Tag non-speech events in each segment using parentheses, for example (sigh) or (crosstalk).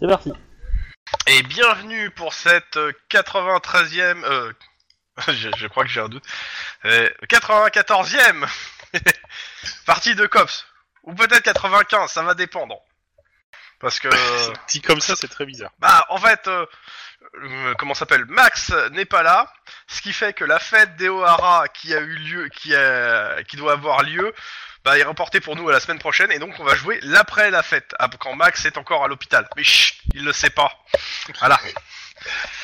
C'est parti. Et bienvenue pour cette euh, 93e... Euh, (laughs) je, je crois que j'ai un doute. Euh, 94e (laughs) partie de COPS. Ou peut-être 95, ça va dépendre. Parce que... (laughs) Dit comme ça, c'est très bizarre. Bah, en fait, euh, euh, comment s'appelle? Max n'est pas là, ce qui fait que la fête des O'Hara qui a eu lieu, qui a, qui doit avoir lieu, bah, est reportée pour nous à la semaine prochaine, et donc on va jouer l'après la fête, quand Max est encore à l'hôpital. Mais chut, il le sait pas. Voilà.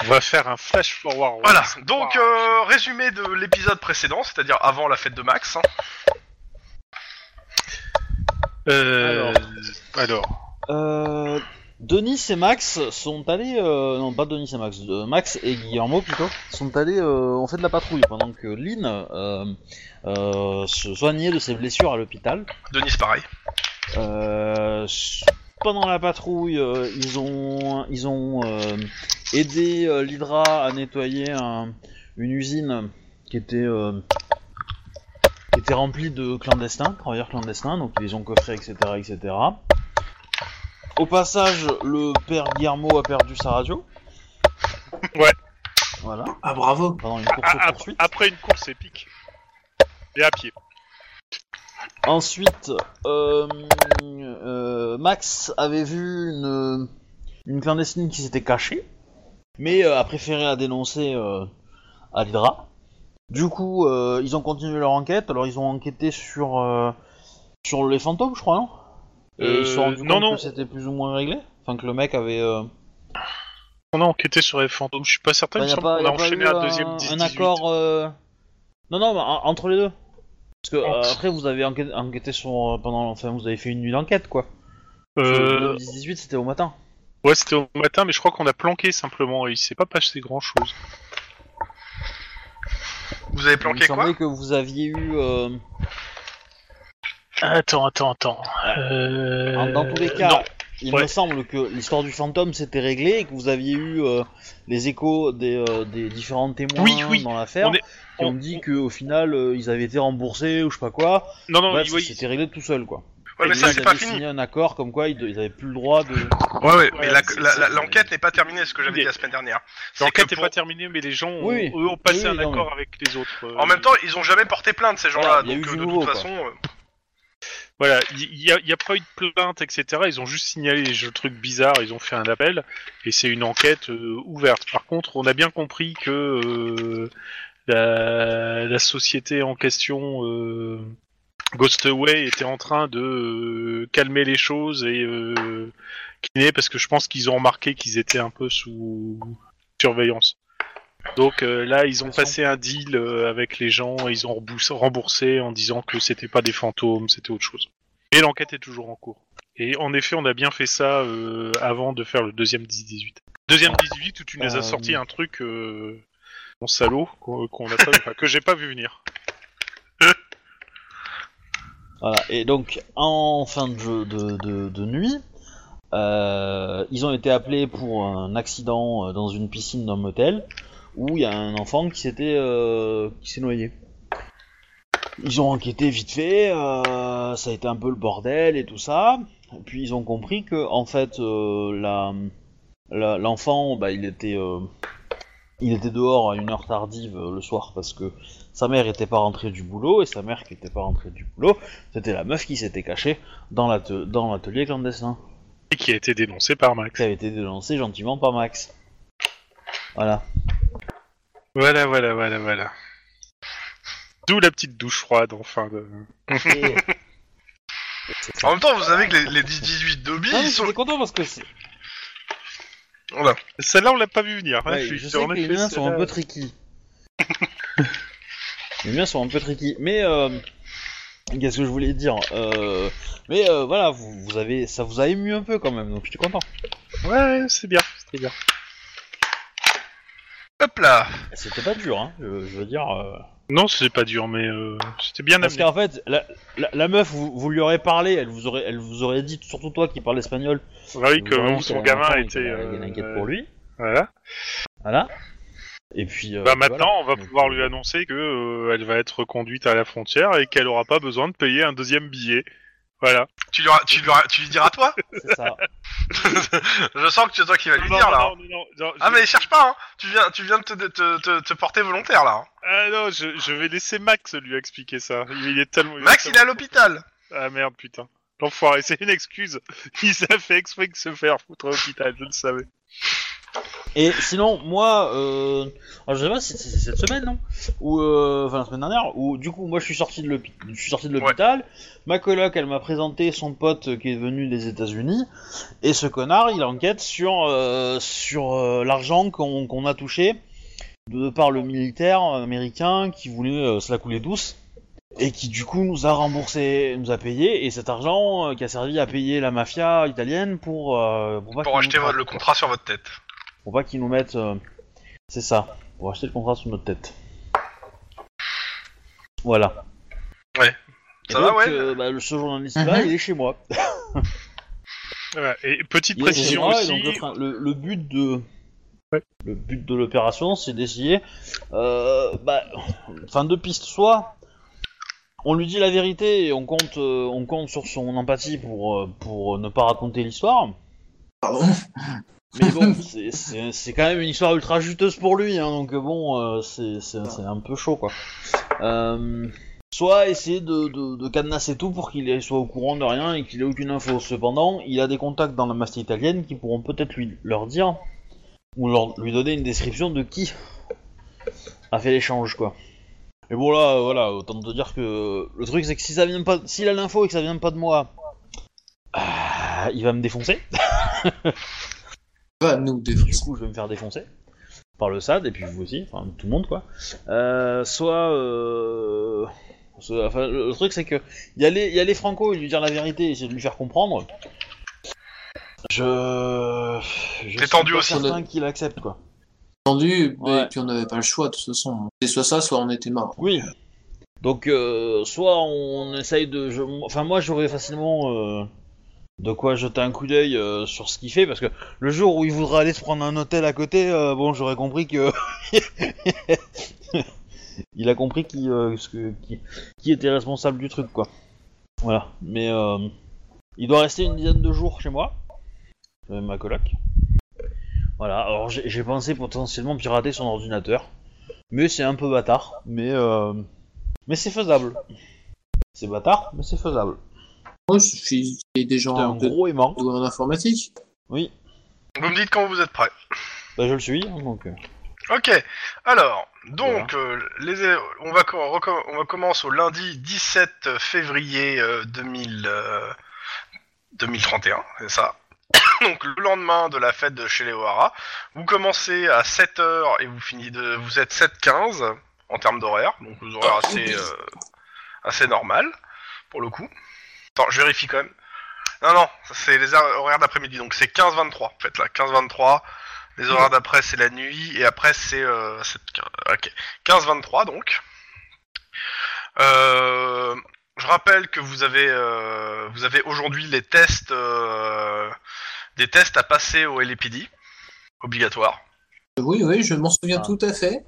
On va faire un flash forward. Voilà. Donc, euh, résumé de l'épisode précédent, c'est-à-dire avant la fête de Max. hein. Euh, alors. Euh, Denis et Max sont allés, euh, non pas Denis et Max, euh, Max et Guillermo plutôt, sont allés, euh, ont fait de la patrouille pendant que Lynn euh, se soignait de ses blessures à l'hôpital. Denis, pareil. Pendant la patrouille, ils ont, ils ont aidé l'Hydra à nettoyer un- une usine qui était, qui était remplie de clandestins, travailleurs clandestins, donc ils les ont coffrés, etc., etc. Au passage, le père Guillermo a perdu sa radio. Ouais. Voilà, Ah bravo pendant une course ah, poursuite. après une course épique. Et à pied. Ensuite, euh, euh, Max avait vu une, une clandestine qui s'était cachée, mais euh, a préféré la dénoncer euh, à l'Hydra. Du coup, euh, ils ont continué leur enquête. Alors, ils ont enquêté sur euh, sur les fantômes, je crois, non? Et ils se sont Euh, rendus non, compte non. que c'était plus ou moins réglé. Enfin, que le mec avait. On a enquêté sur les fantômes. Je suis pas certain. enfin, il y me a semble pas, qu'on y a a pas enchaîné un un, deuxième un 10-18. accord. euh, Non, non, entre les deux. Parce que euh, après, vous avez enquêté, enquêté sur euh, pendant. Enfin, vous avez fait une nuit d'enquête, quoi. Euh, Le 18, c'était au matin. ouais, c'était au matin, mais je crois qu'on a planqué simplement et il s'est pas passé grand chose. Vous avez Il planqué me quoi? semblait que vous aviez eu. Attends, attends, attends. Euh... Dans tous les cas, non. il ouais. me semble que l'histoire du fantôme s'était réglée et que vous aviez eu euh, les échos des, euh, des différents témoins Oui, oui. dans l'affaire On est- qui ont on- dit qu'au final euh, ils avaient été remboursés ou je sais pas quoi. Non, non, Bref, oui, ça s'était réglé tout seul quoi. Ouais, mais Et ça ils c'est pas fini. signé un accord comme quoi ils, de- ils avaient plus le droit de. Ouais, ouais, mais la- la- la- l'enquête n'est pas terminée, ce que j'avais Oui. dit la semaine dernière. L'enquête n'est pour- pas terminée, mais les gens, ont, Oui, eux, ont passé oui, un non, accord mais- avec les autres. euh, En même temps, ils ont jamais porté plainte ces gens-là, donc de toute façon. Voilà, il y, a- y a pas eu de plainte, etc. Ils ont juste signalé les trucs bizarres, ils ont fait un appel, et c'est une enquête euh, ouverte. Par contre, on a bien compris que euh, la, la société en question, euh, Ghostaway, était en train de euh, calmer les choses et euh, parce que je pense qu'ils ont remarqué qu'ils étaient un peu sous surveillance. Donc euh, là, ils ont passé un deal euh, avec les gens, et ils ont remboursé, en disant que c'était pas des fantômes, c'était autre chose. Et l'enquête est toujours en cours. Et en effet, on a bien fait ça euh, avant de faire le deuxième 10-18. Deuxième 18 où tu nous as sorti un truc, mon salaud, qu'on qu'on a pas, enfin, que j'ai pas vu venir. Voilà. Et donc en fin de jeu de, de, de nuit, euh, ils ont été appelés pour un accident dans une piscine d'un motel où il y a un enfant qui s'était euh, qui s'est noyé. Ils ont enquêté vite fait, euh, ça a été un peu le bordel et tout ça. Et puis ils ont compris que en fait euh, la la- l'enfant, bah, il était il était dehors à une heure tardive le soir parce que sa mère était pas rentrée du boulot et sa mère qui était pas rentrée du boulot, c'était la meuf qui s'était cachée dans l'ate- dans l'atelier clandestin, Et qui a été dénoncé par Max. qui avait été dénoncée gentiment par Max. Voilà. Voilà, voilà, voilà, voilà. D'où la petite douche froide, enfin. De... (laughs) En même temps, vous savez que les, les 10-18 Dobby, Non, ils sont. content parce que c'est- Voilà. Celle-là, on l'a pas vu venir. hein, ouais, suis- je sais en que les effet, miens sont un celle-là- peu tricky. (laughs) les miens sont un peu tricky, mais euh, qu'est-ce que je voulais dire euh, Mais euh, voilà, vous, vous avez, ça vous a ému un peu quand même, donc j'étais content. Ouais, c'est bien, c'est bien. Hop là C'était pas dur, hein. Je, je veux dire. euh, Non, c'est pas dur, mais euh, c'était bien Parce amené. qu'en fait, la, la, la meuf, vous, vous lui aurez parlé, elle vous aurait, elle vous aurait dit, surtout toi qui parles espagnol, Ah que dit son qu'elle avait un gamin enfant et était. qu'elle a- qu'elle euh, inquiète pour lui. Voilà. Voilà. Et puis. euh, Bah puis maintenant, voilà. on va Donc, pouvoir euh, lui annoncer que euh, elle va être conduite à la frontière et qu'elle aura pas besoin de payer un deuxième billet. Voilà. Tu lui, tu, lui, tu lui diras toi (laughs) C'est ça. (laughs) Je sens que c'est toi qui vas lui Non, dire non, là. non, non, non, Ah je- mais cherche pas, hein. tu viens, tu viens de te, te, te, te porter volontaire là. hein. Ah non, je, je vais laisser Max lui expliquer ça. Il, il est tellement. Max il est à l'hôpital. Ah merde, putain. L'enfoiré, c'est une excuse. Il s'est fait exprès de se faire foutre à l'hôpital, je le savais. Et sinon, moi, euh... alors, je sais pas si c'est cette semaine, non? Ou euh... enfin la semaine dernière, où du coup, moi, je suis sorti de l'hôpi- je suis sorti de l'hôpital. Ma coloc, elle m'a présenté son pote qui est venu des États-Unis, et ce connard, il enquête sur euh, sur euh, l'argent qu'on a touché de par le militaire américain qui voulait euh, se la couler douce. Et qui du coup nous a remboursé, nous a payé, et cet argent euh, qui a servi à payer la mafia italienne pour euh, pour, pas Pour qu'ils acheter le contrat sur votre tête. Pour pas qu'ils nous mettent. euh, C'est ça. Pour acheter le contrat sur notre tête. Voilà. Ouais. Et Ça va, donc, ouais euh, bah, le- ce journaliste-là, Mhm. il est chez moi. (laughs) Voilà. Et petite Il est chez précision moi, et aussi. donc le, train- le- le but de. Ouais. Le but de l'opération, c'est d'essayer. Euh, bah, enfin, deux pistes. Soit on lui dit la vérité et on compte, euh, on compte sur son empathie pour, euh, pour ne pas raconter l'histoire. Pardon? Mais bon, (laughs) c'est- quand même une histoire ultra juteuse pour lui, hein, donc euh, bon, euh, c'est un peu chaud quoi. Euh, soit essayer de, de, de cadenasser tout pour qu'il soit au courant de rien et qu'il ait aucune info. Cependant, il a des contacts dans la mafia italienne qui pourront peut-être lui leur dire ou leur, lui donner une description de qui a fait l'échange quoi. Et bon là, voilà, autant te dire que le truc c'est que si ça vient pas, s'il a l'info et que ça vient pas de moi, il va me défoncer. (laughs) Va nous Du coup, je vais me faire défoncer par le SAD et puis vous aussi, enfin tout le monde quoi. Euh, soit, euh... soit- enfin, le, truc c'est que y aller, y aller franco et lui dire la vérité, essayer de lui faire comprendre. Je, je suis tendu pas aussi. certain qu'il accepte quoi. Entendu, Ouais. et puis on n'avait pas le choix de toute façon. C'est soit ça, soit on était mort. Oui. Donc, euh, soit on essaye de. je- Enfin, moi, j'aurais facilement euh, de quoi jeter un coup d'œil euh, sur ce qu'il fait, parce que le jour où il voudra aller se prendre un hôtel à côté, euh, bon, j'aurais compris que. (laughs) il a compris qui, euh, qui, était responsable du truc, quoi. Voilà. Mais il doit rester une dizaine de jours chez moi, ma coloc. Voilà. Alors, j'ai pensé potentiellement pirater son ordinateur. Mais c'est un peu bâtard, mais mais c'est faisable. C'est bâtard, mais c'est faisable. Moi, je suis T'es gens un de, gros aimant. en informatique. Oui, Vous me dites quand vous êtes prêts. bah je le suis, hein, donc. euh. Ok, alors, donc, euh, les, on, va, co- reco- on va commencer au lundi 17 février euh, 2000, euh, 2031, c'est ça. (coughs) donc, le lendemain de la fête de chez les O'Hara, vous commencez à 7h et vous finissez de, vous êtes 7h15 en termes d'horaire, donc vous horaires assez, euh, assez normal, pour le coup. Attends, je vérifie quand même. Non, non, c'est les horaires d'après-midi, donc c'est 15-23, en fait, là, 15-23. Les horaires d'après, c'est la nuit, et après, c'est... Euh, c'est- ok. 15-23, donc. Euh, je rappelle que vous avez, euh, vous avez aujourd'hui les tests... euh, des tests à passer au LAPD. Obligatoire. Oui, oui, je m'en souviens Ah. tout à fait.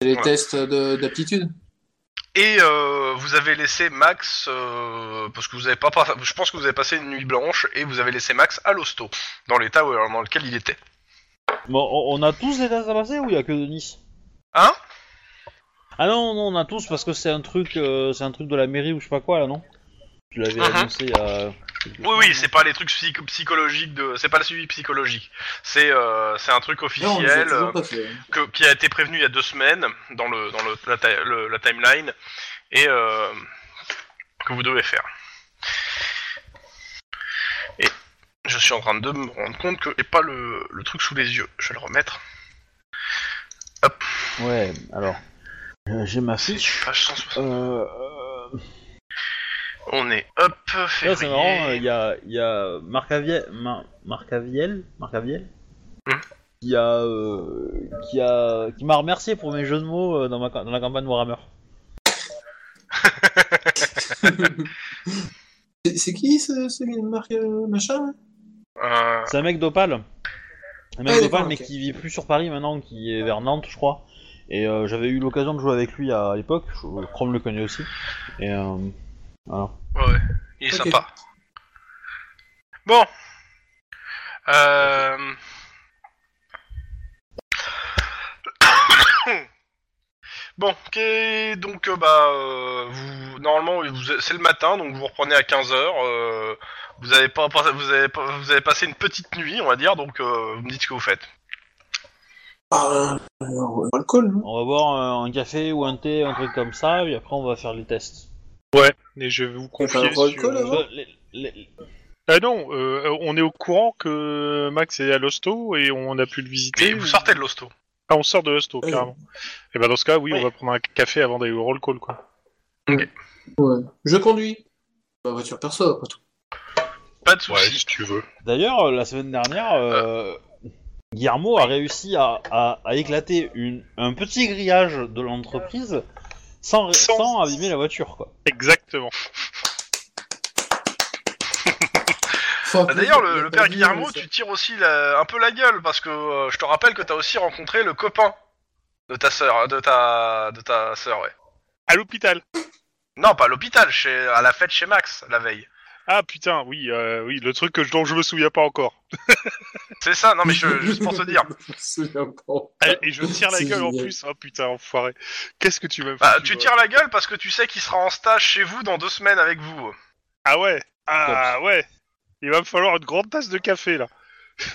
C'est les Ouais. tests de- d'aptitude. Et euh, vous avez laissé Max, euh, parce que vous avez pas, je pense que vous avez passé une nuit blanche, et vous avez laissé Max à l'hosto, dans l'état où- dans lequel il était. Bon, on a tous les tests à passer ou il y a que Denis? Hein? Ah non, non, on a tous parce que c'est un truc, euh, c'est un truc de la mairie ou je sais pas quoi là, non? Tu l'avais Mhm. annoncé quelques Oui, oui, c'est pas les trucs psych- psychologiques de, c'est pas le suivi psychologique. C'est, euh, c'est un truc Non, on les a officiel toujours euh, pas fait. que- qui a été prévenu il y a deux semaines dans le, dans le, la, ti- le- la timeline et euh, que vous devez faire. Et je suis en train de me rendre compte que j'ai pas le, le truc sous les yeux. Je vais le remettre. Ouais, alors. euh, J'ai ma fiche. Page 160. Euh. euh, On est up Là, février. c'est marrant, euh, il y a, il y a Marc Aviel, Mar- Marc Aviel, Marc Aviel Hmm. qui a, euh, qui a, qui m'a remercié pour mes jeux de mots euh, dans, ma, dans la campagne Warhammer. (laughs) C'est c'est qui ce, ce marque euh, machin Euh, C'est un mec d'Opal, un mec Ah, d'Opal, d'accord, mais ok. qui vit plus sur Paris maintenant, qui est vers Nantes, je crois. Et euh, j'avais eu l'occasion de jouer avec lui à l'époque. je- Chrome le connaît aussi. Et euh, voilà. ouais. Il est Ok. sympa. Bon. Euh... (coughs) bon, ok, donc euh, bah euh, vous normalement vous- c'est le matin donc vous reprenez à 15h vous avez pas vous avez pas- vous avez passé une petite nuit, on va dire donc euh, vous me dites ce que vous faites. Ah, euh, alcool, non? On va boire un, un café ou un thé, un truc comme ça, et après on va faire les tests. Ouais, et je vais vous un confier. sur- call avant Euh, les- les- Ah non, euh, on est au courant que Max est à l'hosto et on a pu le visiter. Et vous sortez de l'hosto. Ah, on sort de l'hosto, Oui. carrément. Et ben dans ce cas, oui, Oui. on va prendre un café avant d'aller au roll call, quoi. Ouais. Je conduis. Ma voiture perso, après tout. Pas de soucis. si tu veux. D'ailleurs, la semaine dernière, euh, Guillermo a réussi à, à- à éclater une, un petit grillage de l'entreprise sans, Sans- sans abîmer la voiture, quoi. Exactement. Bah, D'ailleurs, le, père Guillermo, tu tires aussi la- un peu la gueule parce que euh, je te rappelle que t'as aussi rencontré le copain de ta sœur, de ta, de ta sœur, ouais. À l'hôpital. Non, pas à l'hôpital, chez, à la fête chez Max la veille. Ah putain, oui, euh, oui, le truc que je, dont je me souviens pas encore. (laughs) C'est ça, non mais je, (laughs) juste pour te dire. Je me souviens pas. Ah, Et je tire la gueule en plus. Oh putain, enfoiré. Qu'est-ce que tu fait Bah, tu tires la gueule parce que tu sais qu'il sera en stage chez vous dans deux semaines avec vous. Ah ouais. Ah ouais. Il va me falloir une grande tasse de café là. (laughs)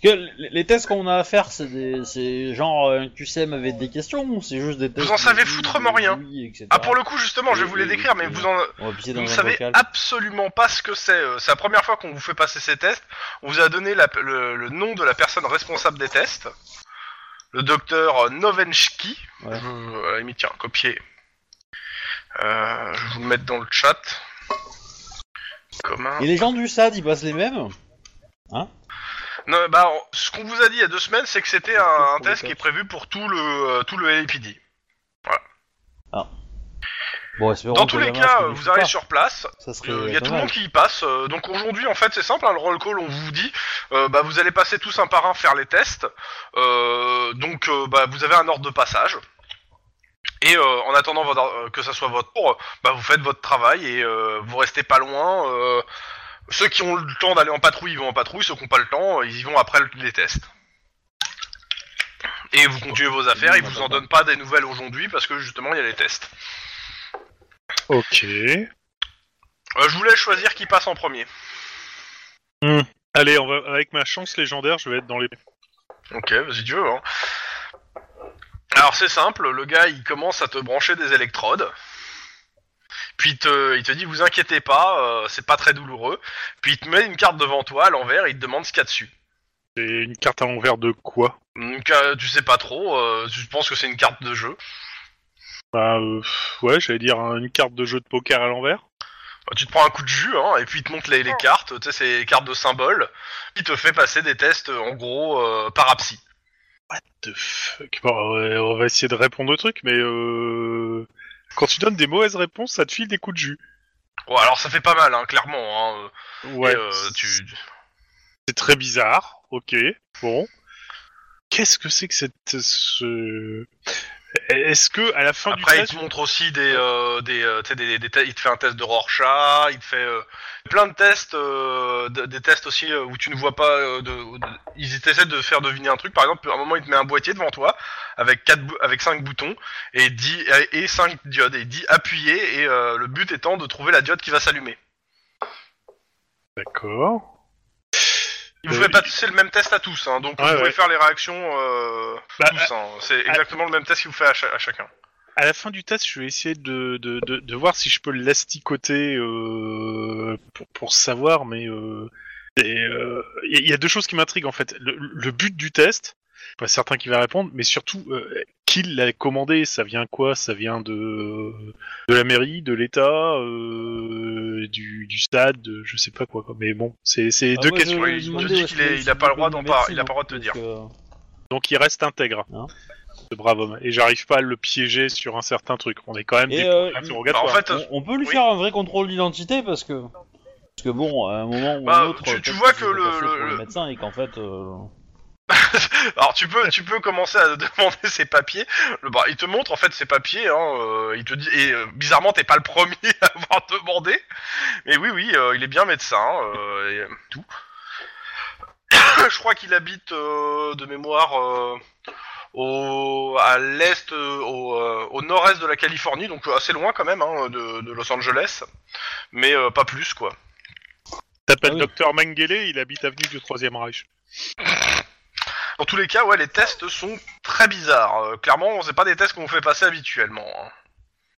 Parce que les, tests qu'on a à faire, c'est des, c'est genre euh, QCM avec des questions ou c'est juste des tests en savez oui, foutrement rien. oui. Ah, pour le coup, justement, je vais vous les décrire, mais vous en, vous un savez absolument pas ce que c'est. Euh, C'est la première fois qu'on vous fait passer ces tests. On vous a donné la- le, le nom de la personne responsable des tests. Le docteur Novenchki. Ouais. Je- à la limite, tiens, copier. Euh, je vais vous le mettre dans le chat. Commun. Et les gens du SAD, ils passent les mêmes? Non, bah, on- ce qu'on vous a dit il y a deux semaines, c'est que c'était un, test qui est prévu pour tout le, euh, tout le LAPD. Bon, espérons Dans que tous les cas, euh, vous arrivez sur place. Ça serait Euh, Il y a tout le dommage. monde qui y passe. euh, donc aujourd'hui, en fait, c'est simple. hein, le roll call, on vous dit, euh, bah, vous allez passer tous un par un faire les tests. Euh, donc, euh, bah, vous avez un ordre de passage. Et euh, en attendant votre- euh, que ça soit votre tour, bah, vous faites votre travail et euh, vous restez pas loin. euh, ceux qui ont le temps d'aller en patrouille, ils vont en patrouille. Ceux qui n'ont pas le temps, ils y vont après le- les tests. Et vous continuez vos affaires. Ils vous en donnent pas des nouvelles aujourd'hui parce que justement, il y a les tests. Ok. Euh, je vous laisse choisir qui passe en premier. Allez, on va avec ma chance légendaire, je vais être dans les. Ok, vas-y, tu veux. Hein. Alors c'est simple, le gars il commence à te brancher des électrodes. Puis il te, il te dit vous inquiétez pas, euh, c'est pas très douloureux. Puis il te met une carte devant toi à l'envers et il te demande ce qu'il y a dessus. C'est une carte à l'envers de quoi? Donc euh, tu sais pas trop, euh, tu penses que c'est une carte de jeu. Bah euh, ouais, j'allais dire hein, une carte de jeu de poker à l'envers. Bah, tu te prends un coup de jus hein, et puis il te montre les, les cartes, tu sais c'est les cartes de symboles. Il te fait passer des tests en gros euh, parapsy. What the fuck? Bon, ouais, on va essayer de répondre au truc, mais euh... quand tu donnes des mauvaises réponses, ça te file des coups de jus. Bon alors ça fait pas mal hein, clairement. Hein. Ouais. Et, euh, tu... C'est très bizarre. Ok. Bon. Qu'est-ce que c'est que cette ce... Est-ce que à la fin Après, du il te montre aussi des, euh, des, euh, tu sais, des, il te fait un test de Rorschach, il te fait euh, plein de tests, euh, de- des tests aussi où tu ne vois pas. de, de- ils essaient de faire deviner un truc. Par exemple, à un moment, il te met un boîtier devant toi avec quatre, avec cinq boutons et dit et cinq diodes et il dit appuyer et le but étant de trouver la diode qui va s'allumer. d'accord. Il vous Euh, fait passer le même test à tous, hein, donc vous pouvez ouais. faire les réactions euh, Bah, tous. hein. C'est exactement le même test qu'il vous fait à, cha- à chacun. À la fin du test, je vais essayer de, de, de, de voir si je peux l'asticoter euh, pour, pour savoir, mais euh, euh, il y, a- il y a deux choses qui m'intriguent en fait. Le, le but du test, pas certain qui va répondre, mais surtout euh, qui l'a commandé. Ça vient quoi? Ça vient de de la mairie, de l'État, euh, du, du stade, de- je sais pas quoi. quoi. Mais bon, c'est c'est Ah, deux moi, questions. je- Oui, je il demandais te dit où qu'il est- il a pas le droit d'en une par- médecine, il a pas le droit de te donc, dire. euh, Donc il reste intègre. Hein ce brave homme. Et j'arrive pas à le piéger sur un certain truc. On est quand même Et, des euh, interrogatoires. Bah, en fait, on, on peut lui Oui. faire un vrai contrôle d'identité parce que parce que bon, à un moment ou Bah, un autre, tu- tu peut-être vois qu'il que s'est le- passé le- pour le- médecin et qu'en fait, euh, (laughs) Alors tu peux, tu peux commencer à (laughs) demander ses papiers. Le, bah, il te montre en fait ses papiers. Hein, euh, il te dit et euh, bizarrement t'es pas le premier (laughs) à avoir demandé. Mais oui, oui, euh, il est bien médecin euh, et tout. (coughs) Je crois qu'il habite euh, de mémoire euh, au à l'est, au, euh, au nord-est de la Californie, donc assez loin quand même hein, de, de Los Angeles, mais euh, pas plus quoi. T'appelles Ah oui. Docteur Mengele, il habite avenue du Troisième Reich. Dans tous les cas, ouais, les tests sont très bizarres. Euh, clairement, c'est pas des tests qu'on fait passer habituellement. hein.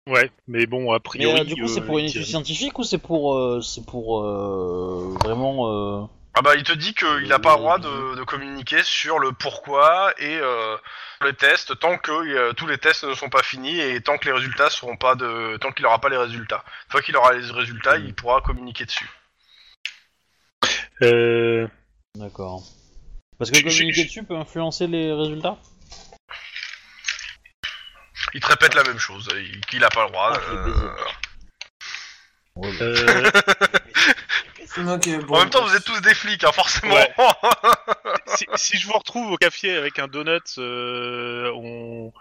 Ouais, mais bon, a Mais priori. euh, du coup, c'est euh, pour une il- étude scientifique ou c'est pour, euh, c'est pour euh, vraiment. euh, Ah bah il te dit qu'il a pas le droit de, de communiquer sur le pourquoi et euh, les tests tant que euh, tous les tests ne sont pas finis et tant que les résultats seront pas de tant qu'il aura pas les résultats. Une fois qu'il aura les résultats, il pourra communiquer dessus. Euh, D'accord. Parce que communiquer dessus peut influencer les résultats Il te répète la même chose, il- qu'il a pas le droit. Ah, je l'ai euh, baisé. Ouais, bah. euh, Ok, bon. En même temps, vous êtes tous des flics, hein, forcément. Ouais. (laughs) si, si je vous retrouve au café avec un donut, euh, on...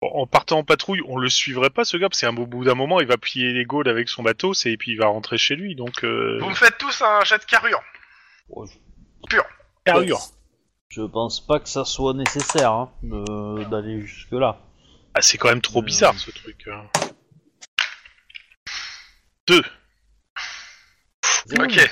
en partant en patrouille, on le suivrait pas ce gars, parce qu'à un bout d'un moment, il va plier les Gaules avec son bateau, et puis il va rentrer chez lui, donc... Euh... Vous me faites tous un jet de carrure. Je- carrure. Je pense pas que ça soit nécessaire hein, d'aller jusque là. Ah, c'est quand même trop Euh. bizarre, ce truc. hein. Deux. Ok.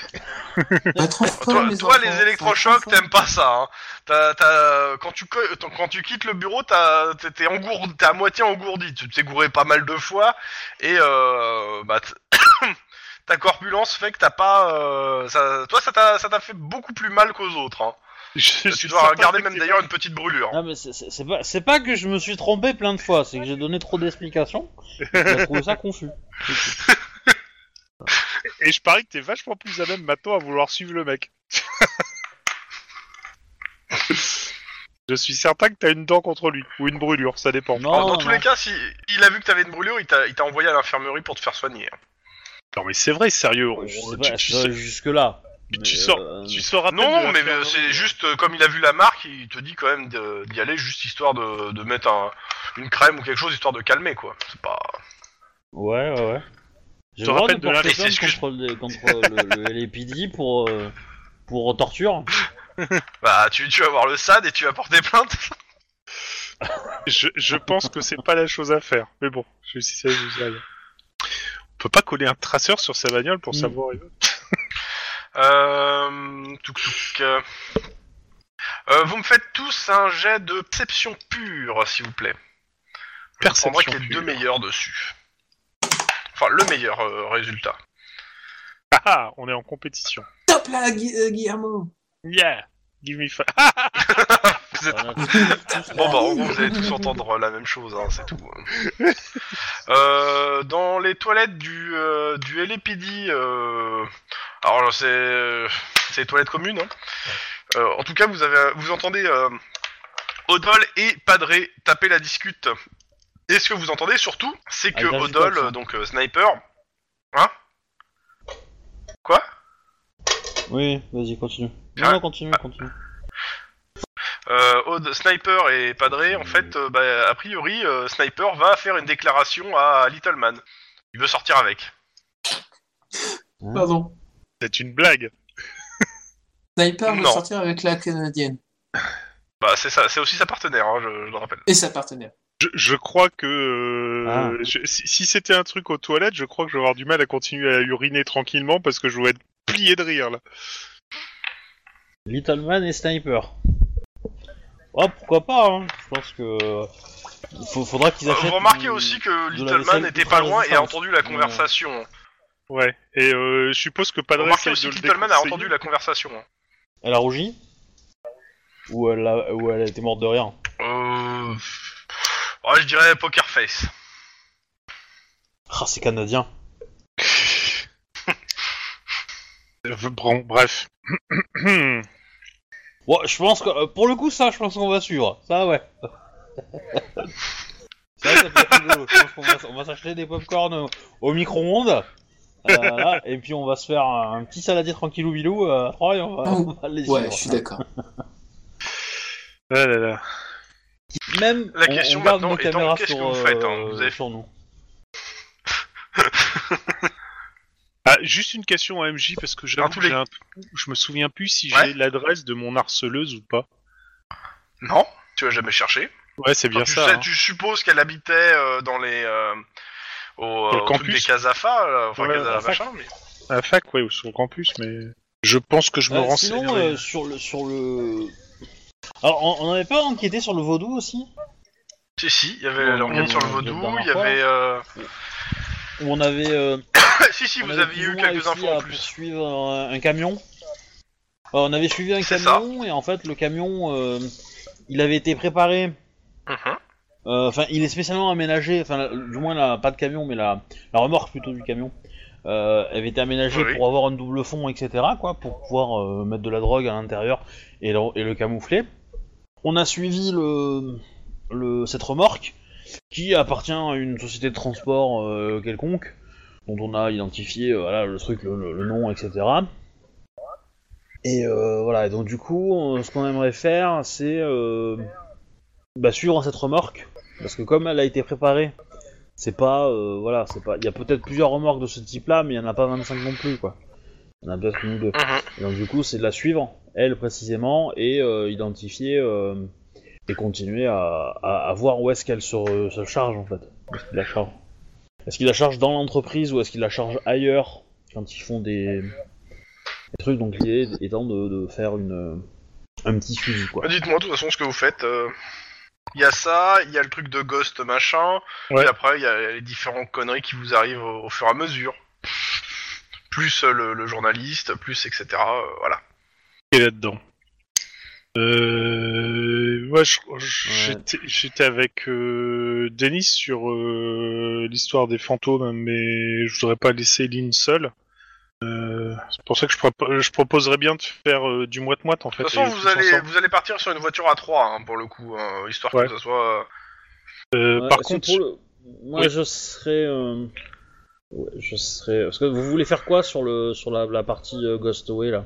Fort, Toi, les toi, enfants. les électrochocs, t'aimes pas ça. Hein. T'as- t'as- quand, tu, co- quand tu quittes le bureau, t'as- t'es t'es engourdi, t'es à moitié engourdi. Tu t'es gouré pas mal de fois et euh, bah, t- (coughs) ta corpulence fait que t'as pas. euh, ça, toi, ça t'a ça t'a fait beaucoup plus mal qu'aux autres. Hein. Je Tu suis dois que même d'ailleurs une petite brûlure. Mais c'est- c'est c'est pas, c'est pas que je me suis trompé plein de fois, c'est que j'ai donné trop d'explications. J'ai (laughs) trouvé ça confus. Et je parie que t'es vachement plus à même maintenant à vouloir suivre le mec. (laughs) je suis certain que t'as une dent contre lui, ou une brûlure, ça dépend. Non, Alors, dans non, tous non. les cas, si il a vu que t'avais une brûlure, il t'a il t'a envoyé à l'infirmerie pour te faire soigner. Non mais c'est vrai, sérieux. on- Je sais tu, pas, tu je sais- jusque là. Tu sors, tu sors à peine Non, non, mais c'est juste euh, comme il a vu la marque, il te dit quand même de- d'y aller juste histoire de, de mettre un- une crème ou quelque chose histoire de calmer quoi. C'est pas. Ouais, ouais, ouais. J'ai te rappelle de la- plainte contre, le, contre le, le LAPD (laughs) pour, euh, pour torture. (laughs) Bah, tu, tu vas voir le SAD et tu vas porter plainte. (laughs) Je, je pense que c'est pas la chose à faire. Mais bon, je si ça vous arrive. On peut pas coller un traceur sur sa bagnole pour Mm. savoir. Euh, touc, touc, euh. Euh, vous me faites tous un jet de perception pure, s'il vous plaît. Je Perception prendrai que les pure. deux meilleurs dessus. Enfin, le meilleur euh, résultat. Ah, ah, on est en compétition. Top là, Gui- euh, Guillermo Yeah, give me five. (laughs) Vous (laughs) êtes- Bon bah en gros, vous allez tous entendre la même chose, hein, c'est tout. Euh, dans les toilettes du, euh, du LAPD, euh, alors c'est c'est les toilettes communes. Hein. Euh, en tout cas, vous avez vous entendez euh, Odol et Padré taper la discute. Et ce que vous entendez surtout, c'est que la Odol, ça. euh, donc euh, sniper, hein Quoi? Oui, vas-y, continue. Ah. Non, non, continue, continue. Euh, Odd- Sniper et Padré, en fait, euh, bah, a priori, euh, Sniper va faire une déclaration à Little Man. Il veut sortir avec. Pardon. C'est une blague. Sniper veut Non. sortir avec la canadienne. Bah, c'est ça, c'est aussi sa partenaire, hein, je, je le rappelle. Et sa partenaire. Je, je crois que euh, Ah. je- si, si c'était un truc aux toilettes, je crois que je vais avoir du mal à continuer à uriner tranquillement parce que je vais être plié de rire là. Little Man et Sniper. Ouais, pourquoi pas, hein. Je pense que. Il faut- faudra qu'ils Euh, achètent. vous remarquez du- aussi que la Little vaisselle Man n'était ultra pas loin et a entendu la conversation. Ouais. Et euh, je suppose que Vous Padre remarquez essaye aussi de que le Little Man a déconseiller. entendu la conversation. hein. Elle a rougi? Ou elle, a... ou elle était morte de rien? Euh... ouais, je dirais Poker Face. Ah, c'est canadien. (laughs) Bon, bref. (clears throat) Ouais, je pense que. euh, Pour le coup, ça, je pense qu'on va suivre. Ça, ouais. (laughs) ça, ça peut être rigolo. Je pense qu'on va, on va s'acheter des popcorn au, au micro-ondes. euh, là, et puis on va se faire un, un petit saladier tranquillou bilou euh, à trois et on va, Oh, on va les Ouais, je suis d'accord. Ah là là. Même, La on- question on, garde maintenant nos étant, caméras qu'est-ce sur, que vous faites, hein? euh, Vous avez- sur nous. Ah, juste une question à MJ parce que j'avoue Dans tous que les- j'ai un trou. je me souviens plus si Ouais. j'ai l'adresse de mon harceleuse ou pas. Non, tu as jamais cherché. Ouais, c'est bien tu, ça. sais- hein. tu supposes qu'elle habitait euh, dans les euh, au, Dans le euh, au truc campus. des Casafa, là, enfin Ouais, Casa à la fac. machin, mais À la fac, ouais, ou sur le campus, mais je pense que je me Euh, renseigne. sinon, euh, sur le sur le. Alors, on on n'avait pas enquêté sur le vaudou aussi? Si si, il y avait l'enquête ouais, sur le vaudou, il y avait euh... Où on avait. euh, (coughs) si si, on vous avait aviez plus eu quelques réussi infos en à plus. poursuivre un, un camion. On avait suivi un C'est camion et en fait le camion, euh, il avait été préparé. Mhm. euh, Enfin, il est spécialement aménagé. Enfin, la- du moins la, pas de camion, mais la, la remorque plutôt du camion. Euh, elle avait été aménagée oui. pour avoir un double fond, etc. Quoi, pour pouvoir euh, mettre de la drogue à l'intérieur et le, et le camoufler. On a suivi le, le cette remorque qui appartient à une société de transport euh, quelconque dont on a identifié euh, voilà, le truc, le, le- le nom, etc. Et euh, voilà, et donc du coup, ce qu'on aimerait faire, c'est euh, bah, suivre cette remorque, parce que comme elle a été préparée, c'est pas, euh, voilà, c'est pas, il y a peut-être plusieurs remorques de ce type-là, mais il y en a pas 25 non plus, quoi. Il y en a peut-être une ou deux. Mhm. Et donc du coup, c'est de la suivre, elle précisément, et identifier et continuer à, à, à voir où est-ce qu'elle se, charge en fait. La charge Est-ce qu'il la charge dans l'entreprise ou est-ce qu'il la charge ailleurs quand ils font des, des trucs Donc l'idée étant de, de faire une un petit suivi quoi. Bah, Dites-moi de toute façon ce que vous faites. euh. Il y a ça, il y a le truc de Ghost machin, Ouais. et après il y a les différentes conneries qui vous arrivent au, au fur et à mesure. Plus le, le journaliste, plus etc. euh, voilà. est là-dedans. Euh, moi, je- je- j'étais avec euh, Denis sur euh, l'histoire des fantômes, mais je voudrais pas laisser Lynn seule. Euh, c'est pour ça que je, je proposerais bien de faire euh, du moite-moite en fait. De toute façon, vous allez, ensemble. vous allez partir sur une voiture à 3 pour le coup, hein, histoire Ouais. que ça soit. Euh, Ouais, par contre, le- moi Oui. je serais, euh, ouais, je serais, parce que vous voulez faire quoi sur le sur la, la partie euh, Ghost Away là?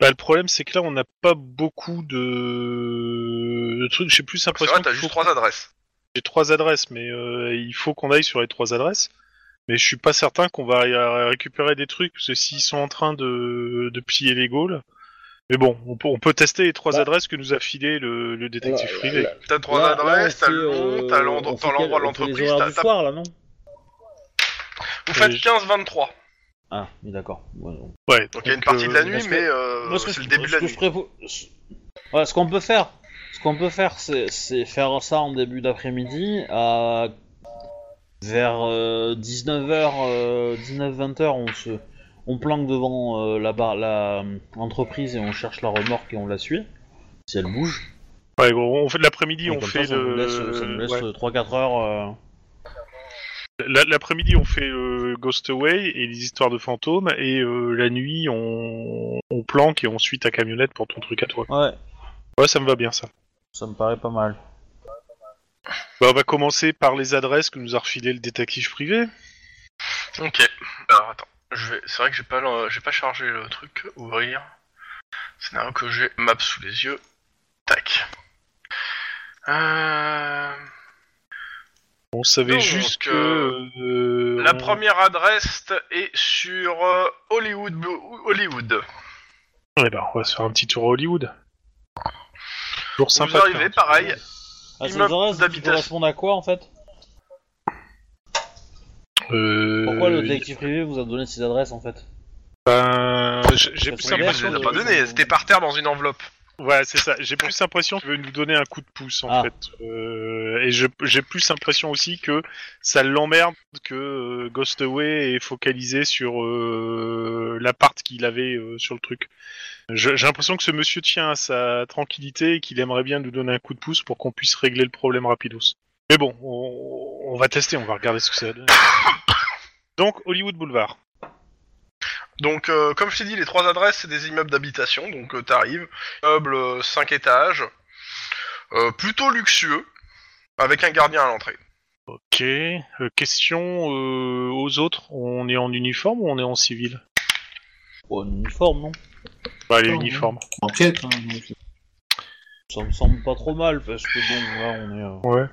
Bah, le problème c'est que là on n'a pas beaucoup de, de trucs. J'ai plus C'est l'impression vrai, t'as qu'il juste faut trois adresses. J'ai trois adresses, mais euh, il faut qu'on aille sur les trois adresses. Mais je suis pas certain qu'on va récupérer des trucs, parce que s'ils sont en train de, de plier les Gaules. Mais bon, on peut, on peut tester les trois Bah. adresses que nous a filé le, le détective privé. là- T'as trois on adresses, t'as le nom, euh, t'as l'endroit de l'entreprise, t'as- t'as- soir là non? Vous faites Euh, 15-23. Ah, oui d'accord. Ouais, Donc il y a une partie de la nuit, parce que- mais euh, c'est le début de la nuit. prévo- Ouais, ce qu'on peut faire, ce qu'on peut faire, c'est c'est faire ça en début d'après-midi à vers 19h, 19-20h, on se, on planque devant euh, la bar, la l'entreprise et on cherche la remorque et on la suit. Si elle bouge. ouais on fait de l'après-midi, Et on fait ça, ça nous le. laisse, ça nous laisse ouais. 3-4 heures. La- L'après-midi, on fait euh, Ghost Away et les histoires de fantômes, et euh, la nuit, on... on planque et on suit ta camionnette pour ton truc à toi. Ouais, Ouais, ça me va bien ça. ça me paraît pas mal. Bah, on va commencer par les adresses que nous a refilé le détective privé. Ok. Alors attends, je vais. C'est vrai que j'ai pas, le- j'ai pas chargé le truc. Ouvrir. Scénario que j'ai map sous les yeux. Tac. Euh... On savait Donc, juste que. euh, euh, La on- première adresse est sur euh, Hollywood. Hollywood. Ouais, bah, on va se faire un petit tour à Hollywood. Toujours sympa. Vous de arrivez, faire un pareil. Ah, ces Immeuble adresses qui d'habitation. correspondent à quoi en fait? Tour. Euh, Pourquoi le détective privé vous a donné ces adresses en fait? Ben, j'ai plus parce que l'impression. je les ai de- pas donné. C'était par terre dans une enveloppe. Ouais, c'est ça. J'ai plus l'impression qu'il veut nous donner un coup de pouce en Ah. fait. Euh, et j'ai plus l'impression aussi que ça l'emmerde que euh, Ghost Away est focalisé sur euh, l'appart qu'il avait euh, sur le truc. J'ai l'impression que ce monsieur tient à sa tranquillité et qu'il aimerait bien nous donner un coup de pouce pour qu'on puisse régler le problème rapidos. Mais bon, on, on va tester, on va regarder ce que ça va donner. (laughs) Donc Hollywood Boulevard. Donc, euh, comme je t'ai dit, les trois adresses, c'est des immeubles d'habitation. Donc, euh, t'arrives. Immeuble 5 étages. euh, plutôt luxueux. Avec un gardien à l'entrée. Ok. Euh, question euh, aux autres. On est en uniforme ou on est en civil? Oh, un uniforme non? Bah, les Non, uniformes. Enquête, hein, donc. Ça me semble pas trop mal parce que bon, là on est. euh, Ouais.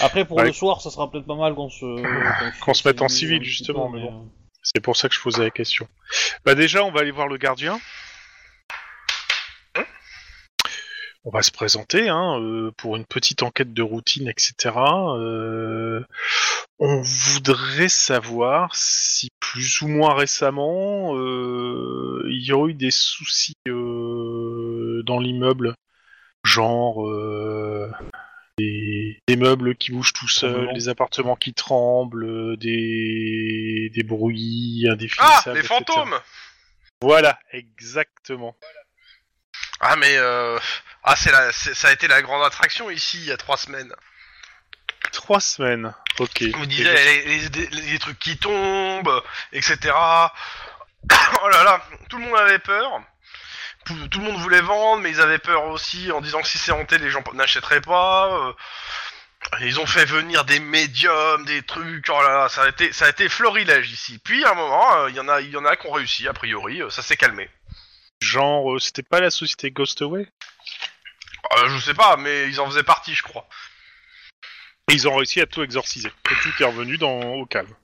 Après pour Ouais. le soir, ça sera peut-être pas mal qu'on se. (laughs) Qu'on se mette en civil, justement, mais bon. C'est pour ça que je posais la question. Bah déjà, on va aller voir le gardien. On va se présenter hein, euh, pour une petite enquête de routine, etc. Euh, on voudrait savoir si plus ou moins récemment euh, il y aurait eu des soucis dans l'immeuble, genre des, meubles qui bougent tout seuls, des appartements qui tremblent, euh, des, des bruits Ah, indéfinissables. les etc. fantômes Voilà, exactement. Ah, mais euh... Ah, c'est la... c'est- ça a été la grande attraction ici, il y a trois semaines. Trois semaines. Ok. Vous disiez les, les- les- les trucs qui tombent, etc. (coughs) oh là là, tout le monde avait peur. Tout tout le monde voulait vendre, mais ils avaient peur aussi en disant que si c'est hanté, les gens n'achèteraient pas. Ils ont fait venir des médiums, des trucs. Oh là là, ça a été, ça a été florilège ici. Puis à un moment, euh, il y en a, il y en a qui ont réussi. A priori, euh, ça s'est calmé. Genre, euh, c'était pas la société Ghostaway? Je sais pas, mais ils en faisaient partie, je crois. Et ils ont réussi à tout exorciser. Et tout est revenu dans, au calme.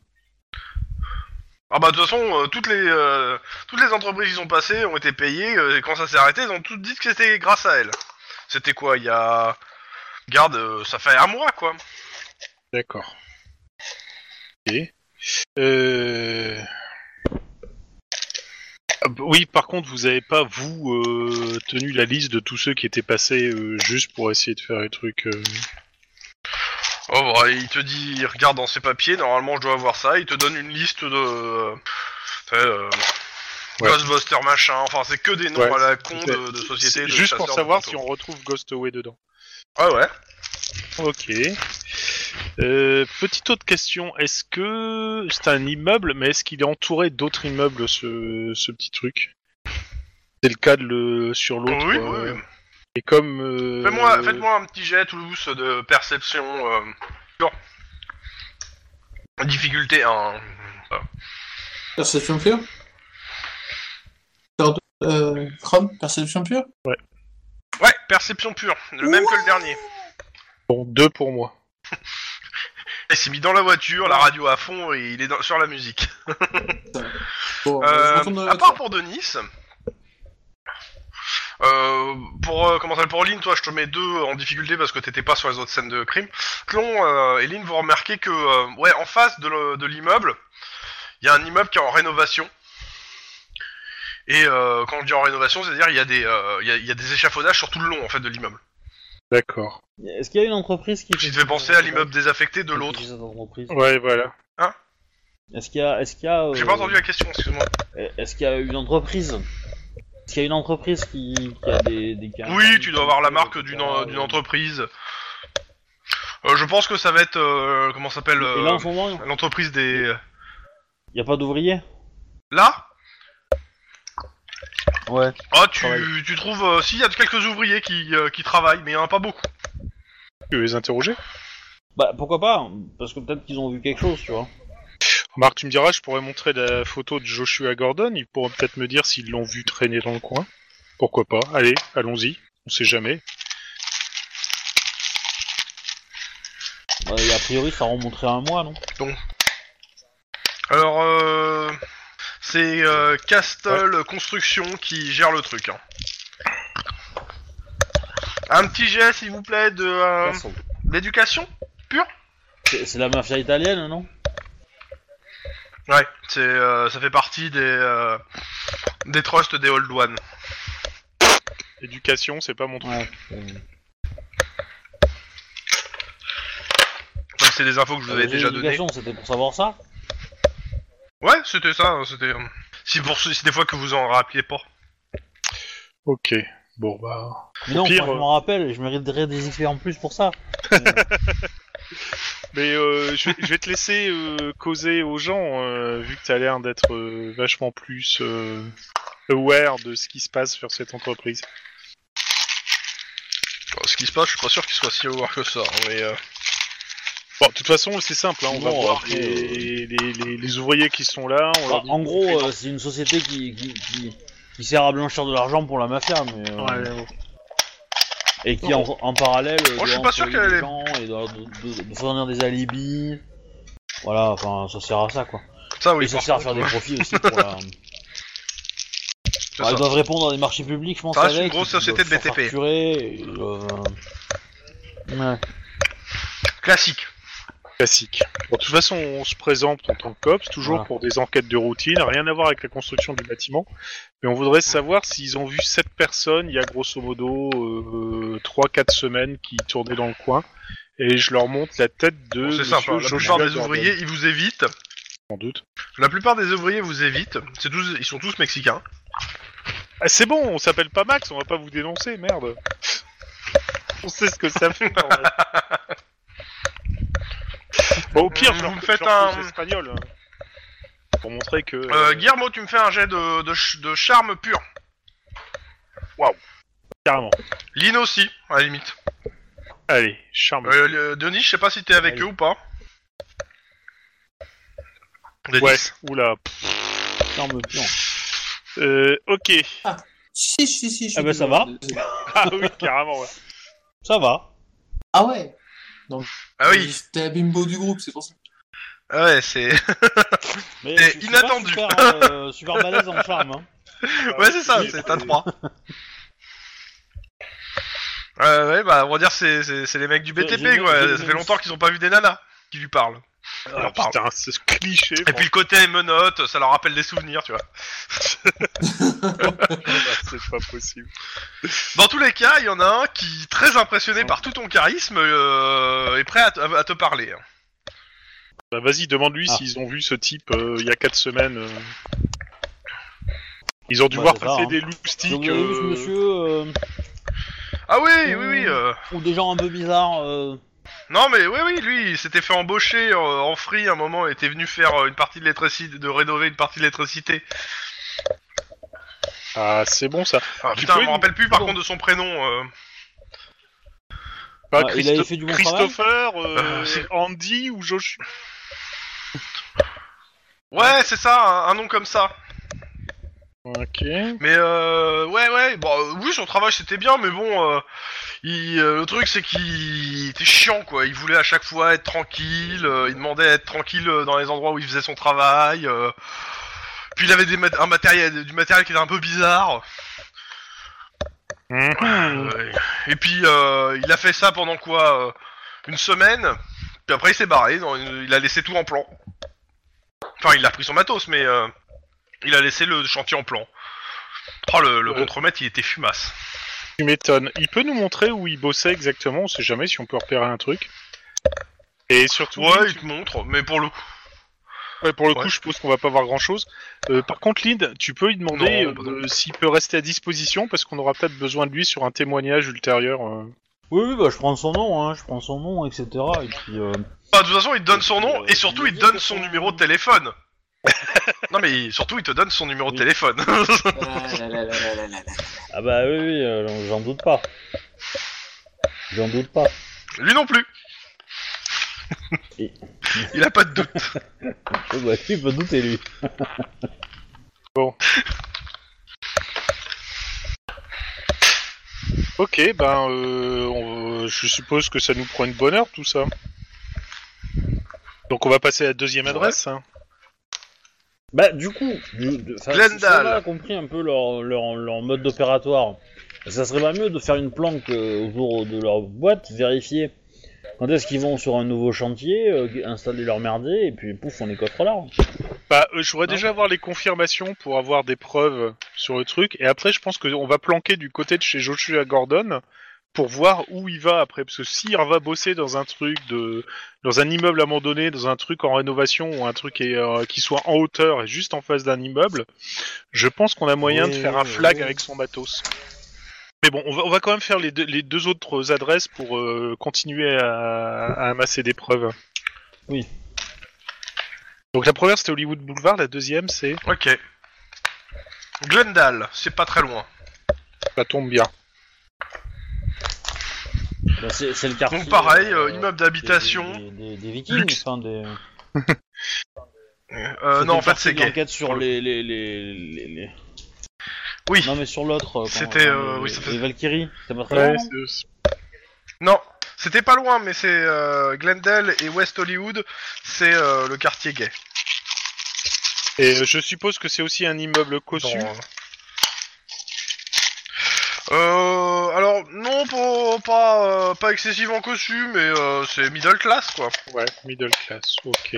Ah bah de toute façon, toutes les euh, toutes les entreprises qui sont passées ont été payées. et quand ça s'est arrêté, ils ont toutes dit que c'était grâce à elles. C'était quoi Il y a garde, euh, ça fait un mois quoi. D'accord. Ok. Euh... ah, Oui, par contre, vous avez pas, vous, euh, tenu la liste de tous ceux qui étaient passés euh, juste pour essayer de faire les trucs... euh, Oh bah, il te dit, il regarde dans ses papiers. Normalement, je dois avoir ça. Il te donne une liste de euh, tu sais, euh, Ouais. Ghostbuster machin. Enfin, c'est que des noms Ouais, à la con de, de c'est de Juste pour chasseurs de savoir si fantômes. on retrouve Ghostaway dedans. Ah ouais. Ok. Euh, petite autre question, est-ce que c'est un immeuble, mais est-ce qu'il est entouré d'autres immeubles, ce, ce petit truc? C'est le cas de le, sur l'autre. Oui, euh, oui. Et comme... euh, Fais-moi, faites-moi un petit jet tous de perception. Euh, pure. Difficulté 1. Perception pure? Euh, Chrome, perception pure? Ouais, perception pure, le même que le dernier. Bon, deux pour moi. (laughs) Il s'est mis dans la voiture, la radio à fond et il est dans- sur la musique. (laughs) Bon, je Euh, retourne dans la à part voiture. pour Denis, euh, pour euh, comment ça s'appelle, pour Lynn, toi je te mets deux en difficulté parce que t'étais pas sur les autres scènes de crime. Clon euh, et Lynn, vous remarquez que euh, ouais, en face de le- de l'immeuble, il y a un immeuble qui est en rénovation. Et euh, quand je dis en rénovation, c'est-à-dire il y a des euh, il y, a, il y a des échafaudages sur tout le long en fait de l'immeuble. D'accord. Est-ce qu'il y a une entreprise qui. Qui te fait penser à l'immeuble désaffecté de l'autre. Ouais, voilà. Est-ce qu'il y a, est-ce qu'il y a, J'ai euh, pas entendu la question, excuse-moi. Est-ce qu'il y a une entreprise? Est-ce qu'il y a une entreprise qui, qui a des, des cas- Oui, tu dois avoir la marque d'une d'une entreprise. Euh, je pense que ça va être euh, comment ça s'appelle Et là euh, en ce moment, l'entreprise des il y a pas d'ouvriers? Là? Ouais. Ah, tu, Travail. tu trouves euh, si il y a quelques ouvriers qui, euh, qui travaillent, mais il y en a pas beaucoup. Tu veux les interroger? Bah pourquoi pas Parce que peut-être qu'ils ont vu quelque chose, tu vois. Marc, tu me diras, je pourrais montrer la photo de Joshua Gordon, ils pourront peut-être me dire s'ils l'ont vu traîner dans le coin. Pourquoi pas Allez, allons-y. On sait jamais. Bah, et a priori, ça remonterait à un mois, non? Alors euh, c'est euh, Castle Construction qui gère le truc. hein. Un petit jet s'il vous plaît de euh, Personne. d'éducation. C'est c'est la mafia italienne, non? Ouais, c'est euh, ça fait partie des euh, des trusts des Old One. Éducation, c'est pas mon truc. Ouais. Donc c'est des infos que je vous avais euh, déjà données. l'éducation, C'était pour savoir ça Ouais, c'était ça, hein, c'était. euh, Si pour si des fois que vous en rappeliez pas. Ok. Bon, bah... Mais non, pire, moi, je euh, m'en rappelle, je mériterais des XP en plus pour ça. (laughs) Mais euh, je, vais- je vais te laisser euh, causer aux gens, euh, vu que t'as l'air d'être euh, vachement plus euh, aware de ce qui se passe sur cette entreprise. Ce qui se passe, je suis pas sûr qu'il soit si aware que ça, hein, mais. euh, Bon, de toute façon, c'est simple, hein, on va Bon, voir après, les, les, les- les ouvriers qui sont là. On Bah, leur dit en gros, euh, c'est une société qui, qui, qui, qui sert à blanchir de l'argent pour la mafia, mais. euh, Ouais, ouais. Et qui en, en parallèle Moi, je suis doit pas sûr employer qu'elle des est- gens et doit de, de- de fournir des alibis. Voilà, enfin ça sert à ça quoi. Ça, oui. et ça par sert à faire des profits aussi pour la... (laughs) c'est ça. ils doivent répondre à des marchés publics, je pense. Ça reste une avec, grosse ils doivent société de BTP. et ils doivent, euh, Ouais. Classique. Classique. Bon, de toute façon, on se présente en tant que cops, toujours Voilà. pour des enquêtes de routine, rien à voir avec la construction du bâtiment. Mais on voudrait savoir s'ils ont vu sept personnes il y a grosso modo euh, 3-4 semaines qui tournaient dans le coin. Et je leur montre la tête de. Bon, c'est monsieur simple. La Joshua plupart des Gordon, ouvriers, ils vous évitent. Sans doute. La plupart des ouvriers vous évitent. C'est tous, ils sont tous mexicains. Ah, c'est bon, on s'appelle pas Max, on va pas vous dénoncer, merde. on sait ce que ça fait. bordel. (laughs) bon, au pire, je Vous me je faites leur un- l'espagnol. hein. Pour montrer que. Euh, Guillermo, tu me fais un jet de, de, ch- de charme pur. Carrément. Lynn aussi, à la limite. Allez, charme. Euh, le- Denis, je sais pas si t'es avec Allez. eux ou pas. Denis. Ouais, oula. Charme pur. Euh, ok. Si, si, si. je suis Ah bah, ça dedans. (laughs) Ah oui, carrément, ouais. Ça va. Ah ouais Ah oui, C'était la bimbo du groupe, c'est pour ça. ah ouais, c'est. (laughs) Mais pas inattendu. Super, euh, super balèze en charme. Hein. (laughs) ouais, c'est ça, c'est un 3. Euh, (laughs) ouais, bah, on va dire c'est c'est c'est les mecs du BTP, j'ai- quoi. j'ai- Ça fait longtemps qu'ils ont pas vu des nanas qui lui parlent. Parle. putain, c'est ce cliché. Et puis le côté menotte, ça leur rappelle des souvenirs, tu vois. (laughs) c'est pas possible. Dans tous les cas, il y en a un qui, très impressionné par tout ton charisme, euh, est prêt à, te- à te parler. Bah, vas-y, demande-lui Ah. s'ils ont vu ce type euh, il y a 4 semaines. euh. Ils ont dû Ouais, voir c'est ça, passer hein. des Donc, loustiques. vous avez vu ce euh, monsieur euh, Ah oui, oui, oui. euh, ou des gens un peu bizarres. euh, Non, mais oui, oui, lui, il s'était fait embaucher euh, en free un moment, était venu faire euh, une partie de l'électricité, de rénover une partie de l'électricité. Ah, c'est bon ça. Ah, Tu putain, peux je me rappelle plus par Bon. contre de son prénom. euh. Pas Ah, il avait fait du bon Christopher, euh, Euh, c'est- Andy ou Josh. Ouais, c'est ça, un, un nom comme ça. Ok. Mais euh, ouais, ouais, bon, euh, oui, son travail c'était bien, mais bon, euh, il, euh, le truc c'est qu'il était chiant, quoi. Il voulait à chaque fois être tranquille, euh, il demandait à être tranquille euh, dans les endroits où il faisait son travail. euh, puis il avait des mat- un matériel, du matériel qui était un peu bizarre. Euh, et puis euh, il a fait ça pendant quoi euh, Une semaine. Puis après il s'est barré, non, il a laissé tout en plan. Enfin, il a pris son matos, mais euh, il a laissé le chantier en plan. Oh, le, le contremaître, il était fumasse. Tu m'étonnes. Il peut nous montrer où il bossait exactement, on sait jamais si on peut repérer un truc. Et surtout, Ouais, il te montre, mais pour le coup. Ouais, pour le coup, je suppose qu'on va pas voir grand chose. par contre, Lynn, tu peux lui demander Non, bah euh, s'il peut rester à disposition parce qu'on aura peut-être besoin de lui sur un témoignage ultérieur. euh. Oui, oui, bah je prends son nom, hein, je prends son nom, etc. Et puis, euh, Bah, de toute façon, il te donne son nom Euh, et surtout il il te donne son numéro de téléphone. (laughs) non, mais surtout il te donne son numéro de téléphone. (laughs) ah bah oui, oui, euh, j'en doute pas. J'en doute pas. Lui non plus. (laughs) Et- il a pas de doute. (laughs) Oh, bah, il peut douter lui. (laughs) Ok, ben, euh, on- je suppose que ça nous prend une bonne heure tout ça. Donc on va passer à la deuxième Ouais. adresse. hein. Bah du coup, du- de- enfin, Glendale. si on a compris un peu leur, leur, leur mode opératoire, ça serait pas mieux de faire une planque euh, autour de leur boîte, vérifier quand est-ce qu'ils vont sur un nouveau chantier, euh, installer leur merdier, et puis pouf, on les coffre là. Bah, euh, je voudrais Non. déjà avoir les confirmations pour avoir des preuves sur le truc. Et après, je pense qu'on va planquer du côté de chez Joshua Gordon pour voir où il va après. Parce que s'il va bosser dans un truc de, dans un immeuble abandonné, dans un truc en rénovation ou un truc euh, qui soit en hauteur et juste en face d'un immeuble, je pense qu'on a moyen de Oui, faire un flag oui. avec son matos. Mais bon, on va, on va quand même faire les deux, les deux autres adresses pour euh, continuer à, à amasser des preuves. Oui. Donc la première c'était Hollywood Boulevard, la deuxième c'est Ok. Glendale, c'est pas très loin. ça tombe bien. Bah, c'est c'est le quartier. Donc pareil, euh, euh, immeuble d'habitation. Des, des- des vikings, Luxe. enfin des. Euh, C'était non, en fait, c'est gay. l'enquête sur les les, les, les, les- Oui. Non mais sur l'autre. euh, C'était, euh, les- oui, ça fait- Les Valkyries, c'est pas très Ouais, loin, non c'est- Non, c'était pas loin, mais c'est euh, Glendale et West Hollywood, c'est euh, le quartier gay. Et euh, je suppose que c'est aussi un immeuble cossu. Dans, Euh, alors non, pas pas, euh, pas excessivement cossu, mais euh, c'est middle class quoi. Ouais, middle class, ok.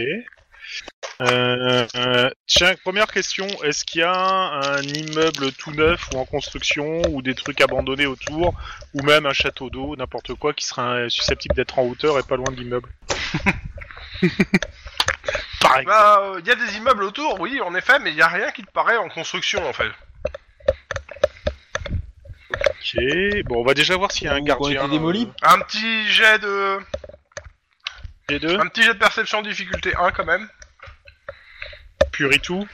Euh, euh, tiens, première question, est-ce qu'il y a un immeuble tout neuf ou en construction ou des trucs abandonnés autour ou même un château d'eau, n'importe quoi qui sera susceptible d'être en hauteur et pas loin de l'immeuble? (laughs) Par exemple. Bah, il y a des immeubles autour, oui, en effet, mais il y a rien qui te paraît en construction en fait. Ok, bon, on va déjà voir s'il y a un gardien. été démolis Un petit jet de, euh, Les deux, un petit jet de perception difficulté 1 quand même. pur et tout.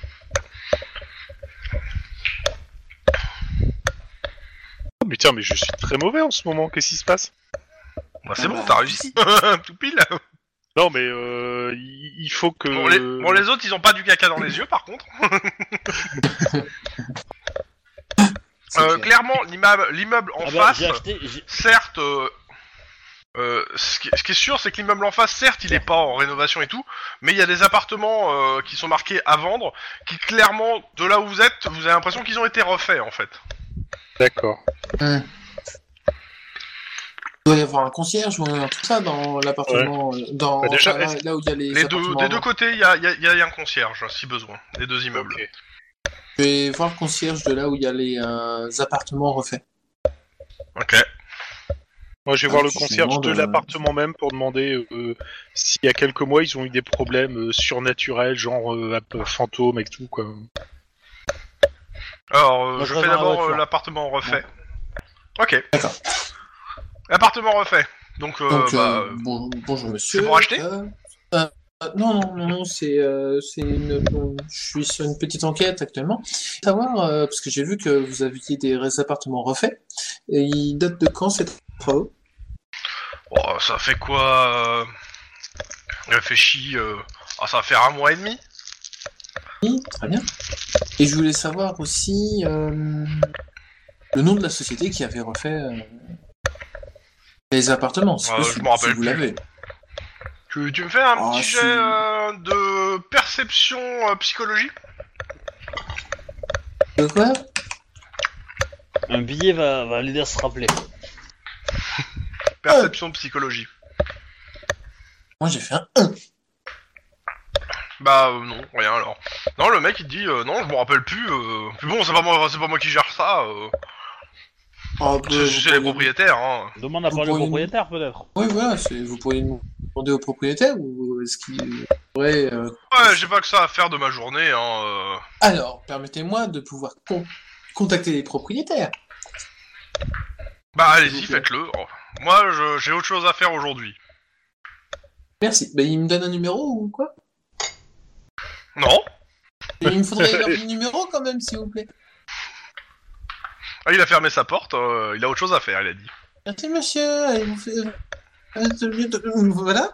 Oh, mais tiens, mais je suis très mauvais en ce moment, qu'est-ce qui se passe? Bah c'est Ah bon, bah, t'as réussi. (laughs) Tout pile. Non, mais euh, il il faut que. Bon les, bon, les autres, ils ont pas du caca dans les (laughs) yeux, par contre. (laughs) Euh, clair. clairement, l'immeuble, l'immeuble en Ah bah, face, acheté. certes, euh, euh, ce, qui, ce qui est sûr, c'est que l'immeuble en face, certes, il est pas en rénovation et tout, mais il y a des appartements euh, qui sont marqués à vendre, qui clairement, de là où vous êtes, vous avez l'impression qu'ils ont été refaits, en fait. D'accord. Il doit y avoir un concierge ou un tout ça dans l'appartement, dans Bah, déjà, enfin, là, où il y a les, Les deux, des deux côtés, il y a, il y a- il y a un concierge, si besoin, les deux immeubles. Ok. Je vais voir le concierge de là où il y a les euh, appartements refaits. Ok. Moi, je vais Ah, voir le tu concierge demandes, de euh, l'appartement même pour demander euh, s'il y a quelques mois ils ont eu des problèmes euh, surnaturels, genre euh, un peu fantômes et tout quoi. Alors, euh, Moi, je je reste fais dans la d'abord voiture. euh, l'appartement refait. Ok. D'accord. Appartement refait. Donc, euh, Donc, bah, euh, bon- bonjour monsieur. c'est pour acheter? Euh, euh, euh, non, non, non, non, c'est euh, c'est une. bon, je suis sur une petite enquête actuellement. Savoir, euh, parce que j'ai vu que vous aviez des appartements refaits. Et ils datent de quand ces travaux? Oh, ça fait quoi euh... Réfléchis. Euh... Ah, ça va faire un mois et demi. Oui, très bien. Et je voulais savoir aussi euh, le nom de la société qui avait refait euh, les appartements. si Euh, possible, je me rappelle si vous plus. l'avez. Tu, tu me fais un Ah, petit jet euh, de perception euh, psychologie De quoi Un billet va, va l'aider à se rappeler. (laughs) Perception psychologie. Moi j'ai fait un 1. Bah euh, non, rien alors. Non, le mec il te dit euh, non, je me rappelle plus. Euh... Puis bon, c'est pas moi, c'est pas moi qui gère ça. Euh... Oh, C'est vous c'est les pourriez- propriétaires. Hein. Demande à Vous parler au pourriez- propriétaire peut-être. Oui, voilà, c'est- vous pourriez demander au propriétaire ou est-ce qu'il pourrait. euh, Ouais, j'ai pas que ça à faire de ma journée. Hein. euh. Alors, permettez-moi de pouvoir con- contacter les propriétaires. Bah allez-y, faites-le. Oh. Moi, j'ai autre chose à faire aujourd'hui. Merci. Ben, il me donne un numéro ou quoi? Non Et Il me faudrait (laughs) leur numéro quand même, s'il vous plaît. Ah, il a fermé sa porte. euh, il a autre chose à faire, il a dit. Merci, monsieur. Et vous Voilà.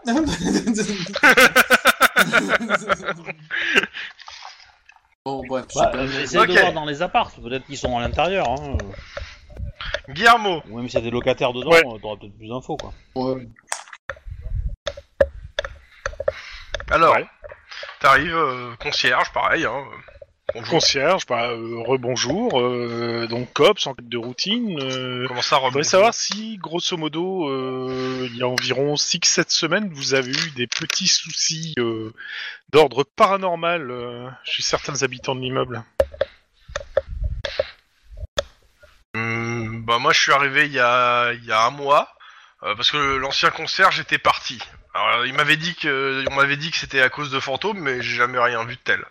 bon, bref. Bah, pas- essaye Ok. de voir dans les apparts, peut-être qu'ils sont à l'intérieur. Hein. Guillermo. Ou même s'il y a des locataires dedans, Ouais. euh, t'auras peut-être plus d'infos quoi. Ouais. Alors, Ouais. t'arrives, euh, concierge, pareil. Hein. euh, Bonjour. Concierge, bah euh, rebonjour, euh, donc cops enquête de routine. Euh, Comment ça, je voudrais rebonjour savoir si, grosso modo, euh, il y a environ 6-7 semaines, vous avez eu des petits soucis euh, d'ordre paranormal euh, chez certains habitants de l'immeuble. Hum, bah moi je suis arrivé il y a, il y a un mois euh, parce que l'ancien concierge était parti. Alors il m'avait dit que on m'avait dit que c'était à cause de fantômes mais j'ai jamais rien vu de tel.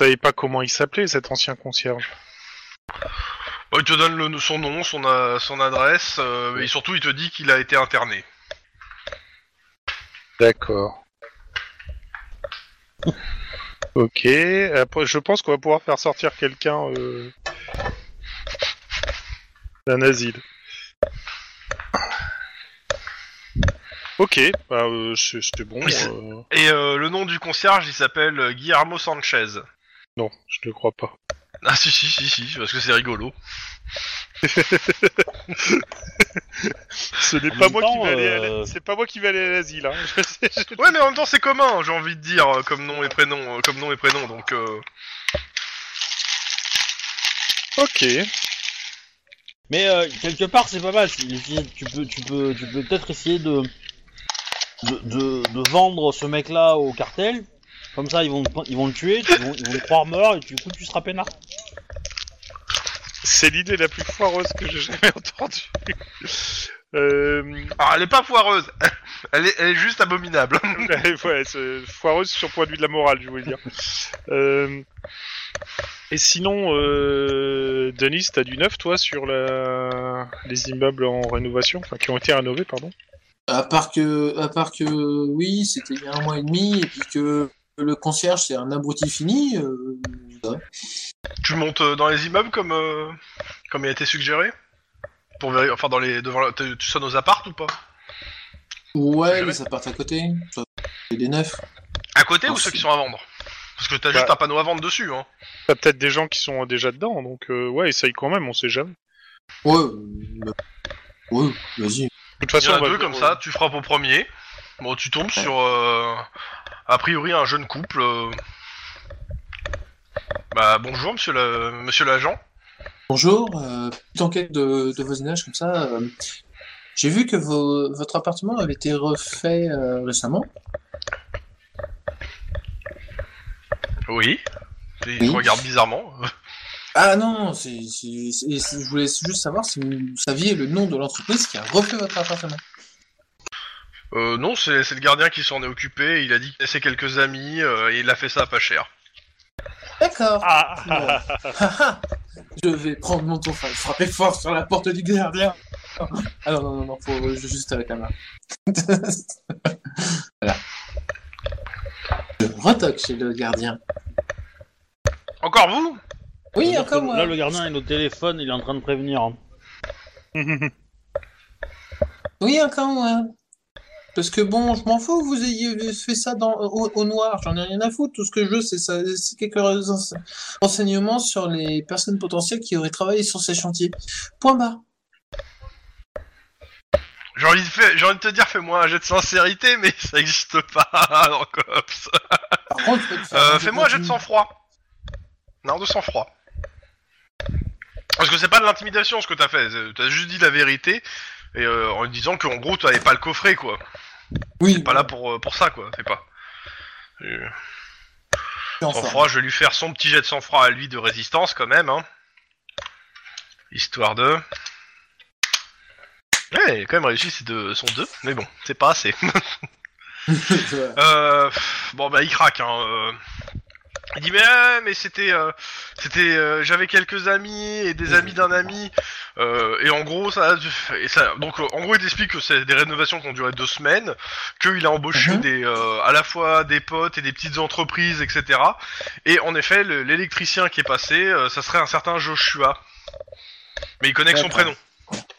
Savez pas comment il s'appelait cet ancien concierge Bah, il te donne le, son nom, son, a- son adresse euh, et surtout il te dit qu'il a été interné. D'accord. Ok, après, je pense qu'on va pouvoir faire sortir quelqu'un euh, d'un asile. Ok, bah euh, c'est bon. Euh, Et euh, le nom du concierge il s'appelle euh, Guillermo Sanchez. Non, je ne crois pas. Ah si si si si parce que c'est rigolo. Ce n'est pas moi qui vais aller. à la- euh, C'est pas moi qui vais aller à l'asile. Hein. (laughs) Je sais- je- Ouais, mais en même temps, c'est commun, j'ai envie de dire, euh, comme nom et prénom, euh, comme nom et prénom, donc... Euh... Ok. Mais euh, quelque part, c'est pas mal. Tu peux, tu peux, tu peux peut-être essayer de, de, de, de vendre ce mec-là au cartel. Comme ça, ils vont, ils vont le tuer, ils vont, ils vont le croire mort et du coup, tu seras peinard. C'est l'idée la plus foireuse que j'ai jamais (laughs) entendue. Euh... Alors, elle est pas foireuse, (laughs) elle est, elle est juste abominable. (laughs) ouais, c'est foireuse sur le point de vue de la morale, je voulais dire. Euh... Et sinon, euh... Denis, t'as du neuf, toi, sur la... les immeubles en rénovation, enfin qui ont été rénovés, pardon? À part que, à part que, oui, c'était il y a un mois et demi, et puis que le concierge c'est un abruti fini. euh, tu montes euh, dans les immeubles comme, euh, comme il a été suggéré Pour vérifier, enfin, dans les, devant, la- tu tu sonnes aux appartes ou pas Ouais, les apparts à côté. Ça fait des neufs. À côté ou ceux qui sont à vendre Parce que t'as Bah. juste un panneau à vendre dessus, hein. T'as peut-être des gens qui sont déjà dedans, donc euh, ouais, essaye quand même, on sait jamais. Ouais, euh, ouais, vas-y. De toute Il y façon, en a on va- deux comme ça, tu frappes au premier. Bon, tu tombes sur, euh, a priori, un jeune couple. euh. Bah, bonjour, monsieur le- monsieur l'agent. Bonjour, euh, petite enquête de, de voisinage comme ça. euh, J'ai vu que vo- votre appartement avait été refait euh, récemment. Oui. Et Oui. Il regarde bizarrement. Ah non, c'est, c'est- c'est- c'est- je voulais juste savoir si vous saviez le nom de l'entreprise qui a refait votre appartement. Euh, non, c'est c'est le gardien qui s'en est occupé. Il a dit qu'il laissait quelques amis euh, et il a fait ça pas cher. D'accord. Ah, Bon. (laughs) Je vais prendre mon tour, enfin, frapper fort sur la porte du gardien. Ah non, non, non, non, faut juste avec la main. (laughs) voilà. Je retoque chez le gardien. Encore vous? Oui, C'est-à-dire encore que moi. Là, le gardien est au téléphone, il est en train de prévenir. hein. Oui, encore moi. Parce que bon, je m'en fous que vous ayez fait ça dans, au, au noir, j'en ai rien à foutre. Tout ce que je veux, c'est ça, c'est quelques rense- renseignements sur les personnes potentielles qui auraient travaillé sur ces chantiers. Point barre. J'ai envie, de faire- j'ai envie de te dire, fais-moi un jet de sincérité, mais ça existe pas (laughs) dans Cops. Par contre, je peux te faire Euh, un fais-moi un jet de sang-froid. Non, de sang-froid. Parce que c'est pas de l'intimidation ce que t'as fait, c'est- t'as juste dit la vérité, et euh, en disant qu'en gros t'avais pas le coffret quoi. Oui, T'es pas là pour, euh, pour ça quoi, c'est pas. Euh. Sang-froid, je vais lui faire son petit jet de sang-froid à lui de résistance quand même, hein. Histoire de... Ouais, il a quand même réussi c'est de son 2, mais bon, c'est pas assez. (laughs) (laughs) Euh, bon bah il craque. Hein, euh. Il dit mais euh, mais c'était euh, c'était euh, j'avais quelques amis et des amis d'un ami euh, et en gros ça, et ça donc en gros il t'explique que c'est des rénovations qui ont duré deux semaines qu'il a embauché Mhm. des à la fois des potes et des petites entreprises etc et en effet le- l'électricien qui est passé ça serait un certain Joshua mais il connaît que son prénom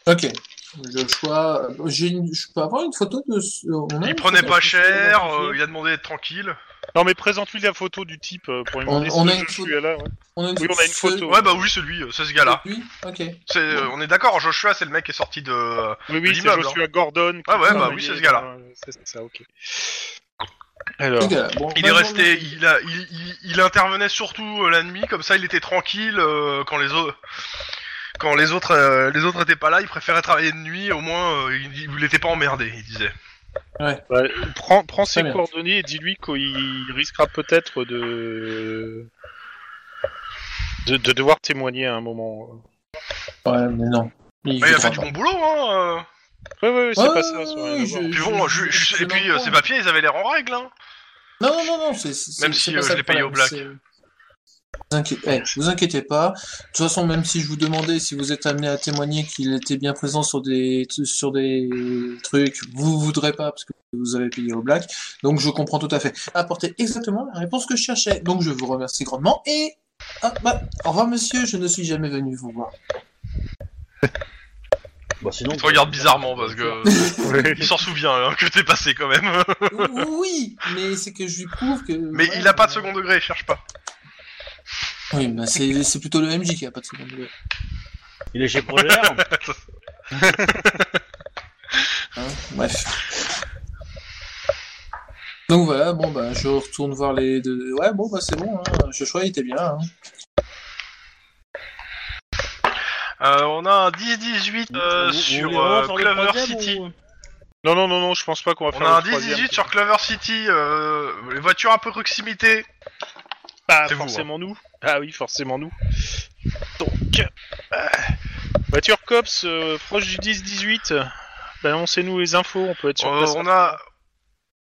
Ok. Joshua, j'ai une... je peux avoir une photo de. ce- on il prenait pas cher il a demandé d'être tranquille Non, mais présente-lui la photo du type euh, pour lui On- demander on si a une photo. là. ouais. On a une Oui, on a une ce- photo. ouais bah oui c'est lui euh, c'est ce gars là Lui Ok. C'est, euh, on est d'accord, Joshua, c'est le mec qui est sorti de. euh, Oui, oui, c'est l'immeuble, Joshua Gordon. qui Ah ouais, bah oui, c'est ce gars-là. C'est ça, ok. Alors, gars-là, bon, Il est resté, il, a, il, il, il intervenait surtout euh, la nuit, comme ça, il était tranquille euh, quand les autres. Quand les autres, euh, les autres étaient pas là, il préférait travailler de nuit. Au moins, euh, il, il était pas emmerdé. Il disait. Bah, prends, prends ses bien. coordonnées et dis-lui qu'il risquera peut-être de... de... de devoir témoigner à un moment. Ouais, mais non. Il, il a fait du bon boulot, hein. Ouais, ouais, ouais, c'est Ouais, pas ça. ça n'a rien à je- voir. euh. Puis bon, je, je- je- et puis je euh, papiers, ils avaient l'air en règle. Hein. Non, non, non, non, c'est. Même si, euh, ça je l'ai payé au black. C'est- Vous inquiétez, eh, vous inquiétez pas. De toute façon, même si je vous demandais si vous êtes amené à témoigner qu'il était bien présent sur des sur des trucs, vous voudrez pas parce que vous avez payé au black. Donc je comprends tout à fait. Apportez exactement la réponse que je cherchais. Donc je vous remercie grandement et ah, bah, au revoir monsieur, je ne suis jamais venu vous voir. (laughs) Bah, sinon, Il te regarde bizarrement parce que il s'en souvient hein, que t'es passé quand même. oui, mais c'est que je lui prouve que. Mais ouais, il a pas de euh, second degré, cherche pas. Oui, bah c'est c'est plutôt le MJ qui a pas de second degré. Il est chez Progère. (laughs) Hein, bref. Donc voilà, bon bah je retourne voir les deux. Ouais bon bah c'est bon, hein. ce choix il était bien. hein. Euh, on a un 10-18 euh, sur euh, Clover City. ou- Non, non, non, non, je pense pas qu'on va On faire a un le troisième. 10-18 sur Clover City. Euh, les voitures à peu proximité. Pas C'est vous, forcément nous. Ah oui, forcément nous. Donc, euh, voiture cops euh, proche du 10-18. Balancez-nous les infos, on peut être sur Euh, place. on a.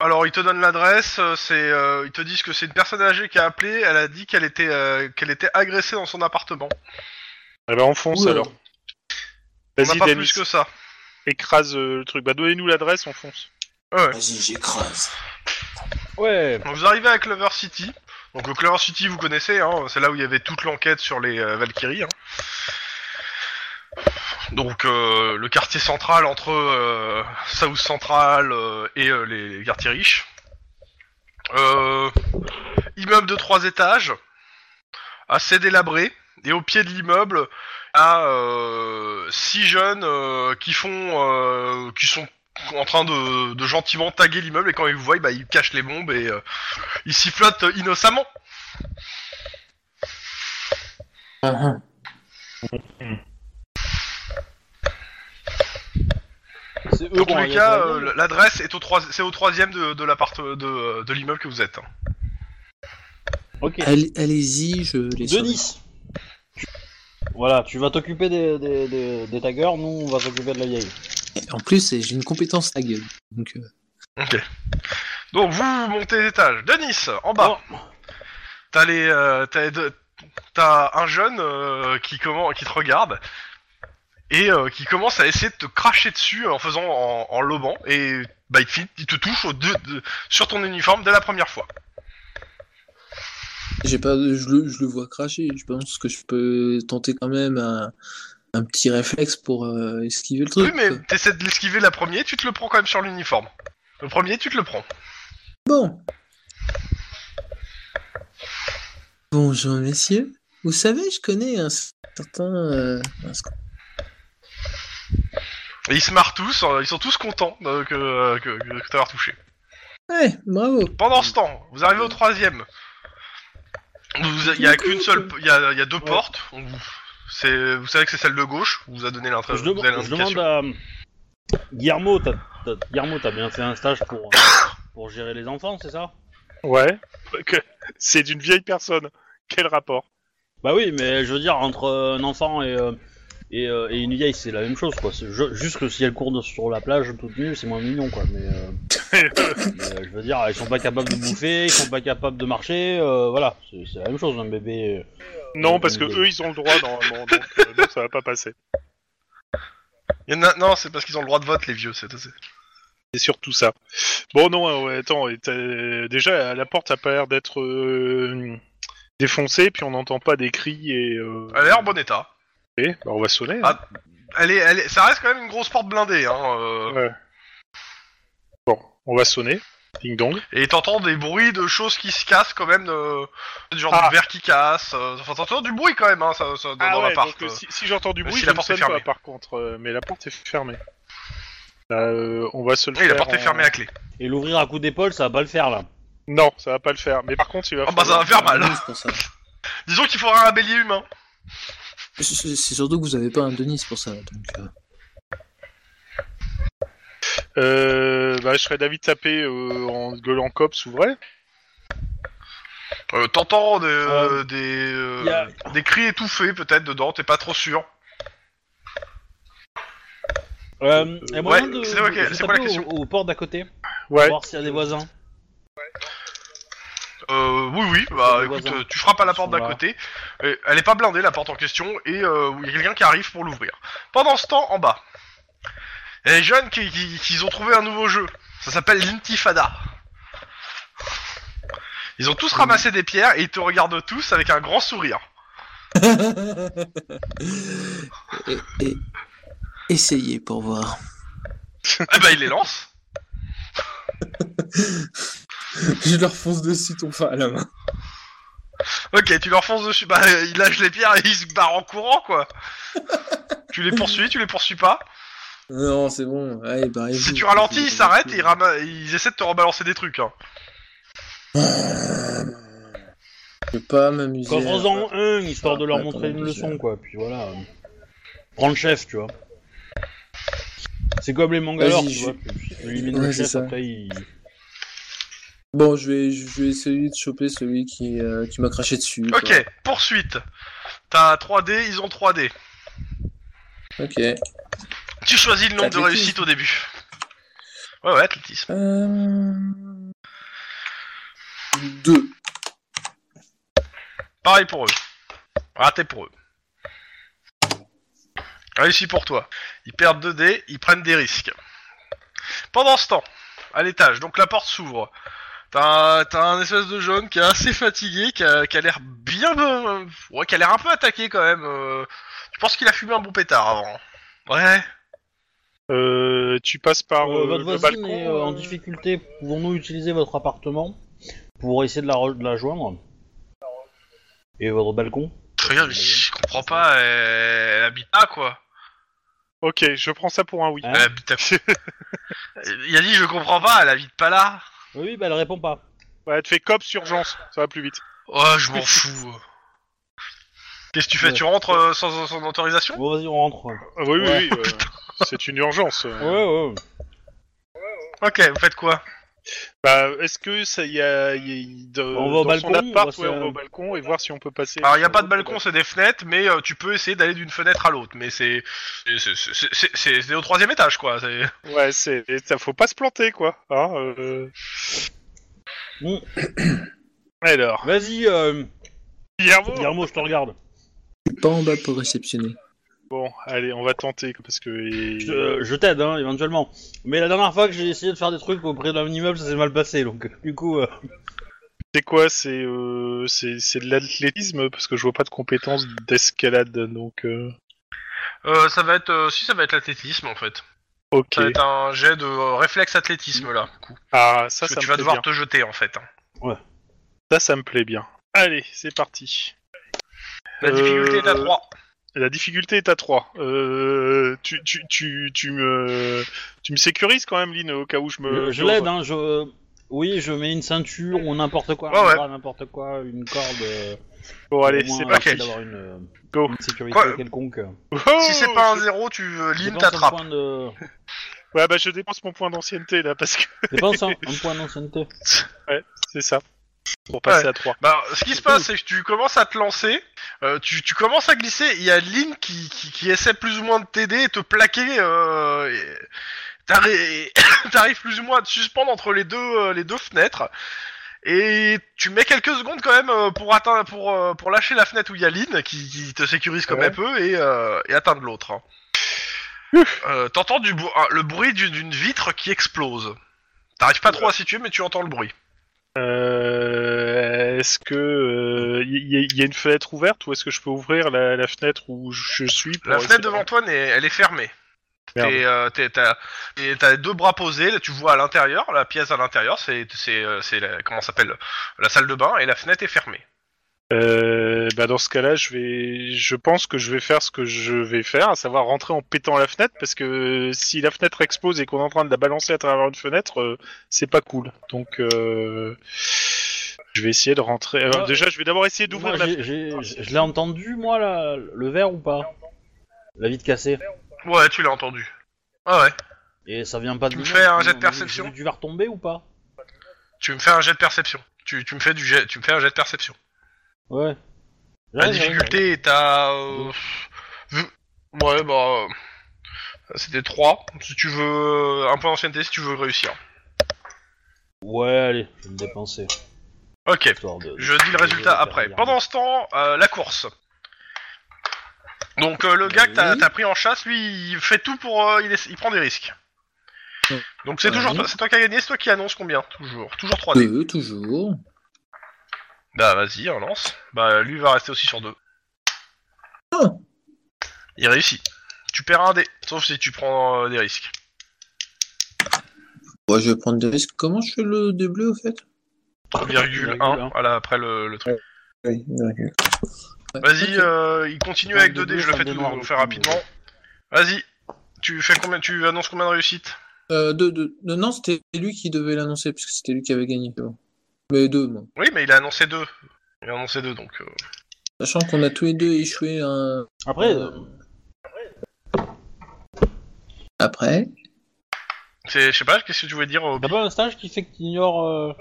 Alors ils te donnent l'adresse. euh, C'est, euh, ils te disent que c'est une personne âgée qui a appelé. Elle a dit qu'elle était, euh, qu'elle était agressée dans son appartement. Eh ben, on fonce Oula. alors. On n'a Vas-y, pas Denis, plus que ça. écrase euh, le truc. Bah, donnez-nous l'adresse, on fonce. Ouais. Vas-y j'écrase. Ouais. Donc vous arrivez à Clover City. Donc le Clover City, vous connaissez, hein, c'est là où il y avait toute l'enquête sur les euh, Valkyries. hein. Donc euh, le quartier central entre euh, South Central euh, et euh, les, les quartiers riches. Immeuble de trois étages, assez délabré. Et au pied de l'immeuble, à six jeunes qui font, qui sont en train de, de gentiment taguer l'immeuble et quand ils vous voient, bah, ils cachent les bombes et euh, ils sifflotent innocemment. C'est eux Dans qui tous ont les cas, euh, l'adresse est au c'est au troisième de, de l'appart de, de l'immeuble que vous êtes. Ok. Allez- Allez-y, je les. Denis. Tu- Voilà, tu vas t'occuper des, des, des, des taggers, nous on va s'occuper de la vieille. En plus j'ai une compétence à gueule. Donc euh, Ok. Donc vous montez l'étage. Denis, en bas. Oh. T'as les, euh, t'as, les deux- t'as un jeune euh, qui comment, qui te regarde et euh, qui commence à essayer de te cracher dessus en faisant, en, en lobant et bah il te, fit- il te touche au deux, de- sur ton uniforme dès la première fois. j'ai pas, je le, je le vois cracher. Je pense que je peux tenter quand même un, un petit réflexe pour euh, esquiver le truc. oui, mais t'essaies de l'esquiver la première, tu te le prends quand même sur l'uniforme. Le premier, tu te le prends. Bon. Bonjour messieurs. Vous savez, je connais un certain. euh, ils se marrent tous, euh, ils sont tous contents euh, que, euh, que, que, que t'avoir touché. Ouais, bravo. Pendant ce temps, vous arrivez au troisième. Il y a qu'une seule, il y a, il y a deux portes. On vous- C'est, vous savez que c'est celle de gauche. On vous a donné l'intra- Je, avez je demande à. Guillermo, t'as t'as- Guillermo, t'as bien fait un stage pour, euh, pour gérer les enfants, c'est ça? Ouais. C'est d'une vieille personne. Quel rapport? Bah oui, mais je veux dire, entre un enfant et, euh, et, euh, et une vieille, c'est la même chose, quoi. C'est ju- juste que si elle court de- sur la plage toute nue, c'est moins mignon, quoi. Mais, euh, (laughs) mais, euh, je veux dire, ils sont pas capables de bouffer, ils sont pas capables de marcher, euh, voilà. C'est c'est la même chose, un bébé. euh. Non, parce que eux, ils ont le droit normalement, donc euh, non, ça va pas passer. Il y en a- non, c'est parce qu'ils ont le droit de vote, les vieux. C'est, c'est- C'est surtout ça. Bon, non, euh, ouais, attends, et t'as- déjà, la porte a pas l'air d'être euh, défoncée, puis on n'entend pas des cris et... Euh... Elle est en bon état. Et, bah, on va sonner. hein. Ah. Elle est, elle est, ça reste quand même une grosse porte blindée. Hein, euh, Ouais. Bon, on va sonner. Ding dong. Et t'entends des bruits de choses qui se cassent quand même, de, du genre Ah. du verre qui casse. euh, Enfin, t'entends du bruit quand même, hein, ça, ça, dans, Ah dans ouais, l'appart. donc, euh, euh. si, si j'entends du si bruit, la je ne porte est sonne pas fermée. par contre, euh, mais la porte est fermée. Euh, on va se le Oui, la faire porte est en- fermée à clé. Et l'ouvrir à coup d'épaule, ça va pas le faire, là. Non, ça va pas le faire. Mais par contre, il va Ah bah, falloir- ça va faire mal. (laughs) Disons qu'il faudra un bélier humain. C'est surtout que vous avez pas un Denis pour ça. Donc, euh, Euh, bah, je serais d'avis de taper euh, en gueulant cops, ouvrez. Euh, T'entends des, euh, Euh, des, euh, y a- des cris étouffés peut-être dedans, t'es pas trop sûr. Euh, y a moyen de, c'est ok, de c'est quoi la taper question au, au port d'à côté, Ouais. voir s'il y a des voisins. Euh, oui, oui, bah écoute, voisins. euh, tu frappes à la porte d'à côté. et elle est pas blindée la porte en question et euh, il y a quelqu'un qui arrive pour l'ouvrir. Pendant ce temps, en bas, il y a les jeunes qui, qui, qui ont trouvé un nouveau jeu. Ça s'appelle l'Intifada. Ils ont tous ramassé des pierres et ils te regardent tous avec un grand sourire. (laughs) et, et- essayez pour voir. Eh ben, ils les lancent. (laughs) (laughs) Je leur fonce dessus ton phare à la main. Ok, tu leur fonces dessus. Bah, ils lâchent les pierres et ils se barrent en courant, quoi. (laughs) Tu les poursuis, tu les poursuis pas. Non, c'est bon. Allez, bah, Si tu ralentis, ils s'arrêtent et ils, ils essaient de te rebalancer des trucs. Hein. Je peux pas m'amuser. Coffre-en un, histoire de leur montrer une leçon, quoi. Puis voilà. Prends le chef, tu vois. C'est comme les Vas-y, tu vois. Tu tu élimines Ouais, le c'est chef, ça. après il... Bon, je vais, je vais essayer de choper celui qui, euh, qui m'a craché dessus. quoi. Ok, poursuite. T'as 3D, ils ont 3D. Ok. Tu choisis le nombre de réussites au début. Ouais, ouais, athlétisme. Euh... Deux. Pareil pour eux. Raté pour eux. Réussi pour toi. Ils perdent 2D, ils prennent des risques. Pendant ce temps, à l'étage, donc la porte s'ouvre. T'as un- t'as un espèce de jaune qui est assez fatigué, qui a, qui a l'air bien... euh, ouais, qui a l'air un peu attaqué quand même. euh. Je pense qu'il a fumé un bon pétard avant. Ouais. Euh, tu passes par Euh, euh, votre le balcon. est euh, en difficulté. Pouvons-nous utiliser votre appartement pour essayer de la, re- de la joindre? Et votre balcon? Regarde, je comprends pas, elle, elle habite là quoi. Ok, je prends ça pour un oui. Hein? Elle habite à... (laughs) Il a dit je comprends pas, elle habite pas là. Oui, bah elle répond pas. Ouais, elle te fait cops urgence, ça va plus vite. Oh, je m'en fous. Qu'est-ce que tu fais Ouais. Tu rentres euh, sans autorisation? Bon, vas-y, on rentre. Ouais, Ah, oui, Ouais. oui, oui. euh, c'est une urgence. euh. ouais. Ok, vous faites quoi? Bah, est-ce que ça y a, y a- de, On va au dans balcon, son appart, on va ouais, se- on va au balcon et voir si on peut passer. Alors, il y a pas de balcon, c'est des fenêtres, mais euh, tu peux essayer d'aller d'une fenêtre à l'autre. Mais c'est c'est- au troisième étage, quoi. (laughs) Ouais, c'est, ça faut pas se planter, quoi. Hein, euh... Bon, (coughs) Alors, vas-y, euh, Guillermo. Guillermo, je te regarde. Je suis pas en bas pour réceptionner. Bon, allez, on va tenter parce que. Je, euh, je t'aide, hein, éventuellement. Mais la dernière fois que j'ai essayé de faire des trucs auprès d'un immeuble, ça s'est mal passé, donc du coup... euh, C'est quoi C'est euh, c'est c'est de l'athlétisme parce que je vois pas de compétences d'escalade, donc. Euh... Euh, ça va être euh, si ça va être l'athlétisme en fait. Ok. Ça va être un jet de euh, réflexe athlétisme là. du coup. Ah, ça, Parce que ça tu vas devoir bien. te jeter en fait. hein. Ça, ça me plaît bien. Allez, c'est parti. La Euh, difficulté est à 3. La difficulté est à 3. Euh, tu, tu, tu, tu me, tu me sécurises quand même, Lynn, au cas où je me. je je l'aide, hein, je... Oui, je mets une ceinture ou n'importe quoi, Ouais, un ouais. n'importe quoi, une corde... euh, Bon, allez, c'est essayer parti. d'avoir une, euh, Go. une sécurité quelconque. Oh, Si c'est pas un 0, tu euh, Lynn t'attrape. point de... Ouais, bah je dépense mon point d'ancienneté là parce que Dépense un, un point d'ancienneté. (laughs) c'est ça. Pour passer Ouais. à 3. Bah, ce qui se passe, c'est que tu commences à te lancer, euh, tu, tu commences à glisser, il y a Lynn qui, qui, qui essaie plus ou moins de t'aider et te plaquer. Euh, (coughs) T'arrives plus ou moins à te suspendre entre les deux, euh, les deux fenêtres. Et tu mets quelques secondes quand même euh, pour atteindre, pour, euh, pour lâcher la fenêtre où il y a Lynn qui, qui te sécurise comme Ouais. elle peut et, euh, et atteindre l'autre. hein. Euh, T'entends du bou- ah, le bruit d'une d'une vitre qui explose. T'arrives pas trop à situer, mais tu entends le bruit. Euh, est-ce que il y, y a une fenêtre ouverte ou est-ce que je peux ouvrir la, la fenêtre où je suis pour La fenêtre de- devant toi, elle est fermée. Merde. Euh, t'as, et t'as deux bras posés, là, tu vois à l'intérieur, la pièce à l'intérieur, c'est, c'est, euh, c'est la, comment ça s'appelle, la salle de bain, et la fenêtre est fermée. Euh, bah dans ce cas-là, je vais, je pense que je vais faire ce que je vais faire, à savoir rentrer en pétant la fenêtre, parce que si la fenêtre explose et qu'on est en train de la balancer à travers une fenêtre, euh, c'est pas cool. Donc, euh, je vais essayer de rentrer. euh, Ouais. déjà, je vais d'abord essayer d'ouvrir la j'ai- Je l'ai entendu, moi, la- le verre ou pas? La vitre cassée. Ouais, tu l'as entendu. Ah ouais. Et ça vient pas de Tu me fais un jet de on- perception j'ai vu Du verre tomber ou pas? Tu me fais un jet de perception. Tu, tu me fais du jet, tu me fais un jet de perception. Ouais. La Ouais, difficulté est à, euh, vu- ouais, bah, euh, c'était 3. Si tu veux, un point d'ancienneté si tu veux réussir. Ouais, allez, je vais me dépenser. Ok. histoire de- Je dis le de- résultat après. Pendant ce temps, euh, la course. Donc euh, le gars que t'as Oui. t'as pris en chasse, lui, il fait tout pour, euh, il, essa- il prend des risques. Donc c'est toujours, toi- c'est toi qui as gagné, c'est toi qui annonce combien? Toujours, toujours 3D. Deux, toujours. Bah vas-y, on lance. Bah lui va rester aussi sur 2. Ah. Il réussit. Tu perds un dé, sauf si tu prends euh, des risques. Ouais, je vais prendre des risques. Comment je fais le dé bleu, au fait? 1,1 Virgule un. voilà, après le, le truc. Oui, Vas-y, euh, il continue avec dé 2D, bleu, je le fais tout vous faire rapidement. Vas-y. Tu fais combien Tu annonces combien de réussites? Euh, deux, deux. Non, non, c'était lui qui devait l'annoncer, puisque c'était lui qui avait gagné. bon. Mais deux, moi. Oui, mais il a annoncé deux. Il a annoncé deux, donc. euh, Sachant qu'on a tous les deux échoué un... Après, Euh, euh, Après. C'est, je sais pas, qu'est-ce que tu voulais dire au t'as pas un stage qui fait que t'ignores. Euh,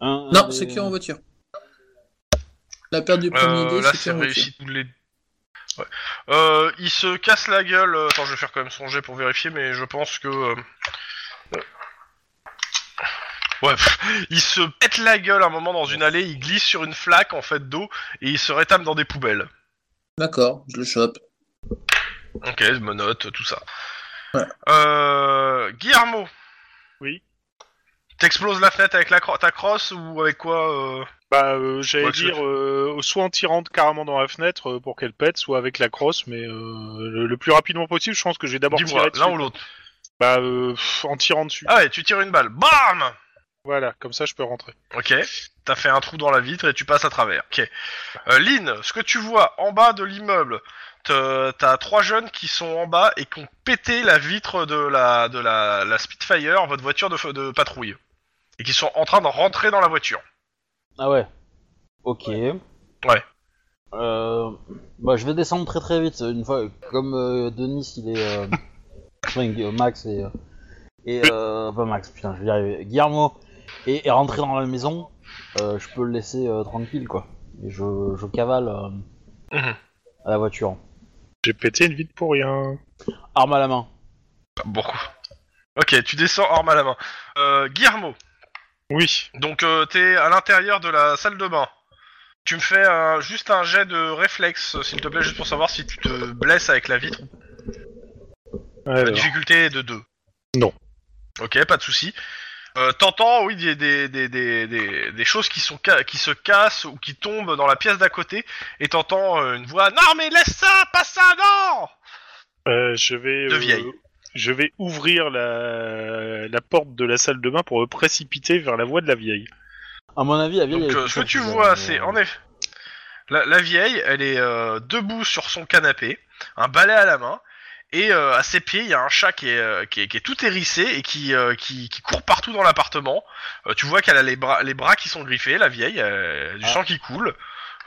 un, un Non, des- c'est qui en voiture. La perte du premier Euh, dé, là, c'est en voiture. réussi tous les. Ouais. Euh, il se casse la gueule. euh, Attends, je vais faire quand même son jet pour vérifier, mais je pense que. euh, euh, Ouais, pff, il se pète la gueule un moment dans une allée, il glisse sur une flaque en fait d'eau et il se rétame dans des poubelles. D'accord, je le chope. Ok, je me note, tout ça. Ouais. Euh, Guillermo. Oui. T'exploses la fenêtre avec la cro- ta crosse ou avec quoi euh? Bah, euh, j'allais Ouais, dire, euh, soit en tirant carrément dans la fenêtre euh, pour qu'elle pète, soit avec la crosse, mais euh, le, le plus rapidement possible, je pense que je vais d'abord Dis-moi, dessus. l'un ou l'autre. Bah, euh, pff, en tirant dessus. Ah ouais, tu tires une balle. BAM Voilà, comme ça je peux rentrer. Ok, t'as fait un trou dans la vitre et tu passes à travers. Ok. Euh, Lynn, ce que tu vois en bas de l'immeuble, te- t'as trois jeunes qui sont en bas et qui ont pété la vitre de la, de la, la Spitfire, votre voiture de, f- de patrouille. Et qui sont en train de rentrer dans la voiture. Ah ouais. Ok. Ouais. Euh, bah, je vais descendre très très vite. Une fois, comme euh, Denis, il est. Euh... (laughs) enfin, Max et. euh, Et. Euh... Pas Max, putain, je vais y arriver. Guillermo est rentré dans la maison. euh, je peux le laisser euh, tranquille, quoi. Et je, je cavale euh, Mhm. à la voiture. J'ai pété une vitre pour rien. Arme à la main. Bon. Ok, tu descends arme à la main. Euh, Guillermo, Oui. donc euh, t'es à l'intérieur de la salle de bain. Tu me fais juste un jet de réflexe, s'il te plaît, juste pour savoir si tu te blesses avec la vitre La difficulté est de 2. Non. Ok, pas de souci. Euh, T'entends, oui, des, des, des, des, des, des choses qui, sont ca- qui se cassent ou qui tombent dans la pièce d'à côté, et t'entends euh, une voix Non, mais laisse ça, pas ça, non euh, je vais. De euh, vieille. Je vais ouvrir la, la porte de la salle de bain pour me précipiter vers la voie de la vieille. À mon avis, la vieille. Donc, elle est euh, plus ce que tu vois, c'est en effet. La, la vieille, elle est euh, debout sur son canapé, un balai à la main, et euh, à ses pieds, il y a un chat qui est, euh, qui est, qui est tout hérissé et qui, euh, qui, qui court partout dans l'appartement. Euh, tu vois qu'elle a les bras, les bras qui sont griffés, la vieille, euh, du Ah. sang qui coule.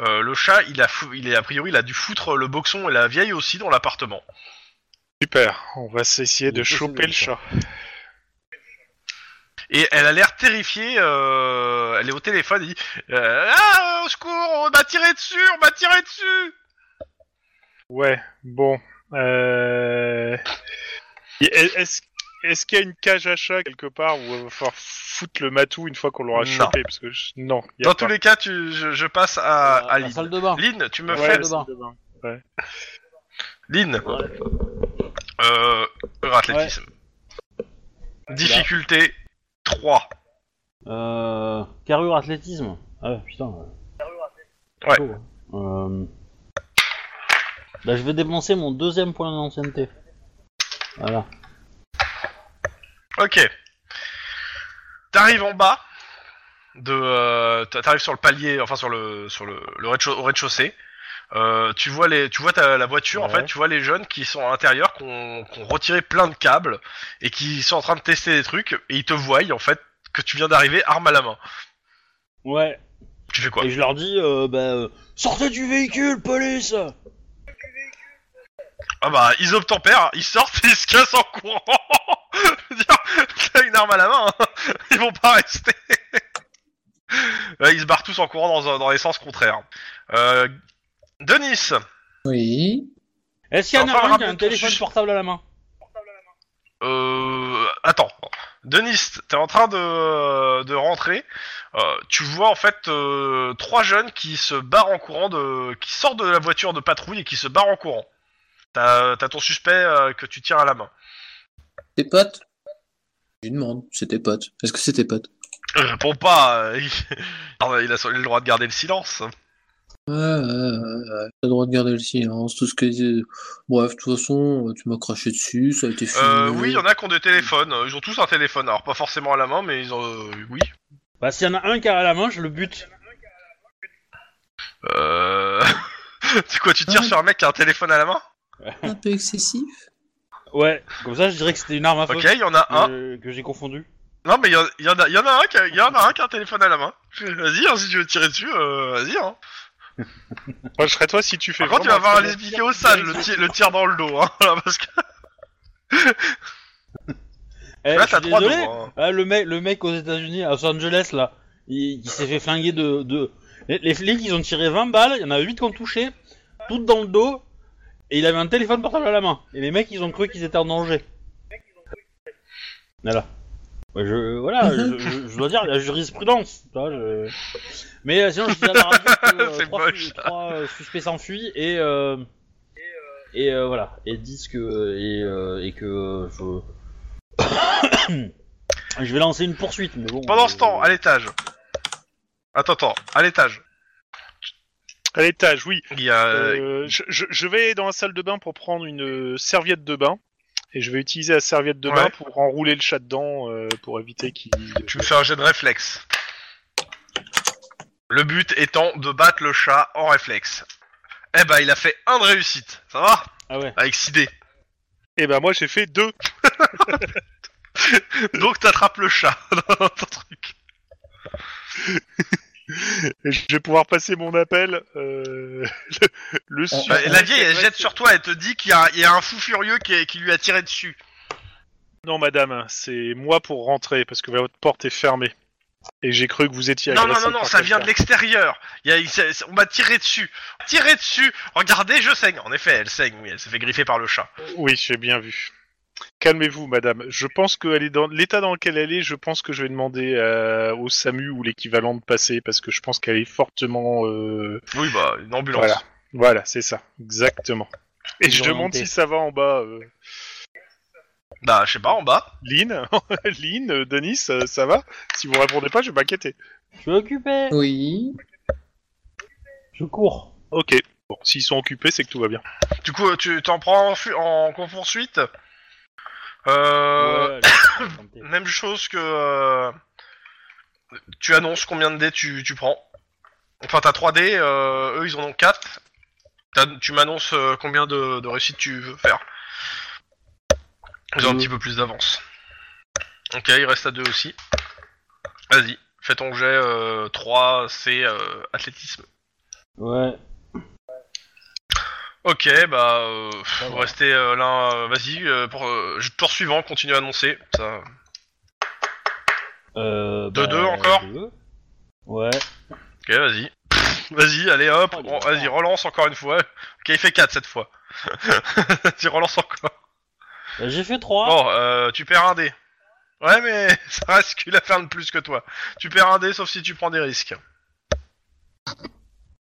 Euh, le chat, il a, fou- il est a priori, il a dû foutre le boxon et la vieille aussi dans l'appartement. Super, on va essayer Il de choper le chat. Et elle a l'air terrifiée. euh, elle est au téléphone. Elle dit euh, Ah, au secours, on m'a tiré dessus, on m'a tiré dessus. Ouais, bon. Euh... Est-ce qu'il y a une cage à chat quelque part où on va falloir foutre le matou une fois qu'on l'aura Non. chopé parce que je- Non, y a Dans pas. tous les cas, tu, je, je passe à, la, à Lynn. salle de bain. Lynn, tu me Ouais, fais la salle de bain. Lynn. Ouais. Euh, athlétisme. Difficulté 3. Euh, carrure athlétisme. Ah ouais, putain. Ouais. Chaud, hein. Euh... Bah, je vais dépenser mon deuxième point d'ancienneté. Voilà. Ok. T'arrives en bas de, euh, t'arrives sur le palier, enfin sur le sur le, le rez au rez-de-chaussée. Euh, tu vois les, tu vois ta, la voiture. En fait, tu vois les jeunes qui sont à l'intérieur, qui ont, qui ont retiré plein de câbles et qui sont en train de tester des trucs. Et ils te voient en fait que tu viens d'arriver, arme à la main. Ouais. Tu fais quoi? Et je leur dis, euh, bah, euh, sortez du véhicule, police Ah bah ils obtempèrent, ils sortent, et (laughs) ils se cassent en courant. Je (laughs) veux dire, T'as une arme à la main, hein. ils vont pas rester. (laughs) Ouais, ils se barrent tous en courant dans, un- dans les sens contraires. Euh, Denis, Oui. Est-ce qu'il y en Enfin, a un qui a un téléphone sus- portable à la main? Euh, attends, Denis, t'es en train de, de rentrer. Euh, tu vois en fait euh, trois jeunes qui se barrent en courant, de, qui sortent de la voiture de patrouille et qui se barrent en courant. T'as ton suspect euh, que tu tiens à la main. Tes potes? Je lui demande, c'est tes potes. Est-ce que c'est tes potes? Il répond pas. euh, il... (laughs) Ah, il a le droit de garder le silence. Ouais, ouais, ouais, ouais. T'as le droit de garder le silence, tout ce que... Bref, de toute façon, euh, tu m'as craché dessus, ça a été filmé. Euh, oui, il y en a qui ont des téléphones. euh, Ils ont tous un téléphone. Alors pas forcément à la main, mais ils ont. euh, oui. Bah, s'il y en a un qui a à la main, je le bute. Euh... (laughs) C'est quoi Tu tires Ouais. sur un mec qui a un téléphone à la main? Un peu excessif. Ouais, comme ça je dirais que c'était une arme à feu Ok, il y en a un. que, que j'ai confondu. Non, mais il y, en- il y en a, il y en a un qui a, il y en a un qui a un téléphone à la main. (laughs) Vas-y, hein, si tu veux tirer dessus, euh, vas-y. Hein. (laughs) Moi, je serais toi si tu fais. Par contre, tu vas avoir à un l'expliquer au sale, le, tir- le tir dans le dos. Hein, (laughs) parce que Eh, là, t'as trois dos. hein. Ah, le mec, le mec aux États-Unis, à Los Angeles là, il, il s'est fait flinguer de, de... Les, les flics, ils ont tiré 20 balles, il y en a 8 qui ont touché, toutes dans le dos, et il avait un téléphone portable à la main. Et les mecs, ils ont cru qu'ils étaient en danger. Voilà. Ouais, je, voilà, je, je- je (laughs) dois dire, la jurisprudence. je- Mais euh, sinon, je dis à la radio que (laughs) euh, trois, euh, suspects s'enfuient et euh, et voilà et disent que et, et que je (coughs) je vais lancer une poursuite, mais bon. Pendant ce temps, à l'étage. Attends, attends, à l'étage. À l'étage, oui. Il y a. Euh, je, je- je vais dans la salle de bain pour prendre une euh, serviette de bain. Et je vais utiliser la serviette de bain Ouais. pour enrouler le chat dedans euh, pour éviter qu'il. Tu me fais un jet de réflexe. Le but étant de battre le chat en réflexe. Eh ben, il a fait un de réussite. Ça va Ah ouais. Avec 6 dés. Et ben moi j'ai fait deux. (laughs) Donc, t'attrapes le chat (laughs) dans ton truc. (laughs) Je vais pouvoir passer mon appel. Euh, le le Euh, su- Bah, la vieille, elle jette sur toi et te dit qu'il y, a- il y a un fou furieux qui, qui lui a tiré dessus. Non madame, c'est moi pour rentrer parce que votre porte est fermée. Et j'ai cru que vous étiez Non, non, non, non, par ça vient de quelqu'un. l'extérieur. Il y a- il s'est- on m'a tiré dessus. Tiré dessus. Regardez, je saigne. En effet, elle saigne, oui, elle s'est fait griffer par le chat. Oui, j'ai bien vu. Calmez-vous, madame. Je pense qu'elle est dans l'état dans lequel elle est. Je pense que je vais demander euh, au SAMU ou l'équivalent de passer parce que je pense qu'elle est fortement. euh, Oui, bah, une ambulance. Voilà. Voilà, c'est ça, exactement. Et je demande si ça va en bas. Euh... Bah, je sais pas, en bas. Lynn, (laughs) Lynn, euh, Denis, euh, ça va? Si vous répondez pas, je vais m'inquiéter. Je suis occupé. Oui. Je cours. Ok. Bon, s'ils sont occupés, c'est que tout va bien. Du coup, tu t'en prends en, fu- en poursuite. Euh, Ouais. (coughs) Même chose que. euh, tu annonces combien de dés tu, tu prends. Enfin, t'as 3 dés, euh, eux ils en ont 4. tu m'annonces euh, combien de, de réussites tu veux faire. Ils ont un Euh. petit peu plus d'avance. Ok, il reste à 2 aussi. Vas-y, fais ton jet euh, 3, c'est euh, athlétisme. Ouais. Ok, bah, euh, vous va. restez euh, là. euh, Vas-y, euh, pour euh, tour suivant, continue à annoncer. Ça. Euh, De deux encore deux. Ouais. Ok, vas-y. (laughs) Vas-y, allez hop, Oh, il est ren- fort. vas-y, relance encore une fois. Ok, il fait 4 cette fois. (laughs) tu relances encore. Bah, J'ai fait 3. Bon, euh, tu perds un dé. Ouais, mais (laughs) ça reste qu'il a fait un de plus que toi. Tu perds un dé sauf si tu prends des risques. Je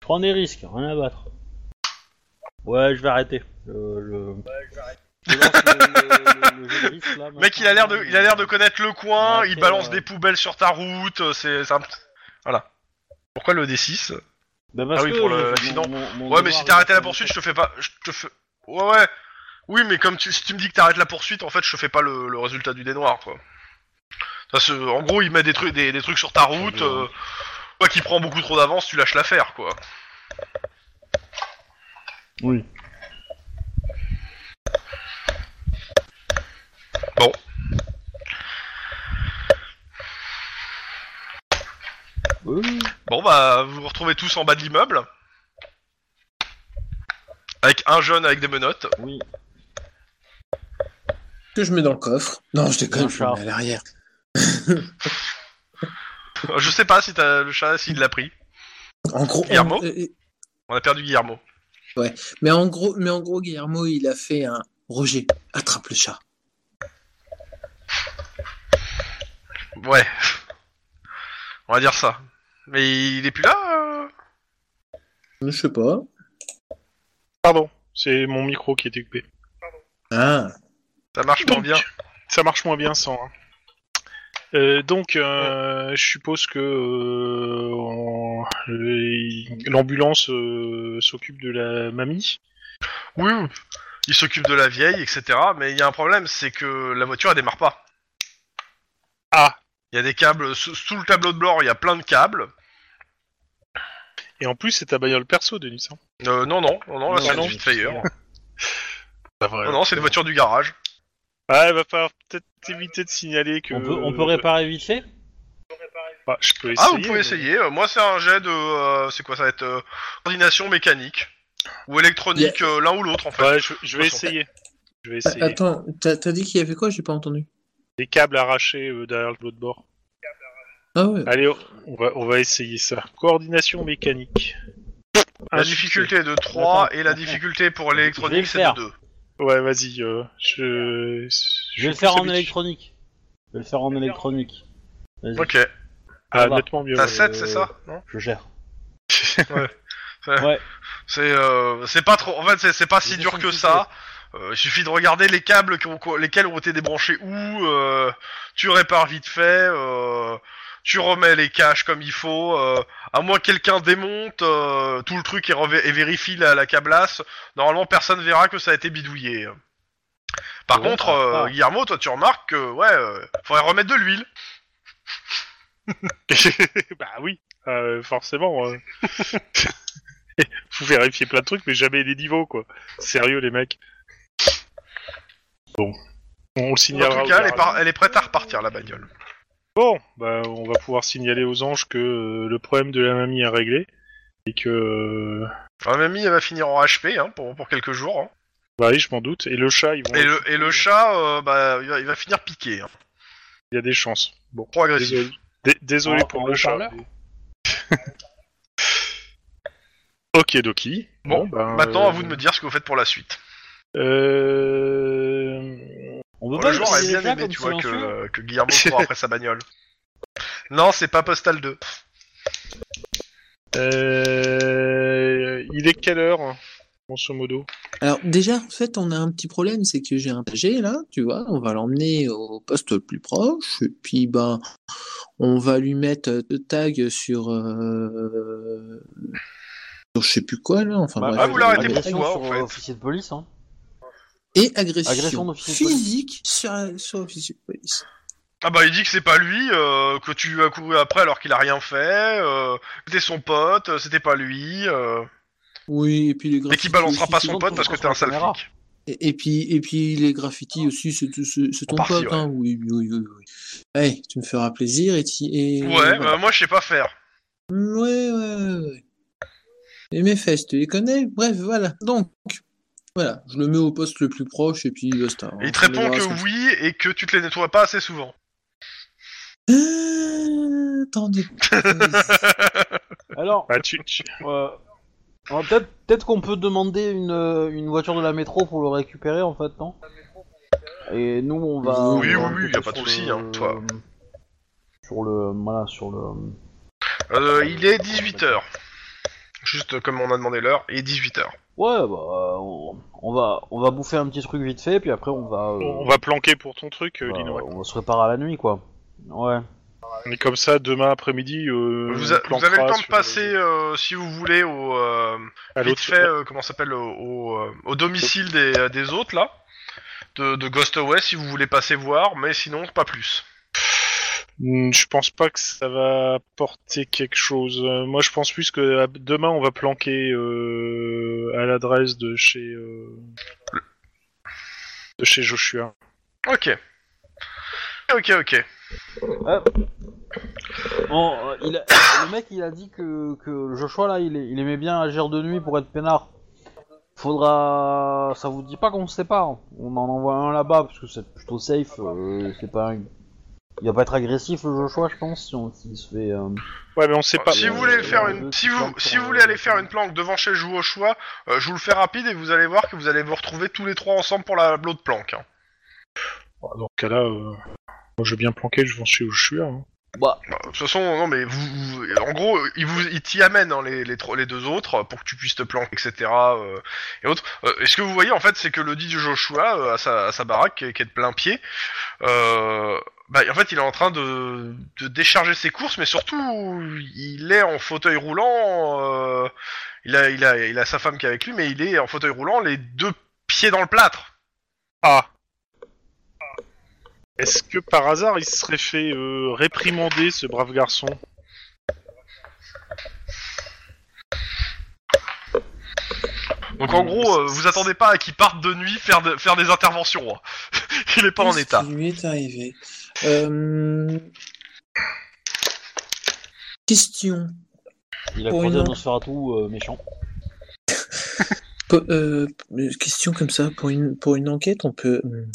prends des risques, rien à battre. Ouais, je vais arrêter. Le, le... Je lance le- le- le jeu de risque, là, (laughs) Mec, il a l'air de, il a l'air de connaître le coin, Ouais, il balance euh, des poubelles sur ta route, euh, c'est, c'est un... Voilà. Pourquoi le D6 Bah, parce Ah oui, que pour le- l'accident. mon- mon Ouais, mais devoir si est t'arrêtais la poursuite, je te fais pas, je te fais... Ouais, ouais. Oui, mais comme tu, si tu me dis que t'arrêtes la poursuite, en fait, je te fais pas le, le résultat du dé noir, quoi. Ça, se- en gros, il met des trucs, des, des trucs sur ta route, euh, toi qui prends beaucoup trop d'avance, tu lâches l'affaire, quoi. Oui. Bon. Oui. Bon, bah, vous vous retrouvez tous en bas de l'immeuble. Avec un jeune avec des menottes. Oui. Que je mets dans le coffre. Non, je déconne, je le mets à l'arrière. (laughs) Je sais pas si t'as le chat, s'il l'a pris. En gros, Guillermo euh, On a perdu Guillermo. Mais en gros, mais en gros, Guillermo, il a fait un Roger, attrape le chat. Ouais. On va dire ça. Mais il est plus là euh Je sais pas. Pardon, c'est mon micro qui est occupé. Ah, Ça marche moins Donc, bien. Ça marche moins bien sans. hein. Euh, donc, euh, je suppose que euh, on- l'ambulance euh, s'occupe de la mamie. Oui, oui. il s'occupe de la vieille, etc. Mais il y a un problème, c'est que la voiture, elle démarre pas. Ah Il y a des câbles, sous, sous le tableau de bord, il y a plein de câbles. Et en plus, c'est ta bagnole perso, Denis. hein. Euh, non, non, non, non, là, Non, c'est non. une Spitfire. (laughs) Non, non, c'est une voiture du garage. Ah, il va falloir peut-être éviter de signaler que. On peut, on peut réparer vite fait Bah, je peux essayer. Ah, vous pouvez mais- essayer. Euh, Moi, c'est un jet de. euh, c'est quoi Ça va être euh, coordination mécanique. Ou électronique, euh, l'un ou l'autre en fait. Ouais, je, je vais De essayer. Je vais essayer. Attends, t'as dit qu'il y avait quoi? J'ai pas entendu. Des câbles arrachés euh, derrière l'autre bord. Ah ouais. Allez, on va, on va essayer ça. Coordination mécanique. La difficulté est de 3 Attends, et la difficulté pour l'électronique le c'est de 2. Ouais, vas-y. euh, je... Je vais le faire en électronique. Je vais le faire en électronique. Vas-y, Ok. Ah, va. nettement mieux. T'as ouais. 7, c'est ça Non je gère. (laughs) Ouais. Ouais. C'est euh, c'est pas trop. En fait, c'est- c'est pas si dur que ça. Euh, il suffit de regarder les câbles qui ont- qui ont- lesquels ont été débranchés où. euh, tu répares vite fait. euh, tu remets les caches comme il faut. euh, à moins que quelqu'un démonte euh, tout le truc et, vérifie la, la câblasse. Normalement, personne verra que ça a été bidouillé. Par Ouais, contre, euh. Guillermo, toi, tu remarques que ouais, faudrait remettre de l'huile. (laughs) bah oui, forcément. (laughs) Vous vérifiez plein de trucs, mais jamais les niveaux, quoi. Sérieux, les mecs. Bon. On le En signalera. tout au cas, est, elle est prête à repartir la bagnole. Bon, bah, on va pouvoir signaler aux anges que euh, le problème de la mamie est réglé. Et que. euh, La mamie, elle va finir en HP hein, pour, pour quelques jours. hein. Bah oui, je m'en doute. Et le chat, ils vont. Et le, et le chat, euh, bah, il va, il va finir piqué. Hein. Il y a des chances. Bon. Trop agressif. Désolé, Dé- désolé En- pour le chat. (laughs) ok, Doki. Bon, ben, Maintenant, à vous de me dire ce que vous faites pour la suite. Euh... On veut pas le joueur a bien aimé, tu vois, que, silencieux euh, que Guillermo court après sa bagnole. Non, c'est pas Postal 2. Euh... Il est quelle heure, grosso modo? Alors déjà, en fait, on a un petit problème, c'est que j'ai un PG là, tu vois, on va l'emmener au poste le plus proche, et puis ben, on va lui mettre deux tags sur, euh, sur je sais plus quoi là, enfin Bah, bref. ah, vous l'arrêtez pourquoi, en sur fait officier de police, hein. Et agression, Agression physique sur, sur officier de police. Ah bah, il dit que c'est pas lui, euh, que tu as couru après alors qu'il a rien fait, euh, que c'était son pote, euh, c'était pas lui, euh, Oui, et puis les et graffitis. qu'il balancera pas son pote parce que t'es un sale flic. Et, et puis, et puis les graffitis aussi, c'est ton pote, ouais. hein. Oui, oui, oui, oui. Hey, tu me feras plaisir et, ti- et Ouais, voilà. bah, moi je sais pas faire. Ouais, ouais, ouais, ouais. Et mes fesses, tu les connais? Bref, voilà. Donc, voilà, je le mets au poste le plus proche et puis basta. Et il te On répond que oui et que tu te les nettoies pas assez souvent. Euh, Attendez. (laughs) Alors, Bah, tu, tu- euh, alors peut-être peut-être qu'on peut demander une, euh, une voiture de la métro pour le récupérer en fait, non? Et nous on va. Oui, on va oui, oui, peut-être y a pas de sur souci, le- hein, toi. Sur le. Voilà, sur le. Euh, il est 18h. Juste comme on a demandé l'heure, il est 18h. Ouais, bah, euh, on, on va, on va bouffer un petit truc vite fait, puis après on va. euh, on va planquer pour ton truc, euh, on va- Lino. on se préparer à la nuit, quoi. Ouais. Et comme ça, demain après-midi, euh, Vous, on avez le temps de sur- passer, euh, si vous voulez, au euh, à vite l'autre fait, euh, comment ça s'appelle, au, au, euh, au domicile des, euh, des autres là, de, de Ghost Away, si vous voulez passer voir, mais sinon pas plus. Hmm, Je pense pas que ça va apporter quelque chose. Euh, moi, je pense plus que euh, demain, on va planquer euh, à l'adresse de chez euh, de chez Joshua. Ok. Ok, ok. Bon, euh, il a- le mec il a dit que, que Joshua là il, est- il aimait bien agir de nuit pour être peinard. Faudra. Ça vous dit pas qu'on se sépare On en envoie un là-bas parce que c'est plutôt safe. euh, c'est pas. un- Il va pas être agressif le Joshua, je pense, si on s'il se fait. euh, Ouais, mais on sait pas. si euh, vous voulez euh, faire euh, une, si vous, si vous voulez euh, aller faire une planque devant chez Joue au choix, euh, je vous le fais rapide et vous allez voir que vous allez vous retrouver tous les trois ensemble pour la l'autre planque. hein. Dans ce cas-là, euh, moi, je vais bien planquer, je vais chez Joshua. hein. Bah, Bah, de toute façon, non mais vous, vous- en gros, ils vous, ils t'y amènent hein, les, les, tro- les deux autres pour que tu puisses te planquer, etc. euh, et autres. Euh, et ce que vous voyez en fait, c'est que le dit du Joshua euh, à sa, à sa baraque qui est, qui est de plein pied, euh, bah, en fait, il est en train de, de décharger ses courses, mais surtout, il est en fauteuil roulant. euh, il a, il a, il a sa femme qui est avec lui, mais il est en fauteuil roulant, les deux pieds dans le plâtre. Ah. Est-ce que par hasard, il se serait fait euh, réprimander, ce brave garçon? Donc en gros, euh, vous attendez pas à qu'il parte de nuit faire, de- faire des interventions. hein. (laughs) Il est pas en Qu'est-ce état. qui lui est arrivé? Euh, Question. Il a Pour croisé une- un Nosferatu euh, méchant. (laughs) Po- euh, question comme ça, pour une, pour une enquête, on peut. hum,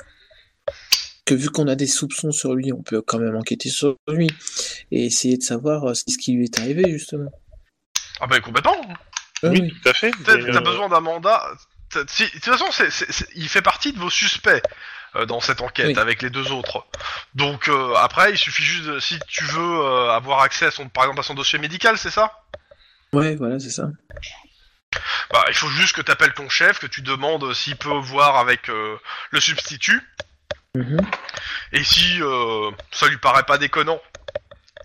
Que vu qu'on a des soupçons sur lui, on peut quand même enquêter sur lui et essayer de savoir euh, ce qui lui est arrivé, justement. Ah bah complètement. Oui, oui. tout à fait. T'as mais, t'as euh, besoin d'un mandat. si- De toute façon, c'est- c'est- c'est- il fait partie de vos suspects euh, dans cette enquête Oui. avec les deux autres. Donc euh, après, il suffit juste de, si tu veux euh, avoir accès à son, par exemple, à son dossier médical, c'est ça? Ouais, voilà, c'est ça. Bah, il faut juste que tu appelles ton chef, que tu demandes s'il peut voir avec euh, le substitut, Mhm. et si euh, ça lui paraît pas déconnant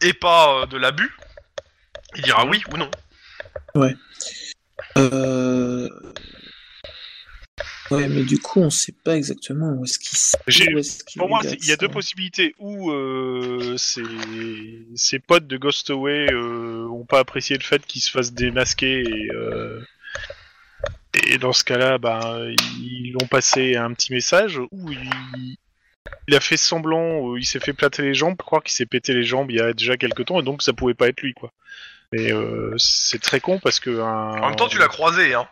et pas euh, de l'abus, il dira oui ou non. Euh... Ouais, mais du coup, on sait pas exactement où est-ce qu'il qu'il Pour moi, il y a deux possibilités. Ou euh, ses, ses potes de Ghostaway euh, ont pas apprécié le fait qu'il se fasse démasquer et, euh, et dans ce cas-là, ben, ils l'ont passé un petit message. Ou il, il a fait semblant, euh, il s'est fait plater les jambes pour croire qu'il s'est pété les jambes il y a déjà quelques temps et donc ça pouvait pas être lui, quoi. Mais euh, c'est très con parce que un... En même temps, tu l'as croisé, hein.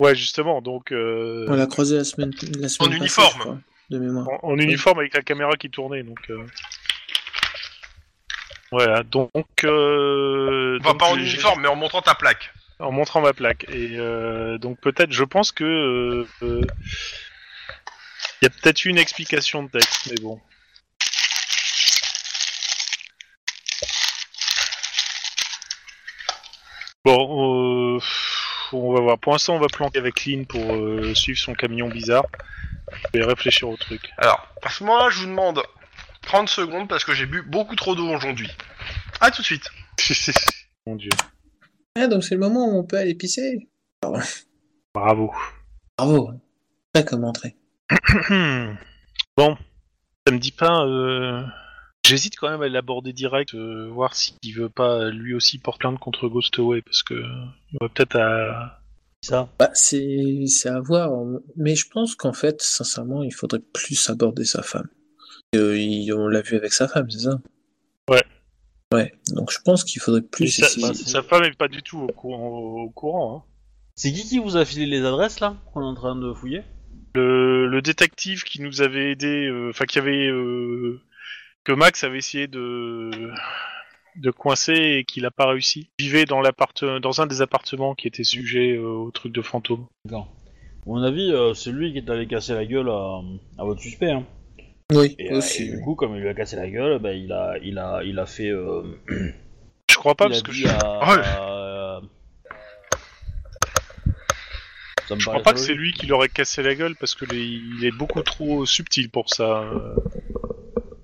Ouais, justement. Donc euh, On l'a croisé la semaine, la semaine passée, uniforme. de mémoire. en, en uniforme avec la caméra qui tournait, donc. euh, Voilà, donc. Euh... Enfin, donc, pas en uniforme, mais en montrant ta plaque. En montrant ma plaque. Et euh, donc peut-être, je pense que. euh, euh, Il y a peut-être eu une explication de texte, mais bon. Bon, euh, on va voir. Pour l'instant, on va planquer avec Lynn pour euh, suivre son camion bizarre. Je vais réfléchir au truc. Alors, à ce moment-là, je vous demande 30 secondes parce que j'ai bu beaucoup trop d'eau aujourd'hui. À tout de suite. (laughs) Mon dieu. Ah, donc c'est le moment où on peut aller pisser. Bravo. Bravo. Très comme entrée. (clears throat) bon, ça me dit pas. euh, J'hésite quand même à l'aborder direct, euh, voir s'il veut pas lui aussi porter plainte contre Ghostaway, parce que il va peut-être à. Ça. Bah, c'est c'est à voir. Mais je pense qu'en fait, sincèrement, il faudrait plus aborder sa femme. Euh, il- on l'a vu avec sa femme, c'est ça? Ouais. Ouais. Donc je pense qu'il faudrait plus sa, essayer. bah, sa femme est pas du tout au, courant. au courant hein. C'est qui qui vous a filé les adresses là qu'on est en train de fouiller? Le, le détective qui nous avait aidé, euh, enfin qui avait euh, que Max avait essayé de de coincer et qu'il a pas réussi. Il vivait dans l'appart dans un des appartements qui était sujet euh, au truc de fantôme. D'accord. À mon avis, euh, c'est lui qui est allé casser la gueule à, à votre suspect. Hein. Oui, Et, euh, aussi. et du coup, comme il lui a cassé la gueule, bah, il a, il a, il a fait. euh, (clears throat) Je crois pas il parce que je, à- (laughs) Ouais. à- Ça me je crois pas que c'est lui qui l'aurait cassé la gueule parce que les- il est beaucoup trop subtil pour ça.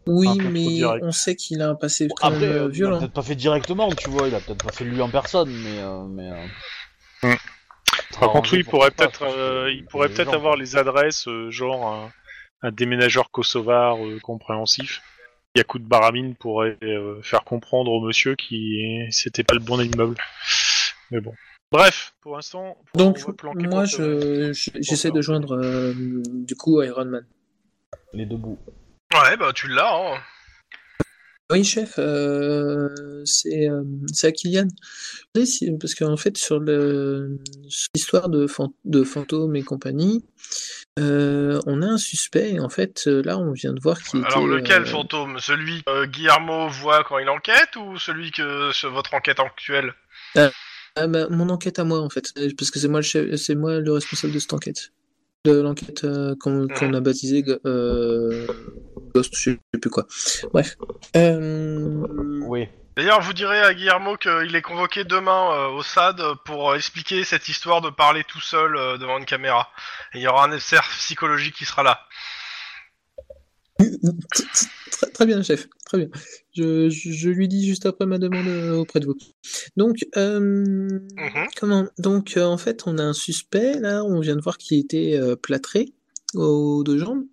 Oui, mais on sait qu'il a un passé quand Après, même euh, il a violent. peut-être pas fait directement, tu vois, il a peut-être pas fait lui en personne, mais. euh, mais euh, ça Par contre, oui, il pour pourrait peut-être, euh, il pourrait peut-être avoir les adresses, euh, genre un, un déménageur kosovar euh, compréhensif. Yakout Baramine pourrait euh, faire comprendre au monsieur qui c'était pas le bon immeuble. Mais bon. Bref, pour l'instant, on Donc, moi, je, je- j'essaie faire. de joindre euh, du coup Iron Man. Les deux bouts. Ouais, bah tu l'as, hein. Oui, chef, euh, c'est euh, c'est à Kylian. Parce qu'en fait, sur l'histoire de, fan- de fantômes et compagnie, euh, on a un suspect. Et en fait, euh, là, on vient de voir était. Alors lequel euh, fantôme? Celui que euh, Guillermo voit quand il enquête ou celui que sur votre enquête actuelle? Ah, bah, mon enquête à moi, en fait, Euh, parce que c'est moi le chef, c'est moi le responsable de cette enquête, de l'enquête euh, qu'on qu'on a baptisée euh, Ghost, je sais plus quoi. Bref. Euh, Oui. D'ailleurs, vous direz à Guillermo qu'il est convoqué demain euh, au SAD pour expliquer cette histoire de parler tout seul euh, devant une caméra. Et il y aura un expert psychologique qui sera là. Très, très bien, chef. Très bien. Je, je, je lui dis juste après ma demande euh, auprès de vous. Donc, euh, Mhm. comment Donc, euh, en fait, on a un suspect. Là, on vient de voir qu'il était euh, plâtré aux deux jambes.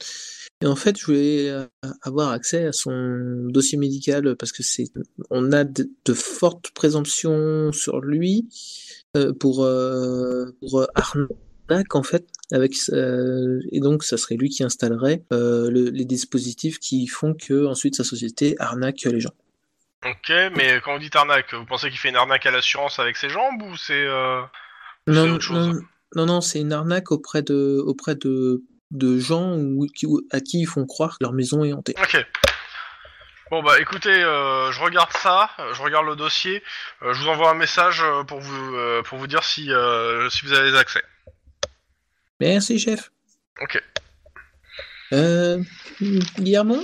Et en fait, je voulais avoir accès à son dossier médical parce que c'est, on a de, de fortes présomptions sur lui pour, pour bac en fait, avec euh, et donc ça serait lui qui installerait euh, le- les dispositifs qui font que ensuite sa société arnaque les gens. Ok, mais quand vous dites arnaque, vous pensez qu'il fait une arnaque à l'assurance avec ses jambes ou c'est... Euh... Autre chose. non, non, non, c'est une arnaque auprès de auprès de de gens qui- à qui ils font croire que leur maison est hantée. Ok. Bon bah écoutez, euh, je regarde ça, je regarde le dossier, euh, je vous envoie un message pour vous euh, pour vous dire si si vous avez accès. Merci, chef. Ok. Euh, Guillermo?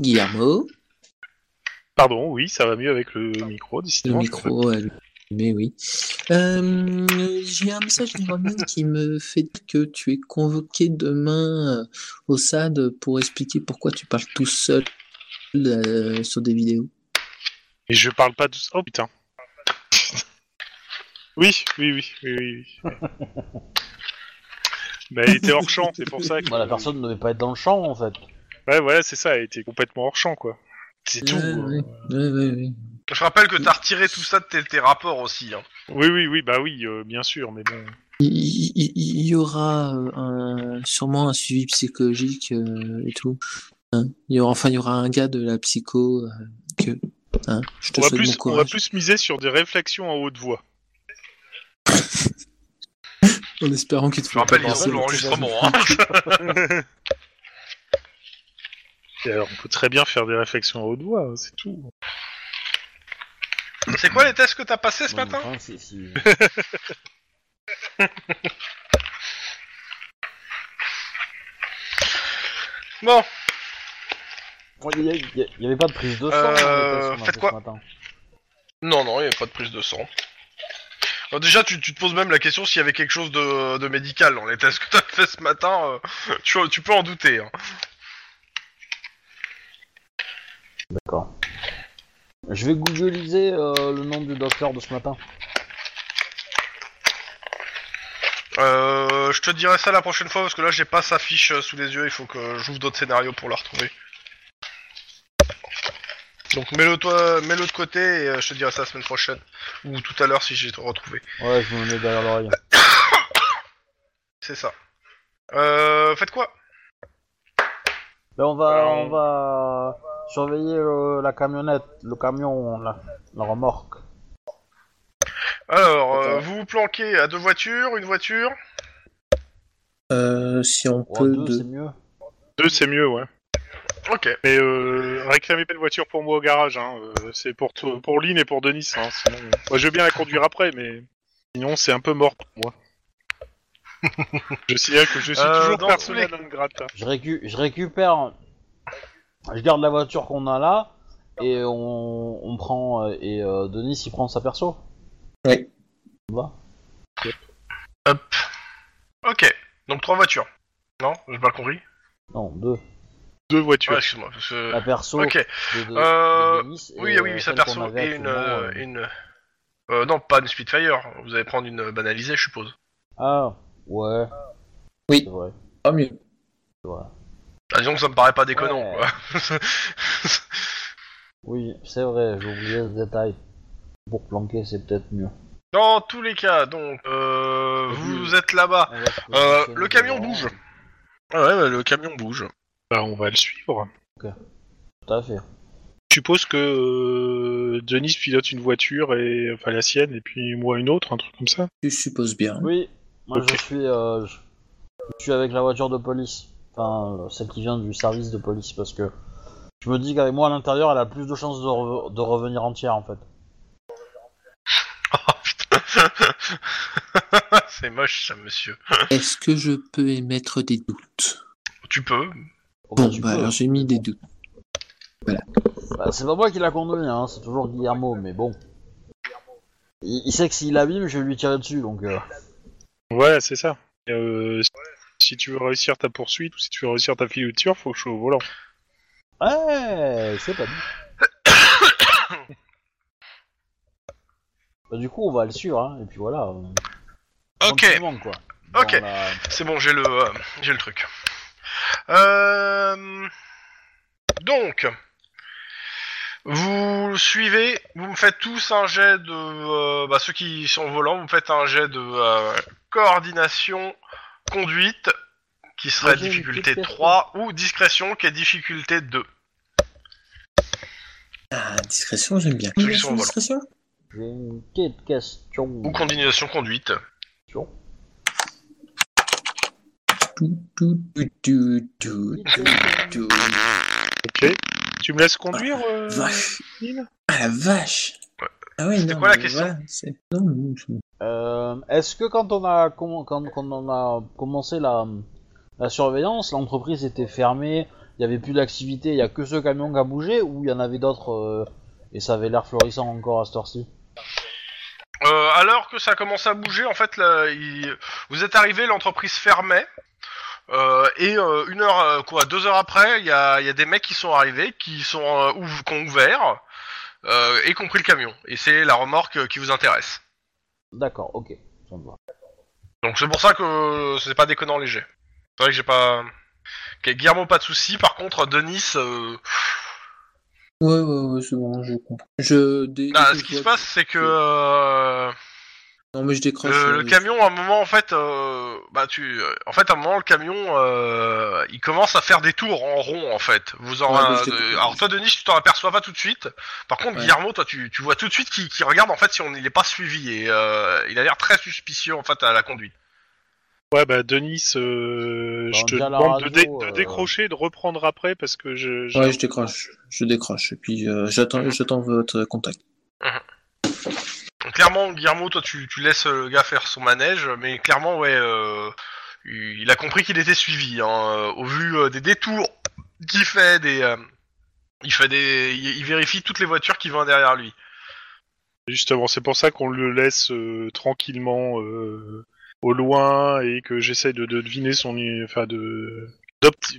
Guillermo? Pardon, oui, ça va mieux avec le micro, Le décidément. micro, euh, mais oui. Euh, J'ai un message qui me fait dire que tu es convoqué demain euh, au SAD pour expliquer pourquoi tu parles tout seul euh, sur des vidéos. Et je parle pas de... Oh putain. Oui, oui, oui, oui, oui. oui. (laughs) bah, elle était hors champ, c'est pour ça que... Bah, la personne ne devait pas être dans le champ en fait. Ouais, voilà, c'est ça, elle était complètement hors champ, quoi. C'est tout. Euh. Je rappelle que t'as retiré tout ça de tes, tes rapports aussi. Hein. Oui, oui, oui, bah oui, euh, bien sûr, mais bon... Il, il- il- il y aura euh, un, sûrement un suivi psychologique euh, et tout. Hein. Il y aura, enfin, il y aura un gars de la psycho euh, que. Hein. Je te On va, souhaite bon plus, on va courage. plus miser sur des réflexions en haute voix. (laughs) En espérant qu'il te Je fera rappelle, pas ils l'enregistrement. Hein. Et alors, on peut très bien faire des réflexions en haute voix, hein, c'est tout. C'est quoi les tests que t'as passés ce Bon, matin enfin, c'est- c'est- (laughs) Bon, Bon, Il y, a- il y a- il y avait pas de prise de sang. Euh, dans les tests qu'on a faites fait quoi ce matin. non, non, il n'y a pas de prise de sang. Alors déjà, tu, tu te poses même la question s'il y avait quelque chose de, de médical dans les tests que t'as fait ce matin. euh, tu, tu peux en douter. Hein. D'accord. Je vais googliser euh, le nom du docteur de ce matin. Euh, je te dirai ça la prochaine fois parce que là, j'ai pas sa fiche euh, sous les yeux. Il faut que j'ouvre d'autres scénarios pour la retrouver. Donc mets-le toi, mets-le de côté et euh, je te dirai ça la semaine prochaine ou tout à l'heure si j'ai retrouvé. Ouais, je me mets derrière l'oreille. (coughs) C'est ça. Euh, faites quoi? Là, on va, Alors, on va surveiller le- la camionnette, le camion, la, la remorque. Alors, euh, vous vous planquez à deux voitures, une voiture? Euh, si on Oh, peut. deux, de- c'est mieux. Deux, c'est mieux, ouais. Ok. Mais euh, réclamez pas une voiture pour moi au garage, hein. euh, c'est pour, to- pour Lynn et pour Denis. Hein, sinon, euh, moi, je veux bien la conduire après, mais sinon c'est un peu mort pour moi. je signale que je suis Euh, toujours dans personnel non grata. Je, récu- je récupère. Je garde la voiture qu'on a là et on, on prend euh, et euh, Denis il prend sa perso. Oui. Hop. Ok. Donc trois voitures. Non, j'ai pas compris? Non, deux. Deux voitures. Ouais, excuse-moi. parce que- La perso Ok. de, de- Euh, de Denis. et, Oui, oui, euh, oui, sa celle qu'on perso et une, euh, euh, une. Euh, non, pas une Spitfire. Vous allez prendre une banalisée, je suppose. Ah, ouais. Oui. C'est vrai, Pas mieux. c'est vrai. Ah, disons que ça me paraît pas déconnant. Ouais. quoi. (laughs) Oui, c'est vrai, j'ai oublié ce détail. Pour planquer, c'est peut-être mieux. Dans tous les cas, donc, euh, Oui. vous êtes là-bas. Euh, le camion bouge. Ah ouais, ouais, le camion bouge. Bah, on va le suivre. Tout à fait. Je suppose que euh, Denis pilote une voiture, et enfin la sienne, et puis moi une autre, un truc comme ça. Je suppose bien. Oui, moi Ok. je suis, euh, je, je suis avec la voiture de police. Enfin, euh, celle qui vient du service de police, parce que je me dis qu'avec moi à l'intérieur, elle a plus de chances de, re- de revenir entière en fait. Oh (laughs) putain. C'est moche ça, monsieur. Est-ce que je peux émettre des doutes? Tu peux. Bon, bah alors j'ai mis des doutes. Bah, c'est pas moi qui l'a conduit, hein, c'est toujours Guillermo, mais bon. Il, il sait que s'il abîme, je vais lui tirer dessus, donc. Euh... Ouais, c'est ça. Euh, si tu veux réussir ta poursuite ou si tu veux réussir ta filature, faut que je sois au volant. Ouais, c'est pas dit. (coughs) bah, du coup, on va le suivre, hein, et puis voilà. Ok. quoi. Ok. La- C'est bon, j'ai le, euh, j'ai le truc. Euh... Donc, Vous suivez, vous me faites tous un jet de... euh, bah, ceux qui sont au volant, vous me faites un jet de euh, coordination, conduite, qui serait difficulté petite 3, ou discrétion, qui est difficulté 2. Ah, discrétion, j'aime bien. Ceux qui sont au volant. discrétion J'ai une petite question. Ou coordination, conduite. Tout, tout, tout, tout, tout, tout. Ok. Tu me laisses conduire, euh, Vache. Ah la vache Ouais. Ah oui, C'était quoi la question voilà, c'est- non, je- Euh, Est-ce que quand on a comm- quand, quand on a commencé la, la surveillance, l'entreprise était fermée, il y avait plus d'activité, il y a que ce camion qui a bougé ou il y en avait d'autres euh, et ça avait l'air florissant encore à cette heure-ci? Euh, alors que ça a commencé à bouger, en fait, là, il- vous êtes arrivé, l'entreprise fermait. Euh, et euh, une heure, euh, quoi, deux heures après, il y a, il y a des mecs qui sont arrivés, qui sont euh, ouv- qui ont ouvert, euh, y compris le camion. Et c'est la remorque qui vous intéresse. D'accord, ok, ça me va. Donc c'est pour ça que euh, c'est pas déconnant léger. C'est vrai que j'ai pas. Ok, Guillermo, pas de souci. Par contre, Denis, euh, Ouais, ouais, ouais, c'est bon, je comprends. Je... bah, dès ce qui se passe, c'est que euh, Non, mais je décroche. le, euh, le camion, à un moment, en fait, euh, bah tu, euh, en fait, à un moment, le camion, euh, il commence à faire des tours en rond, en fait. Vous en, Ouais, euh, alors toi, Denis, tu t'en aperçois pas tout de suite. Par contre, Ouais. Guillermo, toi, tu, tu vois tout de suite qu'il qu'il regarde en fait si on il est pas suivi et euh, il a l'air très suspicieux en fait à la conduite. Ouais, bah Denis, euh, Bah, je te demande de, dé- radio, de euh, décrocher, de reprendre après parce que je. je- Ouais, je décroche. Je décroche. Et puis, euh, j'attends j'attends votre contact. Clairement, Guillermo, toi, tu, tu laisses le gars faire son manège, mais clairement, ouais, euh, il a compris qu'il était suivi, hein, euh, au vu euh, des détours qu'il fait, des, euh, il fait des, il, il vérifie toutes les voitures qui vont derrière lui. Justement, c'est pour ça qu'on le laisse euh, tranquillement euh, au loin et que j'essaye de, de deviner son, enfin de.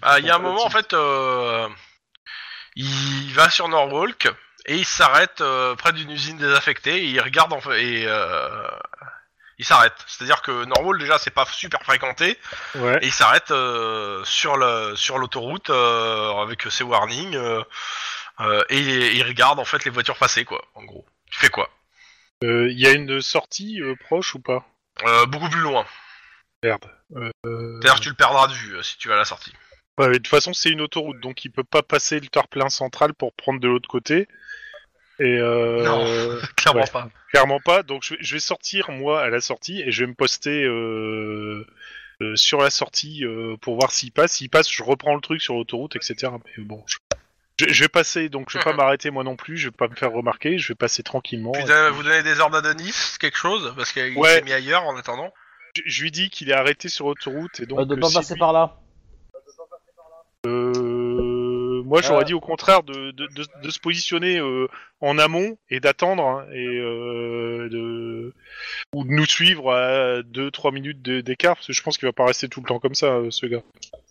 Ah, il y a un moment, en fait, euh, il va sur Norwalk et il s'arrête euh, près d'une usine désaffectée et il regarde en fait et euh, il s'arrête. C'est-à-dire que Norwalk déjà c'est pas super fréquenté Ouais. et il s'arrête euh, sur le sur l'autoroute euh, avec ses warnings et il, regarde en fait les voitures passer quoi. En gros, tu fais quoi? Il y a une sortie proche ou pas? Euh, Beaucoup plus loin. Merde. C'est-à-dire que tu le perdras de vue si tu vas à la sortie. ouais, mais de toute façon, c'est une autoroute, donc il peut pas passer le terre-plein central pour prendre de l'autre côté. Et euh, Non. (laughs) Clairement ouais. pas. Clairement pas. Donc je vais, je vais sortir moi à la sortie et je vais me poster euh, euh, sur la sortie euh, pour voir s'il passe. S'il passe, je reprends le truc sur l'autoroute, etc. Mais bon, je, vais passer. Donc je vais pas Mhm. m'arrêter moi non plus. Je vais pas me faire remarquer. Je vais passer tranquillement. Puis Et puis- vous donnez des ordres à Denis, quelque chose parce qu'il Ouais. s'est mis ailleurs en attendant. je, je lui dis qu'il est arrêté sur l'autoroute et donc Euh, de pas si passer lui- par là. Euh, moi, j'aurais Euh. dit au contraire de, de, de, de se positionner euh, en amont et d'attendre hein, et euh, de ou de nous suivre à 2-3 minutes d'écart parce que je pense qu'il va pas rester tout le temps comme ça, euh, ce gars.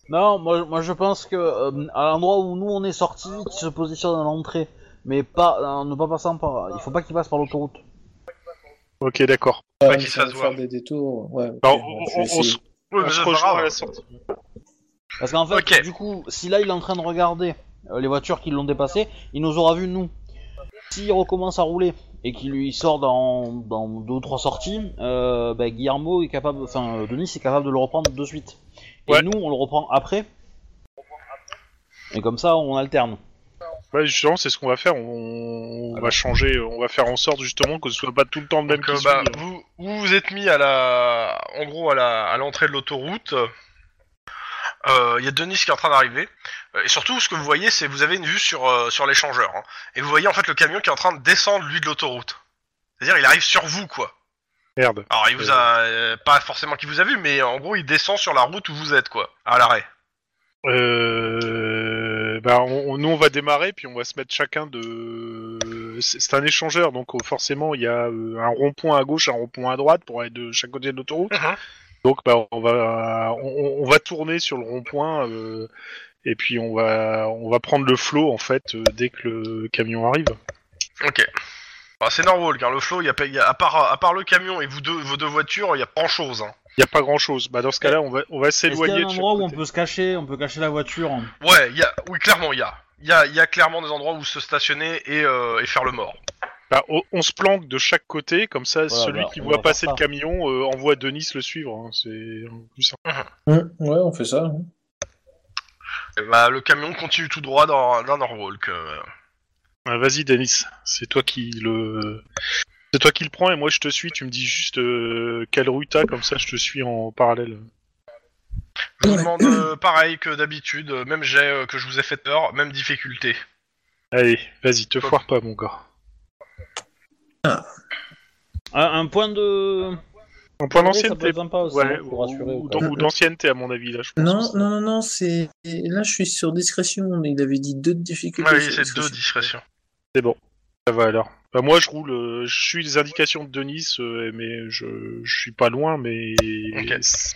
Non, moi, moi je pense que euh, à l'endroit où nous on est sortis, qu'il se positionne à l'entrée, mais pas en ne pas passant par. Il faut pas qu'il passe par l'autoroute. Ok, d'accord. Pas qu'il se fasse faire voir. des détours. Ouais, Alors, bon, on, se- on rejoint à la sortie. Parce qu'en fait, du coup, si là il est en train de regarder euh, les voitures qui l'ont dépassé, il nous aura vu nous. S'il recommence à rouler et qu'il lui sort dans, dans deux ou trois sorties, euh, bah, Guillermo est capable, enfin euh, Denis est capable de le reprendre de suite. Et Ouais. nous on le reprend après. Et comme ça on alterne. Ouais, justement, c'est ce qu'on va faire. On, on Voilà. va changer, on va faire en sorte justement que ce soit pas tout le temps le même Donc, euh, qui bah, suit. vous, vous vous êtes mis à la, en gros à la, à l'entrée de l'autoroute. Euh, Il y a Denis qui est en train d'arriver. Euh, Et surtout, ce que vous voyez, c'est vous avez une vue sur euh, sur l'échangeur. hein. Et vous voyez en fait le camion qui est en train de descendre lui de l'autoroute. C'est-à-dire, il arrive sur vous, quoi. Merde. Alors, il vous a euh, pas forcément qu'il vous a vu, mais en gros, il descend sur la route où vous êtes, quoi, à l'arrêt. Euh, bah, on, on- nous on va démarrer puis on va se mettre chacun de. C'est c'est un échangeur donc euh, forcément il y a euh, un rond-point à gauche, un rond-point à droite pour aller de chaque côté de l'autoroute. Mhm. Donc bah on va on, on va tourner sur le rond-point euh, et puis on va on va prendre le flot en fait euh, dès que le camion arrive. Ok. Bah, c'est Norwalk, hein. le flow, il y a, pas- il y a- à part à part le camion et vous deux, vos deux voitures, il y a pas grand chose. Hein. Il y a pas grand chose. Bah dans ce cas-là on va on va Est-ce qu'il y a s'éloigner un de chaque endroit où on côté. peut se cacher, on peut cacher la voiture Ouais, il y a, oui, clairement, il y a. il y a, il y a clairement des endroits où se stationner et, euh, et faire le mort. Bah, on, on se planque de chaque côté, comme ça, celui bah, qui on voit passer le ça. camion euh, envoie Denis le suivre. hein, C'est plus simple. Hum, Ouais, on fait ça. hein. Et bah, le camion continue tout droit dans, dans Norwalk. euh. Ah, Vas-y, Denis, c'est toi qui le. C'est toi qui le prends et moi je te suis. Tu me dis juste euh, quelle rue t'as, comme ça je te suis en parallèle. Je vous Ouais. demande euh, pareil que d'habitude, euh, même jet euh, que je vous ai fait peur, même difficulté. Allez, vas-y, te foire pas, mon gars. Un, un point de. Un point d'ancienneté. Ouais, ou, d'ancienneté à mon avis là. Je pense Non, non, non, non, c'est. Là, je suis sur discrétion. Il avait dit deux de difficulté. Oui, c'est deux discrétions. C'est bon. Ça va alors. Bah, moi je roule, euh, je suis les indications de Denis, euh, mais je, je suis pas loin, mais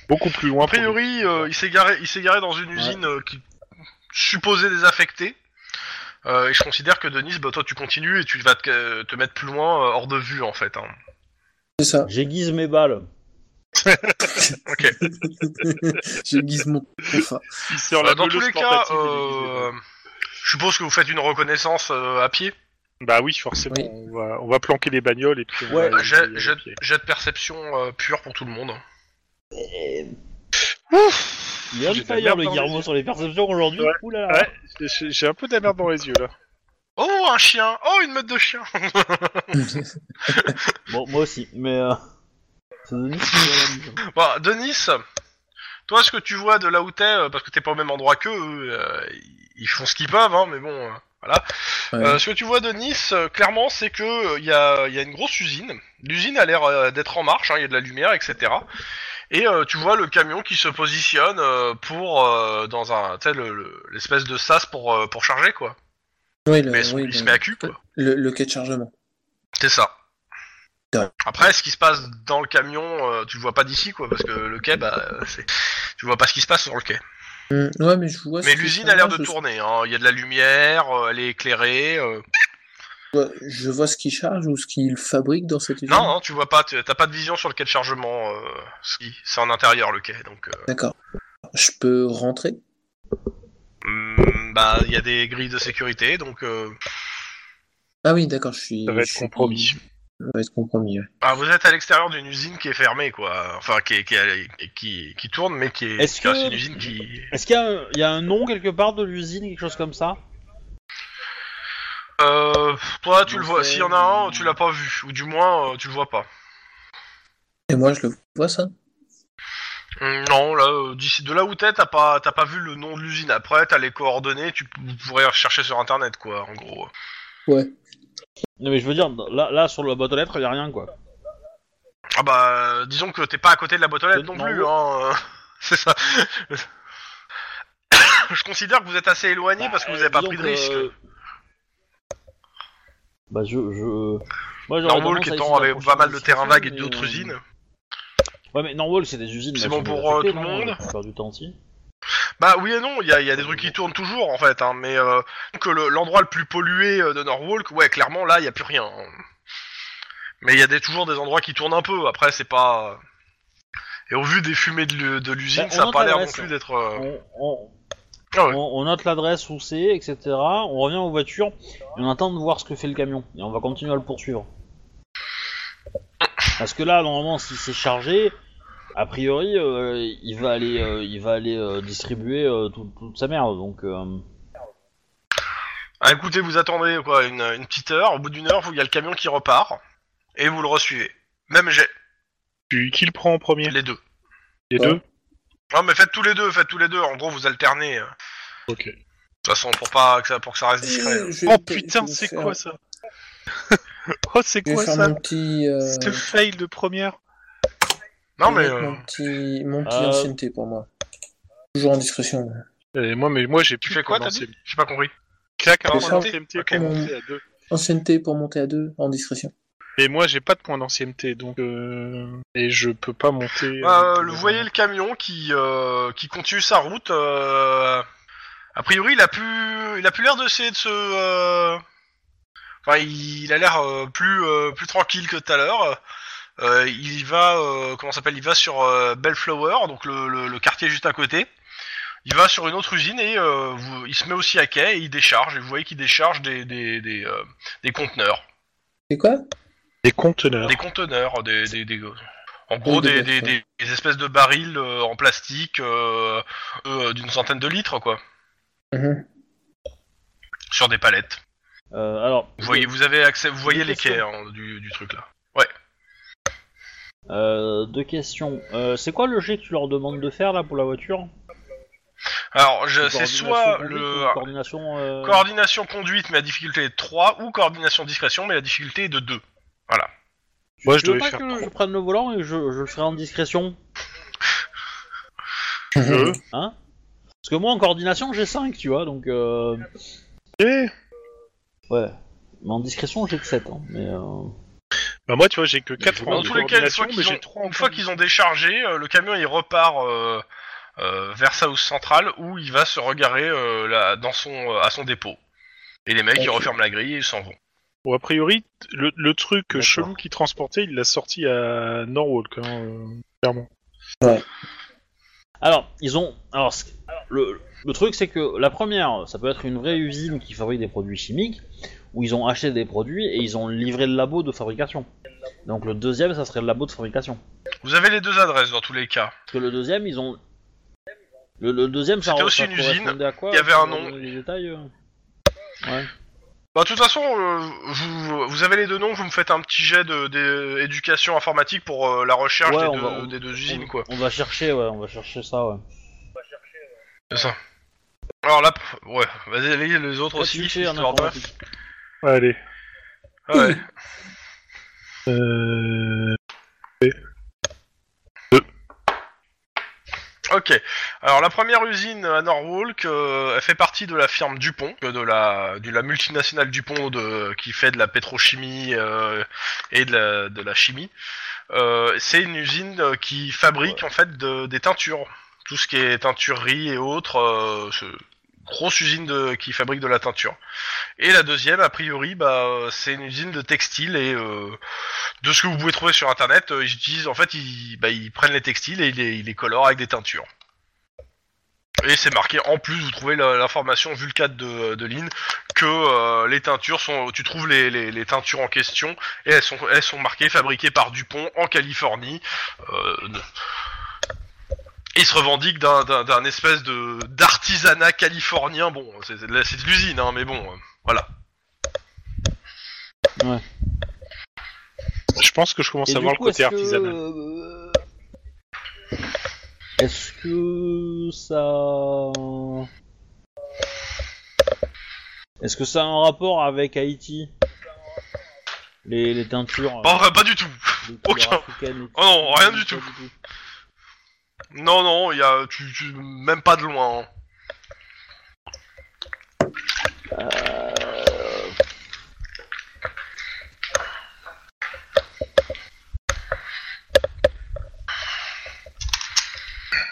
beaucoup plus loin. A priori, euh, il s'est garé, il s'est garé dans une usine euh, qui supposée désaffectée. Euh, et je considère que Denis, bah toi tu continues et tu vas te, te mettre plus loin, hors de vue en fait. hein. C'est ça. J'aiguise mes balles. (laughs) Ok. (laughs) J'aiguise mon. Il la Euh, dans tous les cas, et euh, je suppose que vous faites une reconnaissance euh, à pied. Bah oui, forcément. Oui. On, va, on va planquer les bagnoles et puis on Ouais. jet de perception euh, pure pour tout le monde. Il J'ai de les Guillermo yeux. sur les perceptions aujourd'hui. Ouais. Ouh là là. Ouais, j'ai j'ai un peu de la merde dans les yeux là. Oh, un chien Oh, une meute de chiens (laughs) Bon, moi aussi, mais. Euh... C'est Denis qui me l'a mis. Bon, Denis, toi, ce que tu vois de là où t'es, euh, parce que t'es pas au même endroit qu'eux, eux, euh, ils font ce qu'ils peuvent, hein, mais bon, euh, voilà. Ouais. Euh, ce que tu vois de Nice, euh, clairement, c'est que euh, il y, a, il y a une grosse usine. L'usine a l'air euh, d'être en marche, hein, il y a de la lumière, etc. Et euh, tu vois le camion qui se positionne euh, pour euh, dans un, tu sais, le- le- l'espèce de sas pour euh, pour charger quoi. Oui, le, Mais oui, il se met à cul quoi. le, le quai de chargement. C'est ça. Après, ce qui se passe dans le camion, euh, tu le vois pas d'ici quoi, parce que le quai, bah, euh, c'est, tu vois pas ce qui se passe sur le quai. Hum, ouais, mais je vois. Mais l'usine a l'air de charge, tourner. Hein. Il y a de la lumière, euh, elle est éclairée. euh. Je vois, je ce qu'il charge ou ce qu'il fabrique dans cette usine. Non, non, tu vois pas. tu- T'as pas de vision sur le quai de chargement. C'est en intérieur le quai, donc. D'accord. Je peux rentrer? Hum, bah, il y a des grilles de sécurité, donc. Euh, Ah oui, d'accord, je suis. Ça va être suis- compromis. Ça va être compromis, ouais. bah, vous êtes à l'extérieur d'une usine qui est fermée, quoi. Enfin, qui, est- qui, est- qui, qui tourne, mais qui est. Est-ce que- une usine qui. Est-ce qu'il y, a un- il y a un nom quelque part de l'usine, quelque chose comme ça? Euh, toi, tu le vois. S'il y en a un, tu l'as pas vu, ou du moins, euh, tu le vois pas. Et moi, je le vois, ça Non, là, euh, d'ici de là où t'es, t'as pas, t'as pas vu le nom de l'usine. Après, t'as les coordonnées, tu p- vous pourrez rechercher sur internet, quoi, en gros. Ouais. Non, mais je veux dire, là, là sur la boîte aux lettres, il y a rien quoi. Ah bah, disons que t'es pas à côté de la boîte aux lettres Non, non plus, hein. euh, (laughs) C'est ça. (coughs) Je considère que vous êtes assez éloigné parce que vous avez pas pris de que, risque. euh, Bah, je. je... Moi, étant essayer avec pas mal de terrains vagues et d'autres usines. Ouais, mais Norwalk, c'est des usines. C'est bon pour, euh, tout le monde plupart du temps. Bah oui et non, il y a, il y a des trucs qui tournent toujours en fait, hein, mais euh, que le- l'endroit le plus pollué euh, de Norwalk, ouais, clairement là, il y a plus rien. hein. Mais il y a des, toujours des endroits qui tournent un peu. Après, c'est pas. Et au vu des fumées de l'u- de l'usine, Bah, ça a pas l'air non plus d'être. euh, On, on- ah ouais. on- on note l'adresse où c'est, etc. On revient aux voitures et on attend de voir ce que fait le camion. Et on va continuer à le poursuivre. Parce que là, normalement, si c'est chargé, a priori, euh, il va aller, euh, il va aller euh, distribuer euh, tout- toute sa merde. Donc, euh, Ah, écoutez, vous attendez quoi, une, une petite heure. Au bout d'une heure, il y a le camion qui repart et vous le resuivez. Même jet, Tu- Qui le prend en premier les deux. Les Ouais. deux Non, mais faites tous les deux, faites tous les deux. En gros, vous alternez. euh, De Ok. toute façon, pour pas que ça, pour que ça reste discret. Euh, je Oh putain, c'est quoi ça (laughs) Oh, c'est Je vais quoi faire ça mon petit. euh, Ce fail de première Non, mais euh, Mon petit, mon petit Euh, ancienneté pour moi. Toujours en discrétion. Et moi, mais moi j'ai plus fais quoi, de t'as points dit d'ancienneté. J'ai pas compris. Clac, un Ah, point ça. d'ancienneté Ok. pour monter à deux. Ancienneté pour monter à deux en discrétion. Et moi j'ai pas de point d'ancienneté donc euh... et je peux pas monter. Euh, euh, le- voyez le camion qui euh, qui continue sa route. euh, a priori, il a plus il a plus l'air de se. Enfin, il, il a l'air euh, plus euh, plus tranquille que tout à l'heure. Euh, il va euh, comment s'appelle? Il va sur euh, Bellflower, donc le, le, le quartier juste à côté. il va sur une autre usine et euh, vous- il se met aussi à quai et il décharge. Et vous voyez qu'il décharge des des des, euh, des conteneurs, C'est quoi? Des conteneurs. des conteneurs, des des, des- en gros des, des des, des, des espèces de barils euh, en plastique euh, euh, d'une centaine de litres quoi, Mhm. sur des palettes. Euh, alors, Vous voyez, vous avez accès, vous voyez les quais hein, du, du truc là. euh, deux questions. Euh, c'est quoi le jet que tu leur demandes de faire là pour la voiture? Alors je- c'est Coordination soit conduite le coordination. euh, coordination conduite mais la difficulté est de 3 ou coordination discrétion mais la difficulté est de 2. Moi, je Tu veux pas faire. que je prenne le volant et je, je le ferai en discrétion? Deux. Hein? Parce que moi en coordination j'ai 5, tu vois, donc euh... Eh Ouais. Mais en discrétion j'ai que 7, hein. Mais euh... Bah moi, tu vois, j'ai que 4 Dans ans Dans de tous les cas, une fois qu'ils ont, 3 une fois qu'ils ont déchargé, euh, le camion il repart euh, euh, vers South Central où il va se regarer euh, là, dans son, euh, à son dépôt. Et les mecs ils referment la grille et ils s'en vont. Bon, a priori, le, le truc chelou qui transportait, il l'a sorti à Norwalk, hein, euh, clairement. Alors, ils ont. Alors, le, le truc, c'est que la première, ça peut être une vraie usine qui fabrique des produits chimiques, où ils ont acheté des produits et ils ont livré le labo de fabrication. Donc, le deuxième, ça serait le labo de fabrication. Vous avez les deux adresses dans tous les cas. Parce que le deuxième, ils ont. Le, le deuxième, ça, C'était aussi une usine, correspondait à quoi il y avait un nom. donner Les détails euh? Ouais. Bah, de toute façon, euh, vous, vous avez les deux noms, vous me faites un petit jet de, d'éducation informatique pour euh, la recherche Ouais, des, on deux, va- on- des deux usines, on, quoi. on va chercher, ouais, on va chercher ça, ouais. C'est ça. Alors là, ouais, vas-y, allez, les autres aussi, histoire de... informatique Allez. Ouais. (laughs) Euh... Ok. Alors la première usine à Norwalk, euh, elle fait partie de la firme Dupont, euh, de la, de la multinationale Dupont de, qui fait de la pétrochimie euh, et de la, de la chimie. Euh, c'est une usine euh, qui fabrique en fait de- des teintures, tout ce qui est teinturerie et autres. Euh, grosse usine de, qui fabrique de la teinture. Et la deuxième, a priori, bah, euh, c'est une usine de textile et euh, de ce que vous pouvez trouver sur internet, euh, ils utilisent en fait ils, bah, ils prennent les textiles et ils les, ils les colorent avec des teintures. Et c'est marqué en plus, vous trouvez l'information vu le cadre de, de Lynn que euh, les teintures sont, tu trouves les, les, les teintures en question et elles sont elles sont marquées fabriquées par Dupont en Californie. Euh, ils se revendiquent d'un d'un- d'un espèce de d'artisanat californien. Bon, c'est c'est de la- c'est de l'usine, hein, mais bon, euh, voilà. Je pense que je commence Et à voir coup, le côté est-ce que, artisanal. euh, Est-ce que ça... Est-ce que ça a un rapport avec Haïti? Les, les teintures Bon, enfin, pas du tout. aucun. Oh non, rien du tout. Non, non, il y a, tu, tu- même pas de loin. hein. Euh,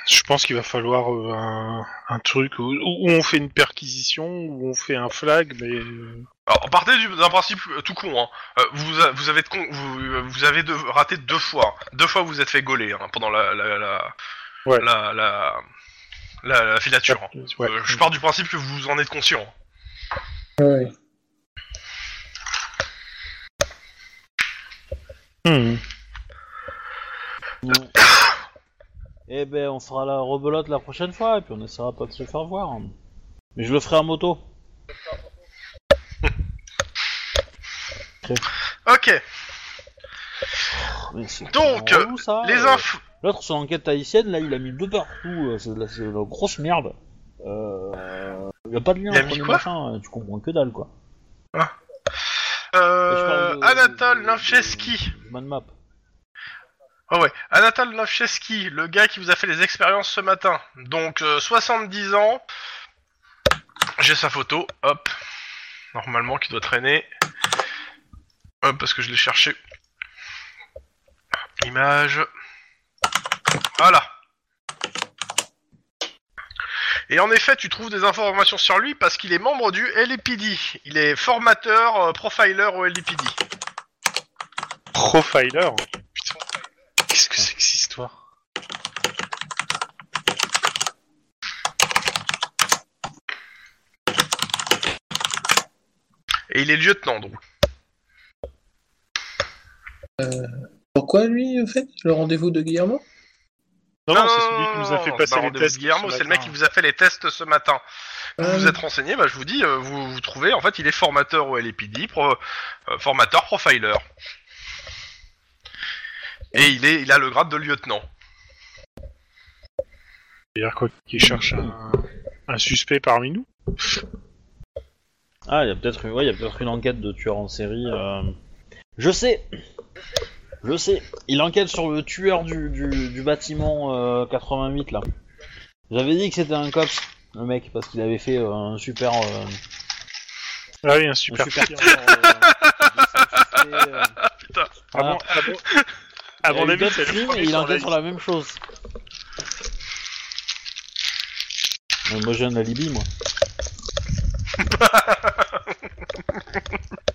Je pense qu'il va falloir euh, un, un truc où, où on fait une perquisition, où on fait un flag, mais euh, Alors, partez du- d'un principe euh, tout con. Hein. Euh, vous, a- vous avez, de con- vous, vous avez de- raté deux fois. Deux fois, vous êtes fait gauler hein, pendant la, la, la, Ouais. la, la, la- la filature. hein. ouais. Je pars du principe que vous en êtes conscient. Ouais. Hmm. non. (coughs) Eh ben, on fera la rebelote la prochaine fois et puis on essaiera pas de se faire voir. Mais je le ferai en moto. Ok. Mais c'est Donc, relou, ça, Les euh. infos. L'autre, son enquête haïtienne, là, il a mis deux partout. euh, C'est de la, c'est de la grosse merde. Euh... Il y a pas de lien Il a entre mis les quoi machins, euh, tu comprends que dalle, quoi. Euh, Je parle de- Anatole de- Nowcheski. de- Man Map. Ah ouais, Anatole Nowcheski, le gars qui vous a fait les expériences ce matin. Donc, euh, 70 ans. J'ai sa photo, hop. Normalement, qui doit traîner. Hop, parce que je l'ai cherché. Image. Voilà. Et en effet, tu trouves des informations sur lui parce qu'il est membre du LPD. Il est formateur, euh, profiler au LPD. Profiler Putain. Qu'est-ce que c'est que cette histoire? Et il est lieutenant, donc. Euh, pourquoi lui, en fait Le rendez-vous de Guillermo? Non, non, c'est celui qui nous a fait passer les rendez-vous tests. de Guillermo, ce c'est le mec qui vous a fait les tests ce matin. Vous Ah, vous êtes renseigné, bah, je vous dis, euh, vous, vous trouvez, en fait, il est formateur au LAPD, pro- euh, formateur profiler. Et il, est, il a le grade de lieutenant. C'est-à-dire quoi Qu'il cherche un, un suspect parmi nous? Ah, il y a peut-être ouais, il y a peut-être une enquête de tueur en série. euh. Je sais Je sais Il enquête sur le tueur du, du, du bâtiment euh, 88 là. J'avais dit que c'était un cops, le mec, parce qu'il avait fait euh, un super. euh, Ah oui, un un super. super tir. euh, suspect, euh. (laughs) Ah bon, ah bon À Il y a mon eu avis, d'autres c'est le crimes premier et il la enquête sur la même chose. Euh, moi j'ai un alibi, moi. (laughs)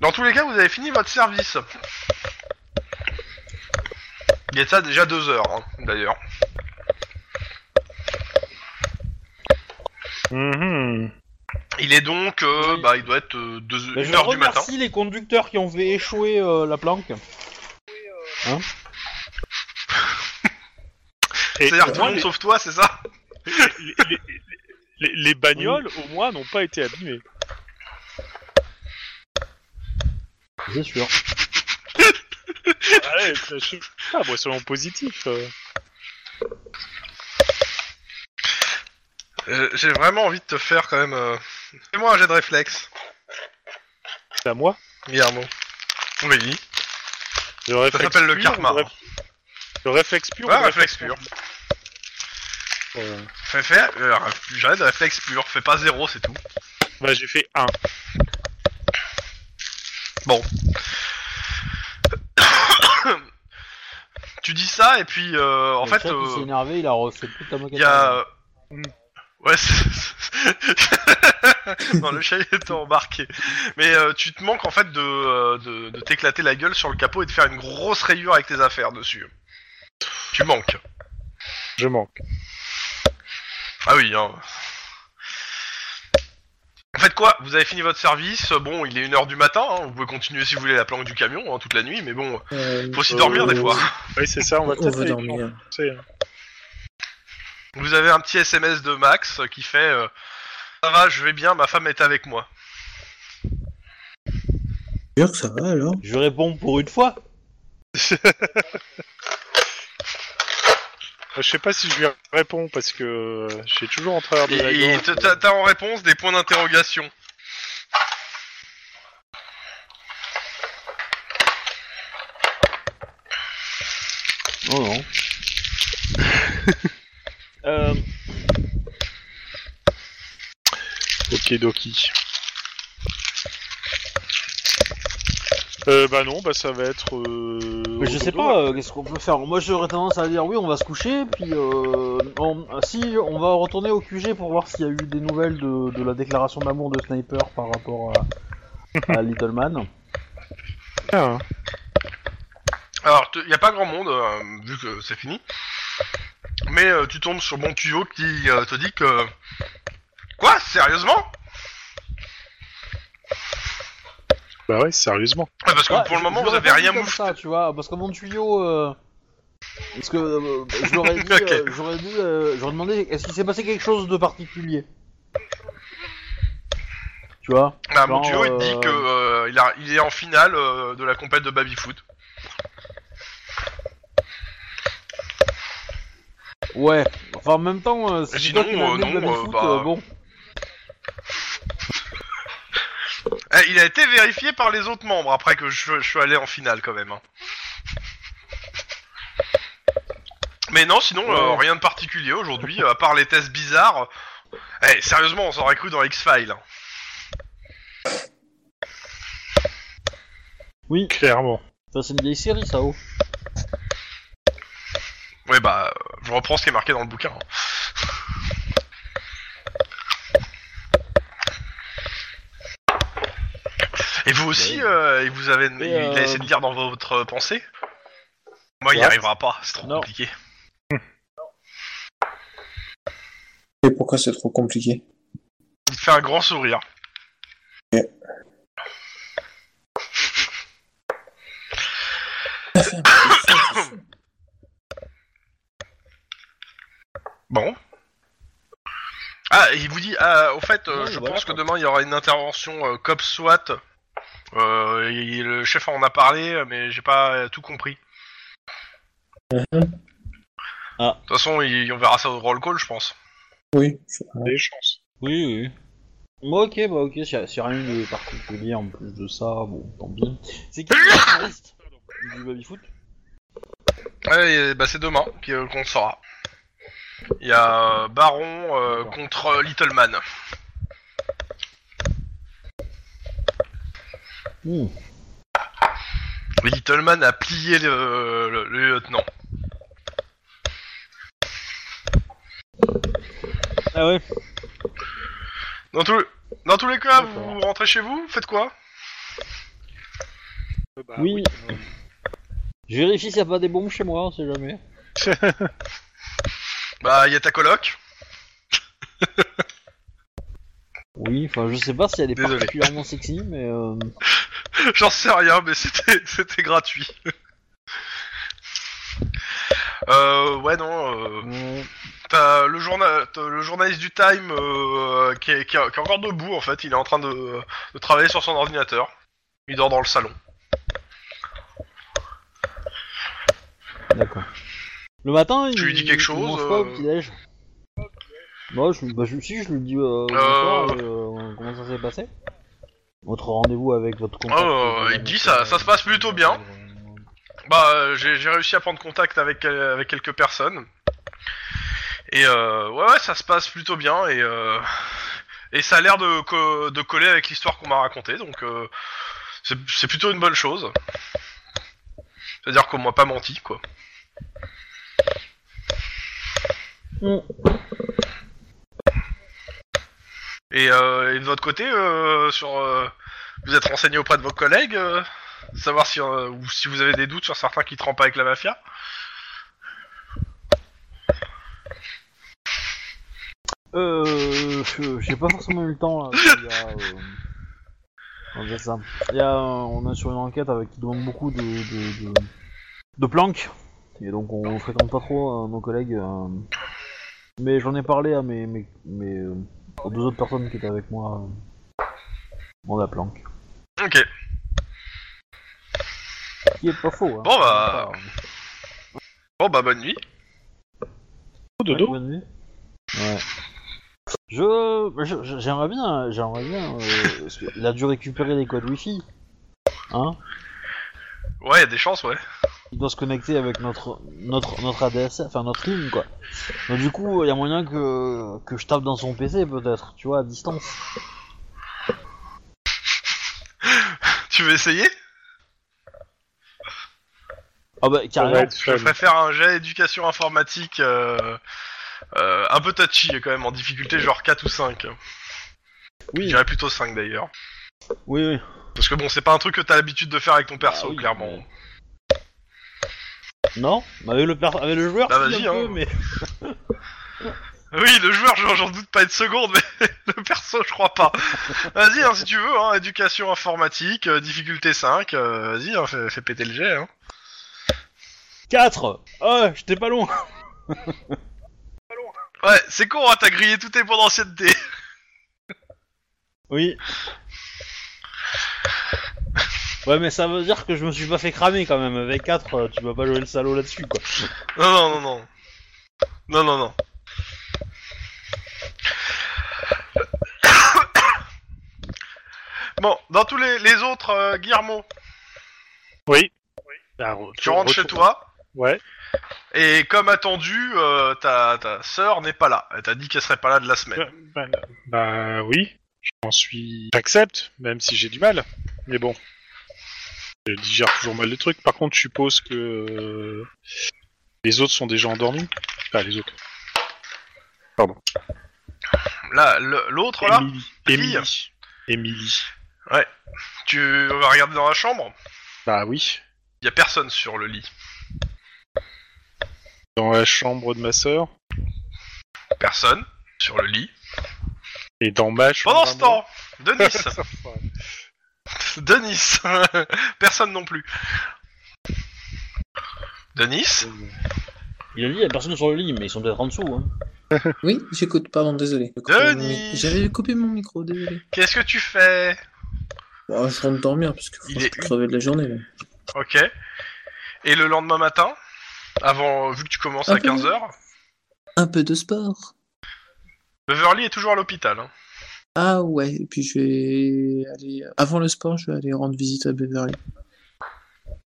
Dans tous les cas, vous avez fini votre service. Il y a de ça déjà deux heures, hein, d'ailleurs. Mhm. Il est donc, euh, Oui. bah, il doit être euh, deux, Bah, une je heure du matin. remercie les conducteurs qui ont fait échouer euh, la planque. (laughs) Et C'est-à-dire au tout le moins, monde les, sauf toi, c'est ça? les, les- les- les bagnoles, au moins, n'ont pas été abîmées. C'est sûr. Ah ouais, je moi, soyons positifs. euh. Euh, J'ai vraiment envie de te faire quand même. Euh... Fais-moi un jet de réflexe, C'est à moi? Guillermo. Oui. Le réflexe s'appelle le pur, karma. Le, réf- le réflexe pur. Ouais, ou le réflexe pur. Euh, Fais, fais, euh, jet de réflexe pur. Fais pas zéro, c'est tout. Bah, j'ai fait 1. (coughs) Tu dis ça et puis euh, en Le fait, chat, il s'est euh, énervé, il a refait toute ta moquette. il y a. Mm. Ouais, c'est- (laughs) non, le chat il était embarqué. Mais euh, tu te manques en fait de, euh, de, de t'éclater la gueule sur le capot et de faire une grosse rayure avec tes affaires dessus. Tu manques. Je manque. Ah oui, hein. En fait quoi Vous avez fini votre service, bon il est 1h du matin, hein, vous pouvez continuer si vous voulez la planque du camion hein, toute la nuit, mais bon, euh, faut aussi Euh, dormir des fois. Oui, c'est ça, on va on peut-être aller dormir. hein. Vous avez un petit SMS de Max qui fait euh, Ça va, je vais bien, ma femme est avec moi. Que ça va alors Je réponds pour une fois. (laughs) Je sais pas si je lui réponds parce que euh, j'ai toujours en travers de la Et, gorge. t'as- en réponse des points d'interrogation. Non, non. (laughs) euh, Ok, Doki. Euh, bah non, bah ça va être. Euh, mais je sais pas, euh, qu'est-ce qu'on peut faire. Moi j'aurais tendance à dire oui, on va se coucher, puis euh, on- si on va retourner au QG pour voir s'il y a eu des nouvelles de, de la déclaration d'amour de Sniper par rapport à, à (laughs) Little Man. Ah, Alors, il y a pas grand monde, euh, vu que c'est fini. Mais euh, tu tombes sur mon tuyau qui euh, te dit que... Quoi? Sérieusement? Bah ouais, sérieusement. Ah, Parce que Ouais, pour le je- moment, je vous l'aurais avez pas rien comme moufté. ça, tu vois, parce que mon tuyau. euh, Parce que euh, je l'aurais dit, (laughs) Ok. euh, j'aurais dit, euh, j'aurais demandé, est-ce qu'il s'est passé quelque chose de particulier? Tu vois? Ah, mon Genre, tuyau, il dit euh, que euh, il, a- il est en finale euh, de la compète de baby-foot. Ouais. Enfin, en même temps, euh, si Sinon, toi qui l'as euh, amené non, euh, bah, euh, bon. (laughs) Il a été vérifié par les autres membres après que je, je suis allé en finale quand même. hein. Mais non, sinon euh, rien de particulier aujourd'hui, à part les tests bizarres. Eh, sérieusement, on s'aurait cru dans X-Files. Oui, Clairement. ça c'est une vieille série, ça, oh. Ouais, bah, euh, je reprends ce qui est marqué dans le bouquin. hein. Aussi, euh, et vous avez, il, il a euh, essayé de lire dans votre pensée Moi, il n'y arrivera pas, c'est trop Non. compliqué. Et pourquoi c'est trop compliqué Il te fait un grand sourire. (coughs) Bon. Ah, il vous dit, ah, au fait, euh, Ouais, je voilà, pense que quoi. demain il y aura une intervention euh, COP SWAT. Euh, le chef en a parlé, mais j'ai pas tout compris. Mhm. De toute façon, il- on verra ça au roll call, je pense. Oui. je- Des chances. Oui, oui. Bon, ok, bah ok, s'il y, a- s'il y a rien de particulier en plus de ça, bon, tant pis. C'est qui le scénariste du baby-foot Ouais, bah, c'est demain qu'on le saura. Il y a Baron euh, contre Little Man. Hmm. Mais Little Man a plié le, le- le lieutenant. Ah ouais Dans, tous- dans tous les cas, D'accord. vous rentrez chez vous, faites quoi? Euh, bah, Oui. Je vérifie s'il n'y a pas des bombes chez moi, on sait jamais. (laughs) Bah, il y a ta coloc. (laughs) Oui, enfin, je sais pas si elle est Désolé. particulièrement sexy, mais... Euh... (laughs) J'en sais rien, mais c'était (laughs) c'était gratuit. (laughs) euh, ouais, non. Euh. T'as le, t'as le journaliste du Time euh, qui, est, qui est- qui est encore debout en fait, il est en train de, de travailler sur son ordinateur. Il dort dans le salon. D'accord. Le matin, Tu il, lui dis quelque il chose, mange pas au euh, petit-déj? Bah, je, bah, je, si, je lui dis euh, Euh, bonsoir, et, euh, comment ça s'est passé? Votre rendez-vous avec votre contact Oh, euh, il dit ça- ça se passe plutôt bien. Bah, euh, j'ai j'ai réussi à prendre contact avec, euh, avec quelques personnes. Et euh, ouais, ouais, ça se passe plutôt bien et, euh, et ça a l'air de, co- de coller avec l'histoire qu'on m'a racontée, donc euh, c'est c'est plutôt une bonne chose. C'est-à-dire qu'on m'a pas menti, quoi. Mm. Et, euh, et de votre côté, euh, sur, euh, vous êtes renseigné auprès de vos collègues, euh, savoir si, euh, si vous avez des doutes sur certains qui trempent avec la mafia? Euh, j'ai pas forcément eu le temps. Là, a, dire ça? On est sur une enquête avec qui demande beaucoup de, de, planques. Et donc on fréquente pas trop nos collègues. mais j'en ai parlé à mes, aux deux autres personnes qui étaient avec moi. Euh, bon, la planque. Ok. Qui est pas faux. Hein. Bon, bah, Bon bah bonne nuit. Oh, dodo. Ouais, bonne nuit. Ouais. Je, j'aimerais bien, j'aimerais bien. euh, dû récupérer les codes Wi-Fi. Hein Ouais, y a des chances, ouais. Il doit se connecter avec notre notre notre ADSL, enfin notre ligne quoi. Donc du coup, il y a moyen que que je tape dans son PC peut-être, tu vois, à distance. (laughs) Tu veux essayer? Ah bah carrément. Je faire un jet éducation informatique euh, euh, un peu touchy quand même, en difficulté genre 4 ou 5. Je Oui, dirais plutôt 5 d'ailleurs. oui, oui. Parce que bon, c'est pas un truc que t'as l'habitude de faire avec ton perso, Ah oui, clairement. mais- Non, bah, avec le per- avec le joueur, Bah, si, vas-y, un peu, hein. mais (laughs) Oui, le joueur, j'en j'en doute pas une seconde, mais (laughs) le perso, je crois pas. Vas-y, hein, si tu veux, hein, éducation informatique, euh, difficulté 5, euh, vas-y, hein, fais, fais péter le jet. Hein. 4 Ah, j'étais pas loin. Ouais, c'est con, hein, t'as grillé tous tes points d'ancienneté. Oui. Ouais, mais ça veut dire que je me suis pas fait cramer quand même. Avec 4, tu vas pas jouer le salaud là-dessus, quoi. Non, non, non, non. Non, non, non. bon, dans tous les, les autres, euh, Guillermo, Oui. Bah, re- tu rentres chez toi, Ouais. et comme attendu, euh, ta, ta sœur n'est pas là. Elle t'a dit qu'elle serait pas là de la semaine. Bah, bah, bah, oui. J'en suis. J'accepte, même si j'ai du mal. Mais bon. Je digère toujours mal le truc. Par contre, je suppose que. euh, Les autres sont déjà endormis. Enfin, les autres. Là, le- l'autre, là, Émilie. Émilie. Émilie. tu vas regarder dans la chambre, Bah oui. il y a personne sur le lit. Dans la chambre de ma sœur? Personne sur le lit. Et dans Mash. Pendant on ce temps, Denis. (laughs) (laughs) Denis, (laughs) personne non plus. Denis, Il a dit, il y a personne sur le lit, mais ils sont peut-être en dessous. Hein. (laughs) Oui, j'écoute, pardon, désolé. Denis. J'avais coupé mon micro, désolé. qu'est-ce que tu fais? Oh, je rentre dormir parce que Il faut est crever de la journée. Là. Ok. Et le lendemain matin, avant, vu que tu commences Un à peu. 15h, Un peu de sport. Beverly est toujours à l'hôpital. hein. Ah ouais, et puis je vais aller... Avant le sport, je vais aller rendre visite à Beverly.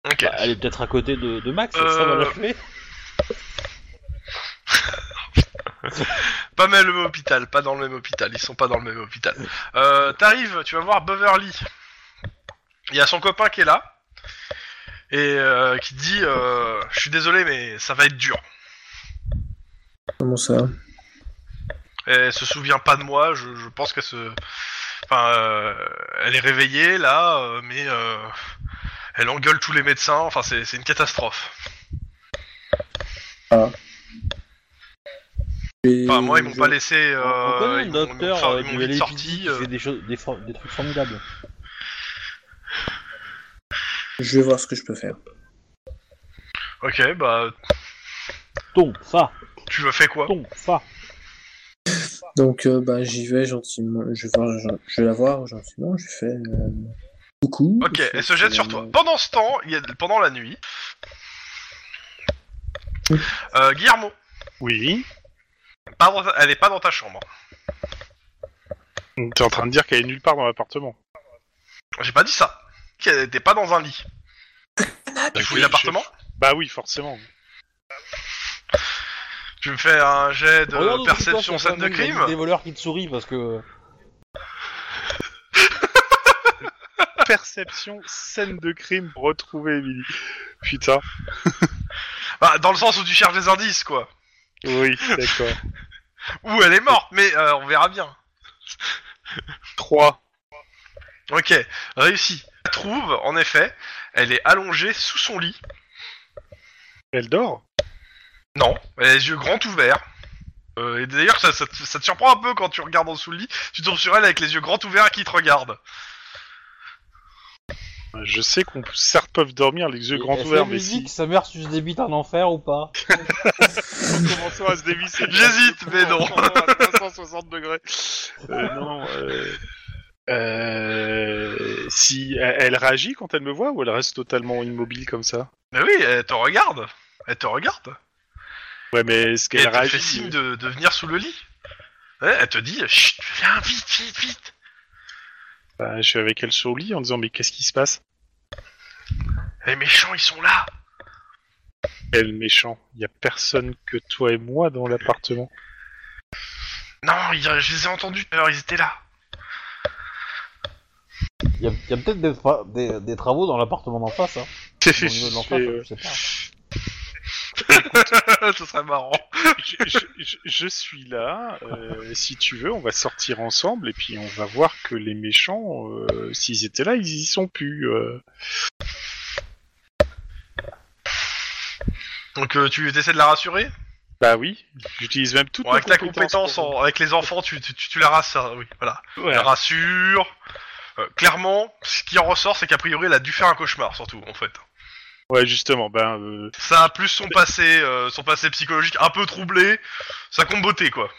Ok. Bah, elle est peut-être à côté de, de Max, ça Euh, va. (laughs) Pas même le même hôpital, pas dans le même hôpital, ils sont pas dans le même hôpital. Euh, T'arrives, tu vas voir Beverly. Il y a son copain qui est là et euh, qui dit euh, Je suis désolé, mais ça va être dur. Comment ça? Elle se souvient pas de moi, je, je pense qu'elle se. Enfin, euh, elle est réveillée là, euh, mais euh, elle engueule tous les médecins, enfin, c'est c'est une catastrophe. Et Enfin, moi, ils m'ont je- pas laissé. Euh, On connaît un ils m'ont- ils m'ont docteur fait- euh, ils m'ont du vite LAPD sorti. qui euh, fait des, choses, des, for- des trucs formidables. Je vais voir ce que je peux faire. Ok, bah, Ton, fa, tu veux faire quoi? Ton, fa. Donc, euh, bah, j'y vais gentiment. Je vais, voir, je, je vais la voir gentiment. Je fais euh, coucou. Ok, elle se jette sur toi. euh, Pendant ce temps, il y a, pendant la nuit, euh, Guillermo, Oui. pas dans ta- elle est pas dans ta chambre. T'es en train de dire qu'elle est nulle part dans l'appartement. J'ai pas dit ça. Qu'elle était pas dans un lit. Tu fouilles Ok, l'appartement Bah oui, forcément. Tu me fais un jet de Regarde toi, perception scène de un mec, il y a crime Des voleurs qui te sourient parce que. (laughs) Perception, scène de crime pour retrouver Emily. Putain. (laughs) Bah, dans le sens où tu cherches des indices, quoi. Oui, d'accord. (laughs) Ou elle est morte, mais euh, on verra bien. 3. Ok, réussi. Elle trouve, en effet, elle est allongée sous son lit. Elle dort? Non, elle a les yeux grands ouverts. Euh, et d'ailleurs, ça, ça, te- ça te surprend un peu quand tu regardes en dessous le lit. Tu tombes sur elle avec les yeux grands ouverts qui te regardent. Je sais qu'on certes peuvent dormir les yeux grands ouverts, mais si. que sa mère suce des bites en enfer ou pas (laughs) Commençons à se dévisser. J'hésite, mais non. À 360 degrés. Euh, non, euh... euh, Si elle elle réagit quand elle me voit ou elle reste totalement immobile comme ça? Mais oui, elle te regarde. Elle te regarde. Ouais, mais est-ce Et qu'elle elle te réagit fait signe de, de venir sous le lit. Ouais, elle te dit, chut, viens vite, vite, vite. Bah, Je suis avec elle sur le lit en disant mais qu'est-ce qui se passe? Les méchants, ils sont là. Elle méchant. Il y a personne que toi et moi dans l'appartement. Non, il y a- je les ai entendus tout à l'heure, ils étaient là. Il y a, il y a peut-être des, tra- des, des travaux dans l'appartement d'en face. Hein. (laughs) Au niveau de l'en face, Euh, je sais pas. (laughs) Ce serait marrant. je, je- je- je suis là. euh, si tu veux, on va sortir ensemble et puis on va voir que les méchants, euh, s'ils étaient là, ils y sont plus. euh. Donc euh, tu essaies de la rassurer? Bah oui, j'utilise même toutes Bon, mes Avec compétences compétence, pour- en- avec les enfants, tu, tu, tu, tu la rassures. Oui, voilà. Tu la rassures. Euh, clairement, ce qui en ressort, c'est qu'a priori, elle a dû faire un cauchemar, surtout, en fait. Ouais, justement, ben, euh, Ça a plus son passé, euh, son passé psychologique un peu troublé. Ça compte beauté, quoi.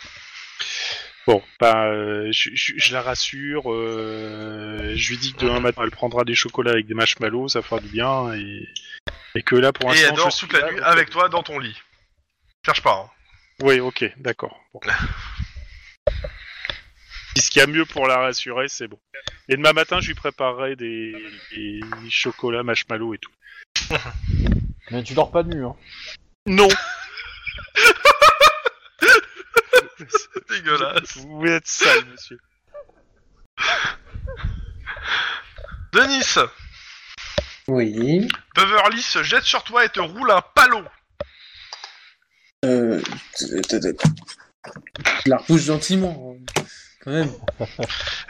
bon, ben, euh, je, je- je la rassure, je lui dis que demain matin, elle prendra des chocolats avec des marshmallows, ça fera du bien, et, et que là, pour Et l'instant, elle dort toute la nuit avec toi dans ton lit. Cherche pas. Hein. Oui, ok, d'accord. Bon. (laughs) Si ce qu'il y a mieux pour la rassurer, c'est bon. Et demain matin, je lui préparerai des, des chocolats, marshmallows et tout. Mais tu dors pas nu. Hein. Non Dégueulasse. Vous êtes sale, monsieur. Denis, Oui. Beverly se jette sur toi et te roule un palot. Euh, je la repousse gentiment, hein, quand même. (laughs)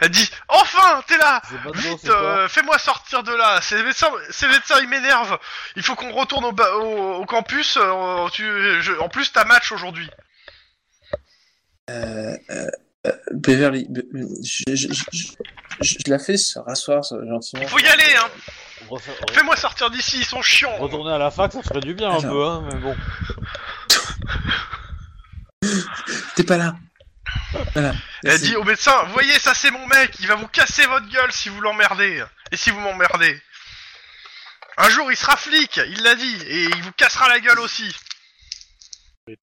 Elle dit Enfin, t'es là Vite, euh, fais-moi sortir de là. Ces médecins, ces médecins, ils m'énervent. Il faut qu'on retourne au, ba- au, au campus. euh, tu, je- en plus, t'as match aujourd'hui. Euh, euh, Beverly, Be- je, je, je, je- je la fais se rasseoir gentiment. Faut y aller, hein Refa- re- Fais-moi sortir d'ici, ils sont chiants Retourner à la fac, ça ferait du bien un Alors. peu, hein, mais bon. (laughs) T'es pas là. Voilà. Elle dit au médecin, voyez, ça c'est mon mec, il va vous casser votre gueule si vous l'emmerdez. Et si vous m'emmerdez. Un jour, il sera flic, il l'a dit, et il vous cassera la gueule aussi. Je,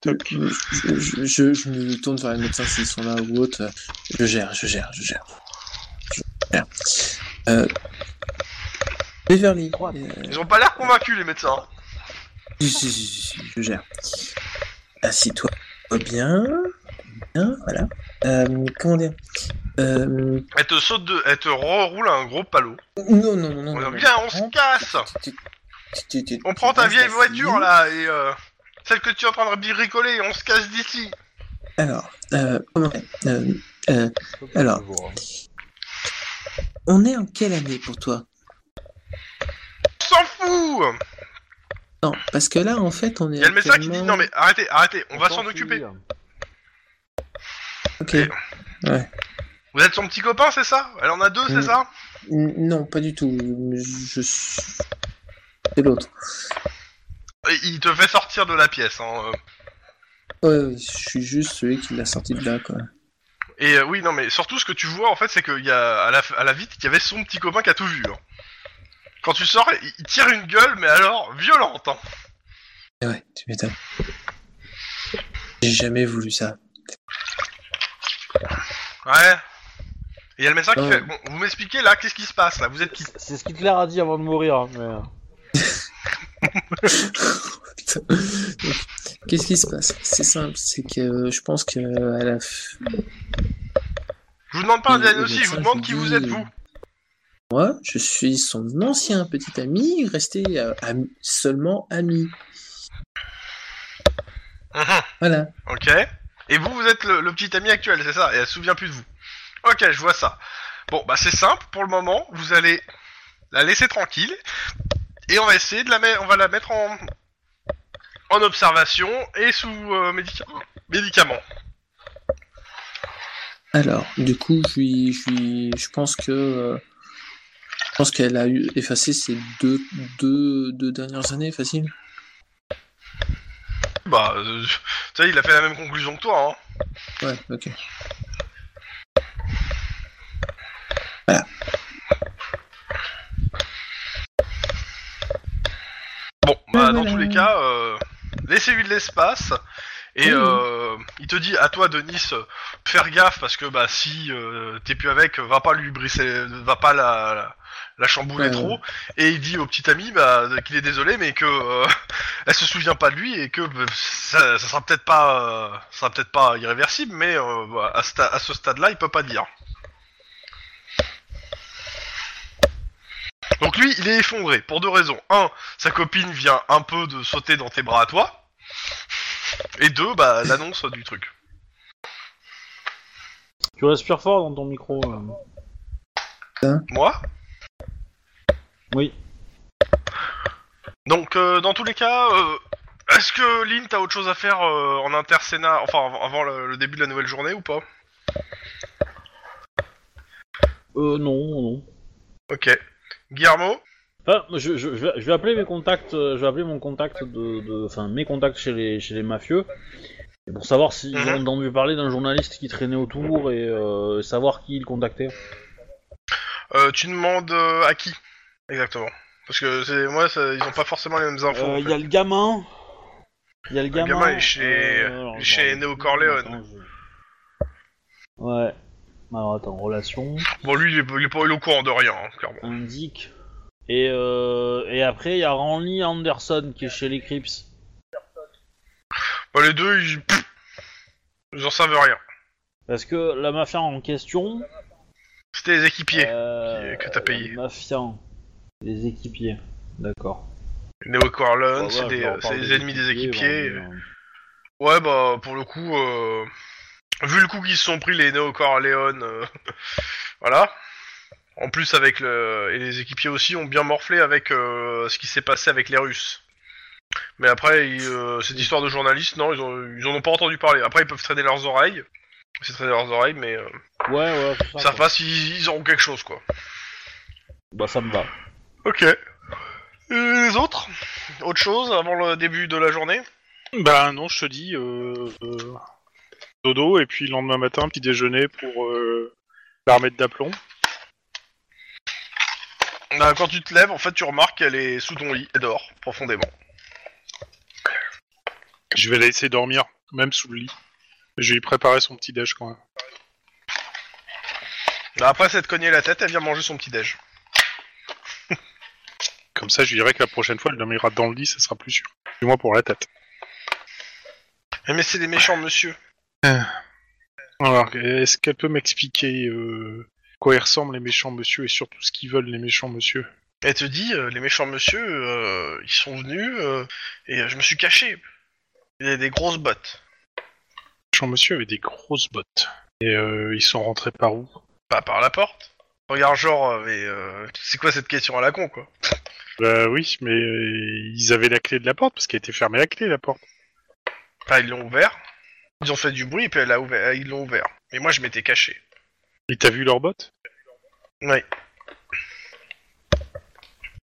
je, je- je me tourne vers les médecins s'ils sont là ou autre. Je gère, je gère, je gère. Je gère. Euh, Beverly. euh, Ils ont pas l'air convaincus, les médecins. si, si, si, si, si, je gère. Assis-toi bien. Bien, voilà. Euh, comment dire euh, Elle te saute de... Elle te roule un gros palot. Non, non, non, non. On non, non. on se casse Tu- tu- tu- On prend ta vieille voiture, là, et... Euh, celle que tu es en train de bricoler, et on se casse d'ici. Alors, euh, comment Alors. Hein. on est en quelle année pour toi? On s'en fout Non, parce que là, en fait, on est. Il y a le médecin qui dit, non mais arrêtez, arrêtez, on va s'en fout, Ok. Vous êtes son petit copain, c'est ça? Elle en a deux, c'est Mm. ça? Non, pas du tout. Je. C'est l'autre. Il te fait sortir de la pièce, hein. euh. Ouais, ouais, je suis juste celui qui l'a sorti de là, quoi. Et euh, oui, non, mais surtout ce que tu vois en fait, c'est qu'il y a à la, à la vitre, il y avait son petit copain qui a tout vu. hein. Quand tu sors, il, tire une gueule, mais alors violente. Hein. Ouais, tu m'étonnes. J'ai jamais voulu ça. Ouais. Et il y a le médecin qui Ouais. fait Bon, vous m'expliquez là, qu'est-ce qui se passe là? Vous êtes qui? C'est ce qu'Hitler a dit avant de mourir. hein, Mais... Donc, (laughs) Qu'est-ce qui se passe? C'est simple, c'est que euh, je pense que à la f- Je vous demande pas un Et le diagnostic, je vous médecin demande qui dit, vous êtes euh, vous. moi, je suis son ancien petit ami, resté euh, ami- seulement ami. Mhm. Voilà. Ok. Et vous, vous êtes le, petit ami actuel, c'est ça Et elle se souvient plus de vous. Ok, je vois ça. Bon, bah c'est simple, pour le moment, vous allez la laisser tranquille. Et on va essayer de la mettre, on va la mettre en, observation et sous euh, médica- médicaments. Alors, du coup, je je je pense que, euh, je pense qu'elle a effacé ses deux, deux, deux dernières années, facile. Bah, euh, tu sais, il a fait la même conclusion que toi, hein. Ouais, ok. Bon, bah, Ah, dans tous les cas, euh, laissez-lui de l'espace. Et euh, il te dit à toi, Denis, euh, faire gaffe parce que bah si euh, t'es plus avec, va pas lui briser, va pas la, la, la chambouler Ouais, trop. Et il dit au petit ami bah, qu'il est désolé, mais que euh, (laughs) elle se souvient pas de lui et que bah, ça, ça sera peut-être pas, euh, ça sera peut-être pas irréversible, mais euh, voilà, à, ce sta- à ce stade-là, il peut pas dire. Donc lui, il est effondré pour deux raisons. Un, sa copine vient un peu de sauter dans tes bras à toi. Et deux, bah l'annonce du truc. Tu respires fort dans ton micro. euh. Moi? Oui. Donc euh, dans tous les cas, euh, est-ce que Lynn t'as autre chose à faire euh, en intersénat, enfin av- avant le, le début de la nouvelle journée ou pas? Euh, non, non. Ok. Guillermo? Enfin, je, je, je vais, je vais appeler mes contacts, euh, je vais appeler mon contact de, de- enfin mes contacts chez les, chez les mafieux, et pour savoir s'ils Mhm. ont entendu parler d'un journaliste qui traînait autour et euh, savoir qui il contactait. euh, Tu demandes euh, à qui? Exactement Parce que c'est moi, ça- ils ont pas forcément les mêmes infos. en Euh, Il fait. y a le gamin. Il y a le gamin. gamin est chez- alors, chez Neo Corleone. attends, je- Ouais. Alors attends, relation, Bon, lui, il est, il est pas il est au courant de rien, hein, clairement. indique. Et, euh, et après, il y a Randy Anderson qui est chez les Crips. Bah, les deux, ils, pff, ils en savent rien. Parce que la mafia en question. C'était les équipiers. euh, que t'as payé. La mafia. Les équipiers. D'accord. Neo Corleone, Ouais, c'est des, euh, c'est les ennemis des équipiers. bon, euh, Ouais, bah, pour le coup, euh, vu le coup qu'ils se sont pris les Neo Corleone, euh, (laughs) voilà. En plus, avec le. Et les équipiers aussi ont bien morflé avec euh, ce qui s'est passé avec les Russes. Mais après, ils, euh, cette histoire de journalistes, non, ils, ont, ils en ont pas entendu parler. Après, ils peuvent traîner leurs oreilles. C'est très leurs oreilles, mais euh, Ouais, ouais, c'est ils ça. savent quoi. pas s'ils ils auront quelque chose, quoi. Bah, ça me va. Ok. Et les autres? Autre chose avant le début de la journée? Bah non, je te dis, euh, euh, dodo, et puis le lendemain matin, petit déjeuner pour euh, la remettre d'aplomb. Bah, Quand tu te lèves, en fait, tu remarques qu'elle est sous ton lit et dort profondément. Je vais la laisser dormir, même sous le lit. Je vais lui préparer son petit déj quand même. Bah, après s'être cogné la tête, elle vient manger son petit déj. Comme ça, je lui dirai que la prochaine fois, elle dormira dans le lit, ça sera plus sûr. Du moins pour la tête. Eh, Mais c'est des méchants monsieur. Alors, est-ce qu'elle peut m'expliquer euh, quoi ils ressemblent les méchants monsieur et surtout ce qu'ils veulent les méchants monsieur? Elle te dit, euh, les méchants monsieur, euh, ils sont venus euh, et euh, je me suis caché. Il y a des grosses bottes. Les méchants monsieur avaient des grosses bottes. Et euh, ils sont rentrés par où? Pas par la porte. Regarde, genre, euh, mais euh, c'est quoi cette question à la con, quoi Bah oui, mais euh, ils avaient la clé de la porte parce qu'elle était fermée la clé la porte. Enfin, ils l'ont ouvert. Ils ont fait du bruit et puis elle a ouvert, ils l'ont ouvert. Mais moi, je m'étais caché. Et t'as vu leurs bottes? Oui.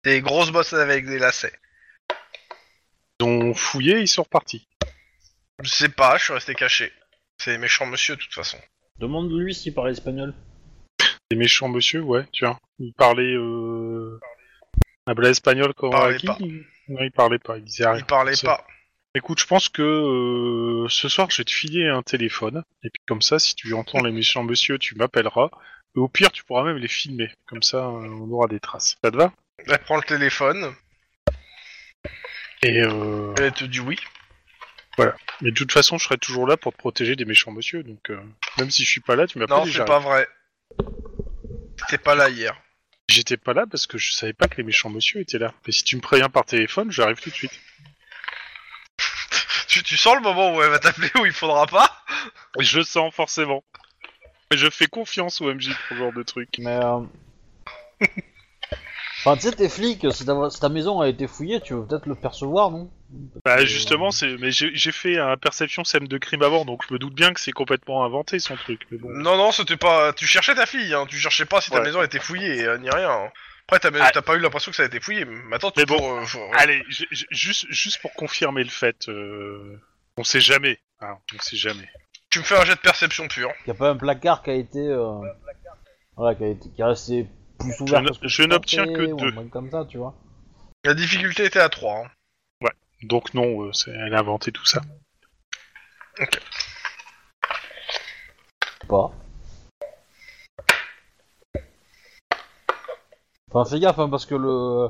Des grosses bottes avec des lacets. Ils ont fouillé, ils sont repartis. Je sais pas, je suis resté caché. C'est des méchants monsieur, de toute façon. Demande-lui s'il parle espagnol. Les méchants monsieur, ouais, tu vois. Ils parlaient euh... Habla espagnol Parlaient qui pas. Non, ils parlaient pas, ils disaient rien. Ils parlaient Ça- pas. Écoute, je pense que euh, ce soir, je vais te filer un téléphone. Et puis comme ça, si tu entends les méchants monsieur, tu m'appelleras. Et au pire, tu pourras même les filmer. Comme ça, euh, on aura des traces. Ça te va? Elle prend le téléphone Et euh... elle te dit oui. Mais de toute façon, je serai toujours là pour te protéger des méchants monsieur. Donc, euh, même si je suis pas là, tu m'appelles Non, c'est pas vrai. T'étais pas là hier. J'étais pas là parce que je savais pas que les méchants monsieur étaient là. Mais si tu me préviens par téléphone, j'arrive tout de suite. (laughs) Tu, tu sens le moment où elle va t'appeler où il faudra pas? Je sens forcément. Et je fais confiance au MJ pour ce genre de truc. Mais. Euh... enfin, tu sais, t'es flic, si ta, si ta maison a été fouillée, tu veux peut-être le percevoir, non? Bah justement, c'est. Mais j'ai j'ai fait un perception scène de crime avant, donc je me doute bien que c'est complètement inventé son truc. Mais bon. Non, non, c'était pas. Tu cherchais ta fille, hein. Tu cherchais pas si ta Ouais. maison a été fouillée, euh, ni rien. hein. Après, t'as Ah. t'as pas eu l'impression que ça a été fouillé. Maintenant, tu Mais peux, bon, euh, faut- Allez, juste juste pour confirmer le fait, euh, on sait jamais. Hein, on sait jamais. tu me fais un jet de perception pure. Y a pas un placard qui a été. Euh... Voilà, qui a été. qui est resté plus ouvert Je n'obtiens que deux. un truc comme ça, tu vois. La difficulté était à 3. Hein. Donc non, euh, c'est- elle a inventé tout ça. Pas. Enfin, fais gaffe, hein, parce que le.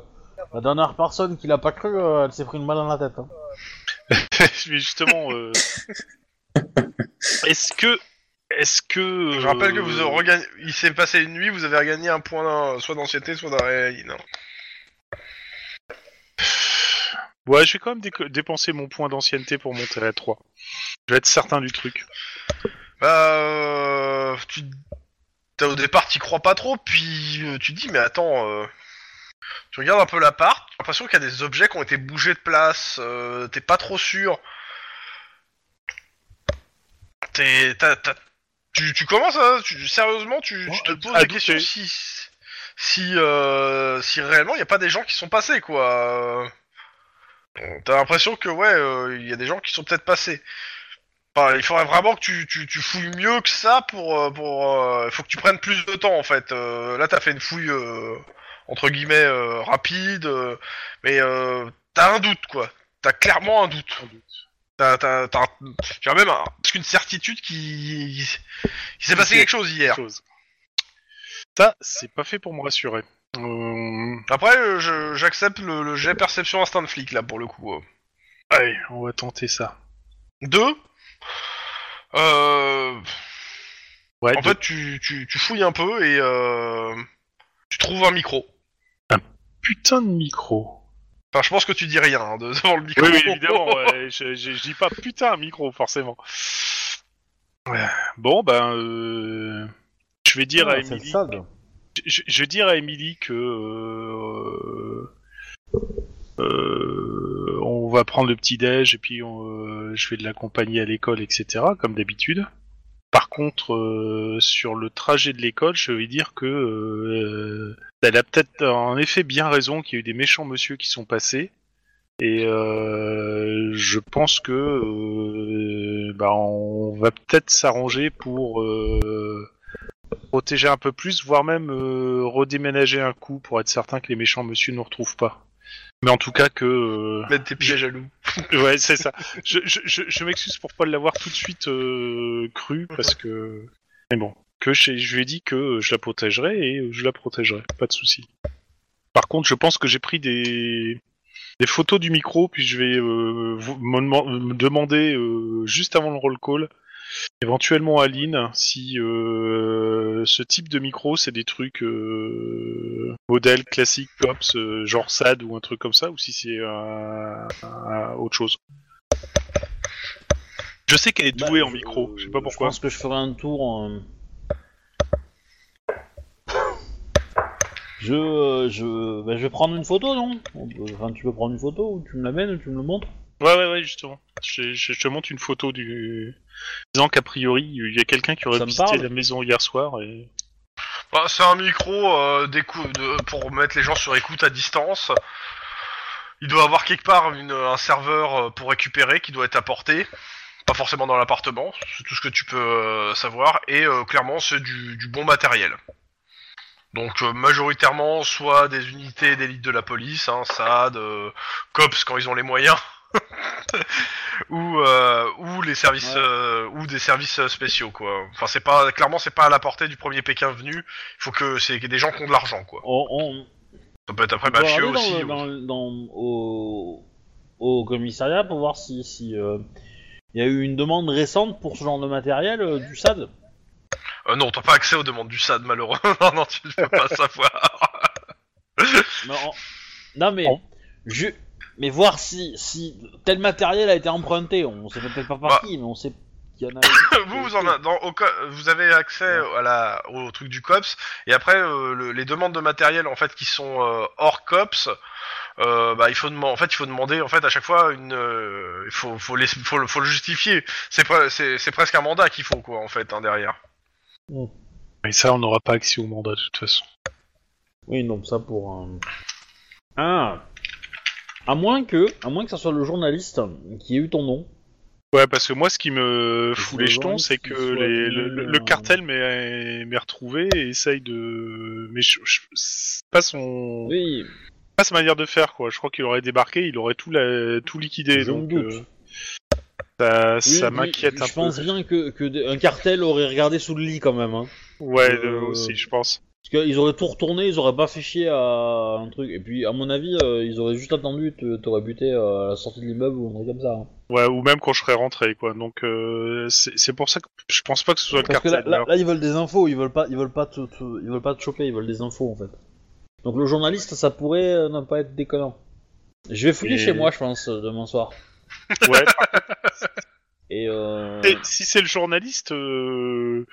La dernière personne qui l'a pas cru, euh, elle s'est pris une balle dans la tête. Hein. (laughs) Mais justement, euh, (laughs) est-ce que est-ce que Je rappelle que vous euh, avez regagné. Il s'est passé une nuit, vous avez regagné un point soit d'ancienneté, soit d'arrêt. Non. Ouais, je vais quand même dépenser mon point d'ancienneté pour monter à 3. Je vais être certain du truc. Bah, euh, tu, au départ, t'y crois pas trop, puis euh, tu te dis, mais attends, euh, tu regardes un peu l'appart, t'as l'impression qu'il y a des objets qui ont été bougés de place, t'es pas trop sûr. T'as- tu, tu commences à, tu, sérieusement, tu, tu te poses la question si, si, euh, si réellement il y a pas des gens qui sont passés, quoi. T'as l'impression que ouais, euh, il y a des gens qui sont peut-être passés. Enfin, il faudrait vraiment que tu, tu, tu fouilles mieux que ça pour euh, pour. euh, faut que tu prennes plus de temps en fait. Euh, là, t'as fait une fouille euh, entre guillemets rapide, mais euh, t'as un doute quoi. T'as clairement un doute. T'as t'as t'as un- tu as même un- une certitude qui il s'est passé quelque chose hier. Chose. Ça, c'est pas fait pour me rassurer. Euh... Après, euh, je- j'accepte le, le jet perception instinct de flic là pour le coup. euh. Allez, on va tenter ça. Deux. Euh, Ouais, en fait, tu, tu, tu fouilles un peu et euh, tu trouves un micro. putain de micro. Enfin, je pense que tu dis rien hein, de- (laughs) devant le micro. Oui, oui, évidemment. ouais, je, je, je dis pas putain un micro, forcément. Ouais. Bon, ben, euh, je vais dire à Ah, le Emily. Je, je vais dire à Emily que euh, euh, on va prendre le petit déj et puis on, euh, je vais l'accompagner à l'école, etc. Comme d'habitude. Par contre, euh, sur le trajet de l'école, je vais dire que euh, elle a peut-être en effet bien raison qu'il y a eu des méchants monsieur qui sont passés. Et euh, je pense que euh, bah, on va peut-être s'arranger pour protéger un peu plus, voire même redéménager un coup pour être certain que les méchants monsieur ne nous retrouvent pas. Mais en tout cas que Mettre tes pièges à loup. (laughs) Ouais, c'est ça. Je, je, je, je m'excuse pour pas l'avoir tout de suite euh, cru, parce que... Mais bon, que je, je lui ai dit que je la protégerais et je la protégerai, pas de souci. Par contre, je pense que j'ai pris des, des photos du micro, puis je vais euh, vous- me, me demander euh, juste avant le roll call, éventuellement Lynn, si euh, ce type de micro, c'est des trucs euh, modèles classiques, cops, euh, genre SAD ou un truc comme ça, ou si c'est euh, euh, autre chose? Je sais qu'elle est douée Bah, en micro, je sais pas Je pourquoi. pense que je ferai un tour. Je, je, bah, je vais prendre une photo, non? Enfin, tu peux prendre une photo ou tu me l'amènes ou tu me le montres? Ouais, ouais, ouais, justement. Je, je- je te montre une photo du. disant qu'a priori, il y a quelqu'un qui aurait Ça me visité parle. la maison hier soir et. Bah, c'est un micro euh, d'écou- de- pour mettre les gens sur écoute à distance. Il doit avoir quelque part une- un serveur euh, pour récupérer qui doit être apporté. Pas forcément dans l'appartement, c'est tout ce que tu peux euh, savoir. Et euh, clairement, c'est du, du bon matériel. Donc euh, majoritairement, soit des unités d'élite de la police, hein, SAD, euh, COPS quand ils ont les moyens, (laughs) ou euh, ou les services Ouais. euh, ou des services euh, spéciaux quoi. Enfin c'est pas clairement c'est pas à la portée du premier Pékin venu. Il faut que c'est des gens qui ont de l'argent quoi. on, on, Ça peut être après on mafieux aussi. dans, ou- dans, dans- au, au commissariat pour voir si si euh, il y a eu une demande récente pour ce genre de matériel du SAD. Non, t'as pas accès aux demandes du SAD malheureusement. (laughs) non, non, tu ne peux pas savoir. (laughs) En- Non mais je mais voir si si tel matériel a été emprunté. On sait peut-être pas par Bah. qui, mais on sait qu'il y en a. (laughs) vous, vous, en a- dans, au co- vous avez accès à la, au truc du COPS, et après, euh, le- les demandes de matériel, en fait, qui sont euh, hors COPS, euh, bah, il faut demander, en fait, il faut demander, en fait, à chaque fois, une, euh, il faut, faut, les, faut, le- faut le justifier. C'est pre- c'est c'est presque un mandat qu'il faut, quoi, en fait, hein, derrière. Mais ça, on n'aura pas accès au mandat de toute façon. Oui, donc ça pour un. Ah. À moins que, à moins que ça soit le journaliste qui ait eu ton nom. Ouais, parce que moi, ce qui me fout les le jetons, c'est que les- le, tenu, le- le euh, cartel m'est retrouvé et essaye de. Mais je, pas son. Oui, pas sa manière de faire, quoi. Je crois qu'il aurait débarqué, il aurait tout, la... tout liquidé. Je donc, doute. euh, ça, oui, ça oui, m'inquiète un Je pense peu. bien que, que un cartel aurait regardé sous le lit quand même. Hein. Ouais, euh, aussi, je pense. Parce qu'ils auraient tout retourné, ils auraient pas fait chier à un truc. Et puis, à mon avis, euh, ils auraient juste attendu t'aurais buté euh, à la sortie de l'immeuble ou un truc comme ça. hein. Ouais, ou même quand je serais rentré, quoi. Donc, euh, c'est pour ça que je pense pas que ce soit le Parce que cartel. là, là, ils veulent des infos, ils veulent pas, ils veulent pas te, te- ils veulent pas te choper, ils veulent des infos en fait. Donc le journaliste, ça pourrait euh, ne pas être déconnant. Je vais fouiller Et- chez moi, je pense, demain soir. Ouais, (laughs) Et euh... Et si c'est le journaliste, euh,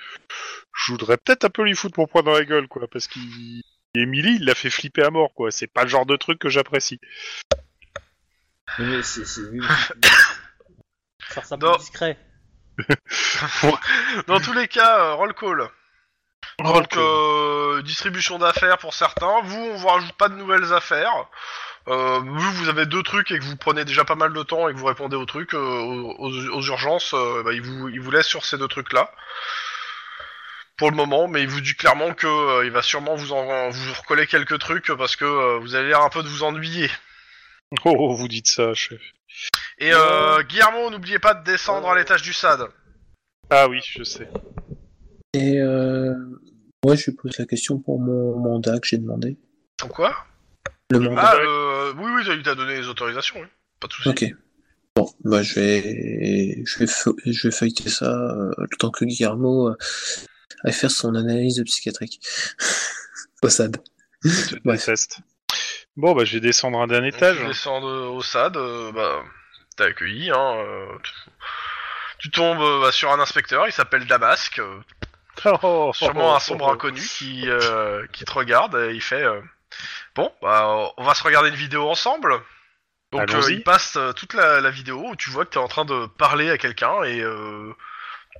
je voudrais peut-être un peu lui foutre mon poing dans la gueule, quoi, parce qu'il... Emily, il l'a fait flipper à mort, quoi. C'est pas le genre de truc que j'apprécie. mais- c'est, (laughs) ça plus Non. discret. (laughs) Dans tous les cas, euh, roll call. Donc, euh, distribution d'affaires pour certains. Vous, on vous rajoute pas de nouvelles affaires. Euh, vous, vous avez deux trucs et que vous prenez déjà pas mal de temps et que vous répondez aux trucs, euh, aux, aux- urgences, euh, bah, il, vous, il vous laisse sur ces deux trucs-là. Pour le moment, mais il vous dit clairement que euh, il va sûrement vous en vous recoller quelques trucs parce que euh, vous avez l'air un peu de vous ennuyer. (laughs) Oh, vous dites ça, chef. Et euh, Guillermo, n'oubliez pas de descendre à l'étage du SAD. Ah oui, je sais. Et euh, moi, je lui pose la question pour mon mandat que j'ai demandé. Quoi Le mandat. Ah, euh, oui, oui, il t'a donné les autorisations, oui. Pas de soucis. Ok. Bon, bah je vais, je vais, feu- je vais feuilleter ça euh, le temps que Guillermo euh, aille faire son analyse psychiatrique. (laughs) Au SAD. Je. (laughs) Bon, bah, je vais descendre un dernier étage. Tu descends de- au SAD, euh, bah, t'es accueilli, hein. euh, tu, tombes euh, bah, sur un inspecteur, il s'appelle Damasque, euh, (laughs) Oh, sûrement oh, un sombre oh, oh. inconnu qui, euh, qui te regarde et il fait euh, Bon, bah, on va se regarder une vidéo ensemble. Donc euh, il passe euh, toute la, la vidéo où tu vois que t'es en train de parler à quelqu'un et euh,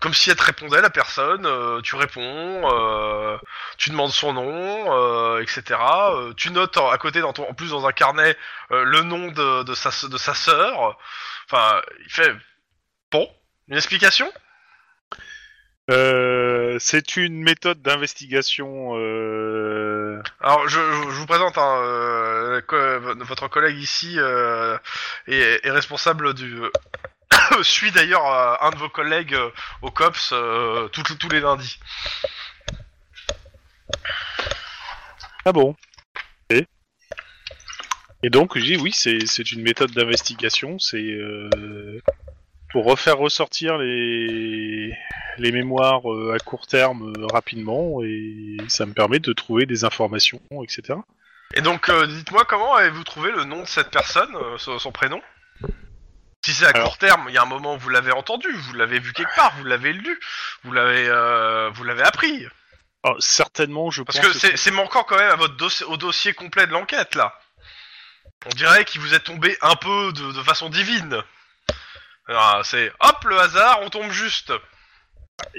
comme si elle te répondait la personne, tu réponds, tu demandes son nom, etc. Tu notes en- à côté, dans ton, en plus dans un carnet, le nom de, de sa de sa sœur. Enfin, il fait bon, une explication? C'est une méthode d'investigation. Alors, je, vous présente hein, euh, votre collègue ici euh, est, responsable du. (coughs) suit d'ailleurs euh, un de vos collègues euh, au COPS tous les lundis. Ah bon? Et, donc, dis oui, c'est c'est une méthode d'investigation. C'est pour refaire ressortir les les mémoires euh, à court terme euh, rapidement et ça me permet de trouver des informations, etc. Et donc, euh, dites-moi comment avez-vous trouvé le nom de cette personne, son, son prénom? Si c'est à Alors- court terme, il y a un moment où vous l'avez entendu, vous l'avez vu quelque part, vous l'avez lu, vous l'avez vous l'avez appris. Ah, certainement, je Parce pense que c'est c'est manquant quand même à votre dossier, au dossier complet de l'enquête là. On dirait qu'il vous est tombé un peu de, de façon divine. Ah, c'est hop le hasard, on tombe juste.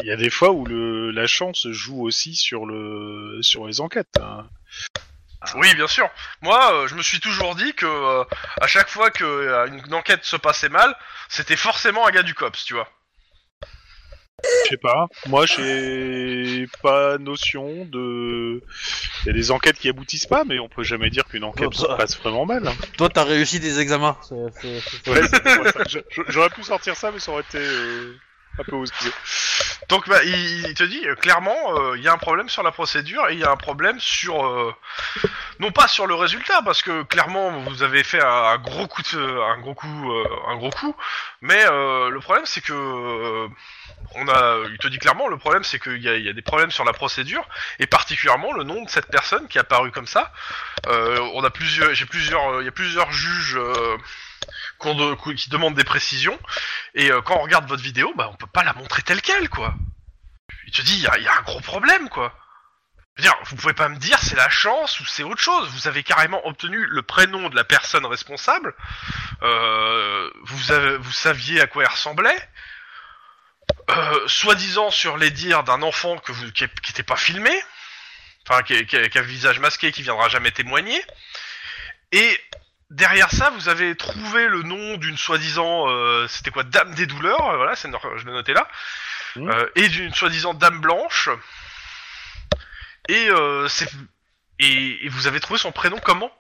il y a des fois où le, la chance joue aussi sur le sur les enquêtes. hein. Oui, bien sûr. Moi, euh, je me suis toujours dit que euh, à chaque fois que euh, une enquête se passait mal, c'était forcément un gars du cops, tu vois. Je sais pas. Moi, j'ai pas notion de. Il y a des enquêtes qui aboutissent pas, mais on peut jamais dire qu'une enquête se ça- passe vraiment mal. Toi, t'as réussi des examens. c'est- c'est- c'est- Ouais, c'est pour ça. Je- je- J'aurais pu sortir ça, mais ça aurait été euh, Donc, bah, il, te dit euh, clairement, euh, il y a un problème sur la procédure et il y a un problème sur, euh, non pas sur le résultat, parce que clairement vous avez fait un, gros coup, de, un gros coup, un gros coup, mais le problème c'est que on a, il te dit clairement, le problème c'est qu'il y y a des problèmes sur la procédure et particulièrement le nom de cette personne qui est apparu comme ça. On a plusieurs, j'ai plusieurs, il y a plusieurs juges. Qui demandent des précisions et euh, quand on regarde votre vidéo, bah on peut pas la montrer telle quelle quoi. Il te dit, il y a, un gros problème, quoi. Je vous pouvez pas me dire c'est la chance ou c'est autre chose. Vous avez carrément obtenu le prénom de la personne responsable. Euh, vous, vous saviez à quoi elle ressemblait. Euh, Soi-disant sur les dires d'un enfant que vous, qui, est- qui était pas filmé. Enfin, qui, a, le visage masqué, qui viendra jamais témoigner. Et derrière ça, vous avez trouvé le nom d'une soi-disant, euh, c'était quoi, Dame des douleurs. euh, Voilà, c'est, je l'ai noté là. Mhm. Euh, et d'une soi-disant dame blanche. Et, c'est... Et, et vous avez trouvé son prénom comment?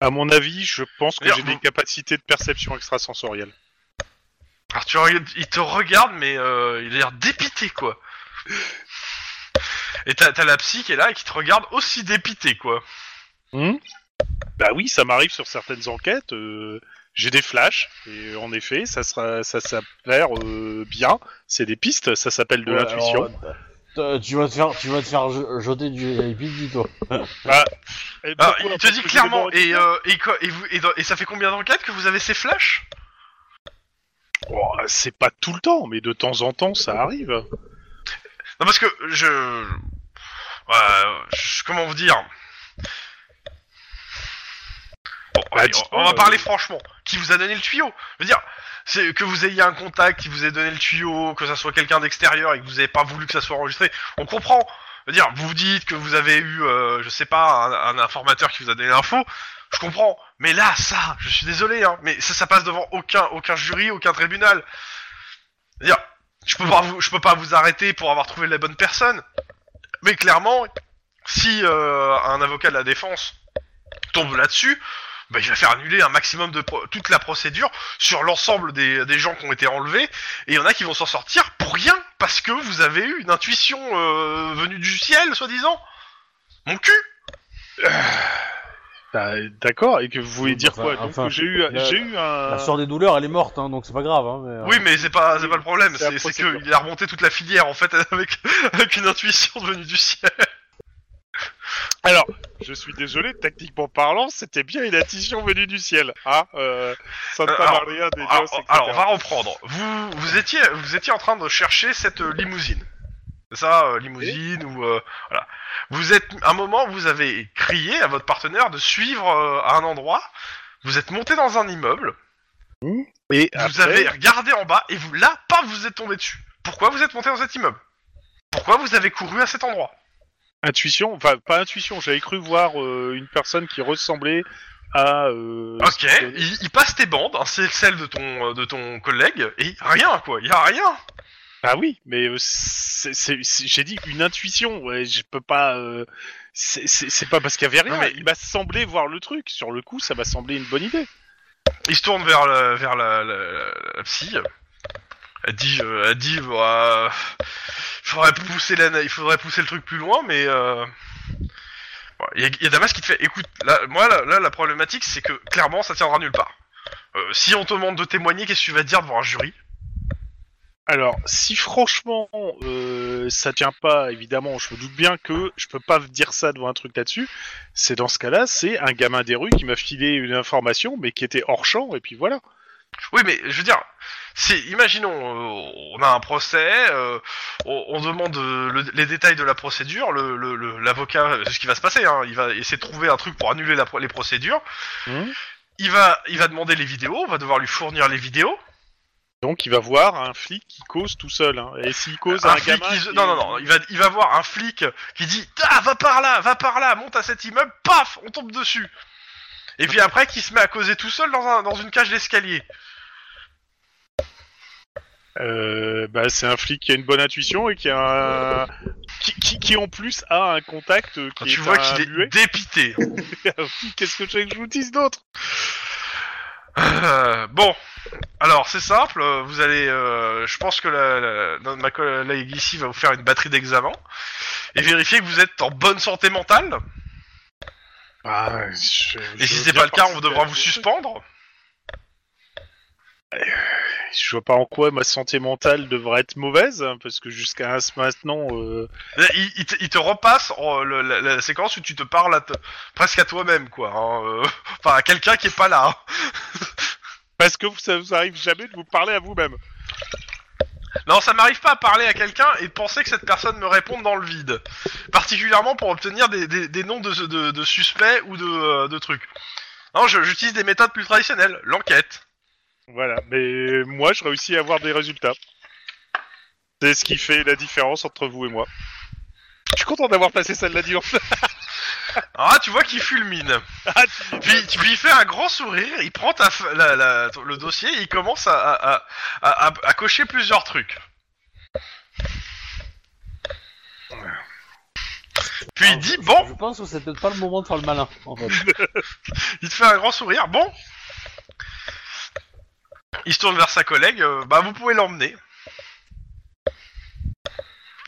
À mon avis, je pense que j'ai des capacités de perception extrasensorielle. Alors tu regardes- il te regarde, mais il a l'air dépité, quoi. Et t'as, t'as la psy qui est là et qui te regarde aussi dépité, quoi. Hmm bah oui, ça m'arrive sur certaines enquêtes. euh, j'ai des flashs et en effet, ça sera, ça s'avère euh, bien. C'est des pistes, ça s'appelle de Ouais, l'intuition. alors, euh, tu vas te faire, tu vas te faire je- jeter du LPD, toi. (laughs) Et pourquoi Ah, il te dit clairement, j'ai des et, euh, et, quoi- et, vous, et, dans- et ça fait combien d'enquêtes que vous avez ces flashs? Oh, c'est pas tout le temps, mais de temps en temps, ça arrive. Non, parce que je... Ouais, je- comment vous dire? Bah, on, on va euh, parler franchement. Qui vous a donné le tuyau? Je veux dire, c'est que vous ayez un contact qui vous ait donné le tuyau, que ça soit quelqu'un d'extérieur et que vous avez pas voulu que ça soit enregistré, on comprend. Je veux dire, vous vous dites que vous avez eu, euh, je sais pas, un, un informateur qui vous a donné l'info, je comprends. Mais là, ça, je suis désolé, hein, mais ça, ça passe devant aucun, aucun jury, aucun tribunal. Je veux dire, je peux pas vous, je peux pas vous arrêter pour avoir trouvé la bonne personne. Mais clairement, si euh, un avocat de la défense tombe là-dessus, bah, il va faire annuler un maximum de pro- toute la procédure sur l'ensemble des, des gens qui ont été enlevés, et il y en a qui vont s'en sortir pour rien, parce que vous avez eu une intuition euh, venue du ciel, soi-disant. Mon cul Bah, D'accord, et que vous voulez dire enfin, quoi Donc, enfin, J'ai eu, j'ai eu un. La sœur des douleurs, elle est morte, hein, donc c'est pas grave. Hein, mais, euh, Oui, mais c'est pas, c'est pas le problème, C'est qu'il a remonté toute la filière, en fait, (laughs) avec, avec une intuition venue du ciel. Alors, je suis désolé, techniquement parlant, c'était bien une addition venue du ciel. Ah, euh, Santa alors, Maria des Alors, Dios, etc. alors, on va reprendre. Vous, vous étiez, vous étiez en train de chercher cette euh, limousine. C'est ça, euh, limousine ou euh, voilà. Vous êtes, à un moment, vous avez crié à votre partenaire de suivre euh, à un endroit. Vous êtes monté dans un immeuble. Et Vous après, avez regardé en bas et vous là, pas vous êtes tombé dessus. pourquoi vous êtes monté dans cet immeuble? Pourquoi vous avez couru à cet endroit? Intuition, enfin pas intuition, j'avais cru voir euh, une personne qui ressemblait à... euh, Ok, il, il passe tes bandes, hein, c'est celle de ton, euh, de ton collègue, et rien quoi, il y a rien Ah oui, mais euh, c'est- c'est- c'est- j'ai dit une intuition, ouais, je peux pas... euh, c'est- C'est c'est pas parce qu'il y avait rien, Non, mais- il m'a semblé voir le truc, sur le coup ça m'a semblé une bonne idée. Il se tourne vers, le, vers la, la, la psy. Elle dit, euh, elle dit, bah, faudrait pousser la, il faudrait pousser le truc plus loin, mais euh, bon, il y, a- il y a Damas qui te fait, écoute, là, moi là, là, la problématique c'est que clairement ça tiendra nulle part. Euh, si on te demande de témoigner, qu'est-ce que tu vas dire devant un jury? Alors, si franchement euh, ça tient pas, évidemment, je me doute bien que je peux pas dire ça devant un truc là-dessus. C'est dans ce cas-là, c'est un gamin des rues qui m'a filé une information, mais qui était hors champ, et puis voilà. Oui, mais je veux dire, c'est, imaginons, euh, on a un procès, euh, on, on demande euh, le- les détails de la procédure, le, le- le- l'avocat, c'est ce qui va se passer, hein, il va essayer de trouver un truc pour annuler la les procédures. Mhm. Il va, il va demander les vidéos, on va devoir lui fournir les vidéos. Donc il va voir un flic qui cause tout seul. Hein. Et s'il cause un, Un flic gamin... qui- qui- Non, non, non, il va, il va voir un flic qui dit Ah, va par là, va par là, monte à cet immeuble, paf, on tombe dessus. Et puis après, qui se met à causer tout seul dans, un, dans une cage d'escalier. Euh, bah, c'est un flic qui a une bonne intuition et qui a un... qui, qui, qui, en plus a un contact qui Quand est tu vois un qu'il est muet. dépité. (laughs) Ah Qu'est-ce que tu veux que je vous dise d'autre? Euh, bon, alors c'est simple, vous allez, euh, je pense que la, la- ma collègue ici va vous faire une batterie d'examen et vérifier que vous êtes en bonne santé mentale. ah, je, Et si c'est pas le cas, on devra vous suspendre. Je vois pas en quoi ma santé mentale devrait être mauvaise, hein, parce que jusqu'à ce maintenant, euh, Il, il te, il te repasse le- la, la séquence où tu te parles à te- presque à toi-même, quoi. hein, euh, (laughs) enfin, à quelqu'un qui est pas là. hein. (laughs) parce que ça vous arrive jamais de vous parler à vous-même. Non, ça m'arrive pas à parler à quelqu'un et de penser que cette personne me réponde dans le vide. Particulièrement pour obtenir des, des, des noms de, de, de suspects ou de, euh, de trucs. Non, j'utilise des méthodes plus traditionnelles. L'enquête. Voilà, mais moi je réussis à avoir des résultats. C'est ce qui fait la différence entre vous et moi. Je suis content d'avoir passé celle-là, dis donc. (laughs) Ah, tu vois qu'il fulmine. Ah, tu- Puis, tu- puis il fait un grand sourire, il prend ta, f- la, la- le dossier et il commence à, à, à, à, à- à cocher plusieurs trucs. Puis il dit, bon, Je pense que c'est peut-être pas le moment de faire le malin, en fait. (laughs) il te fait un grand sourire, bon. Il se tourne vers sa collègue, euh, bah vous pouvez l'emmener.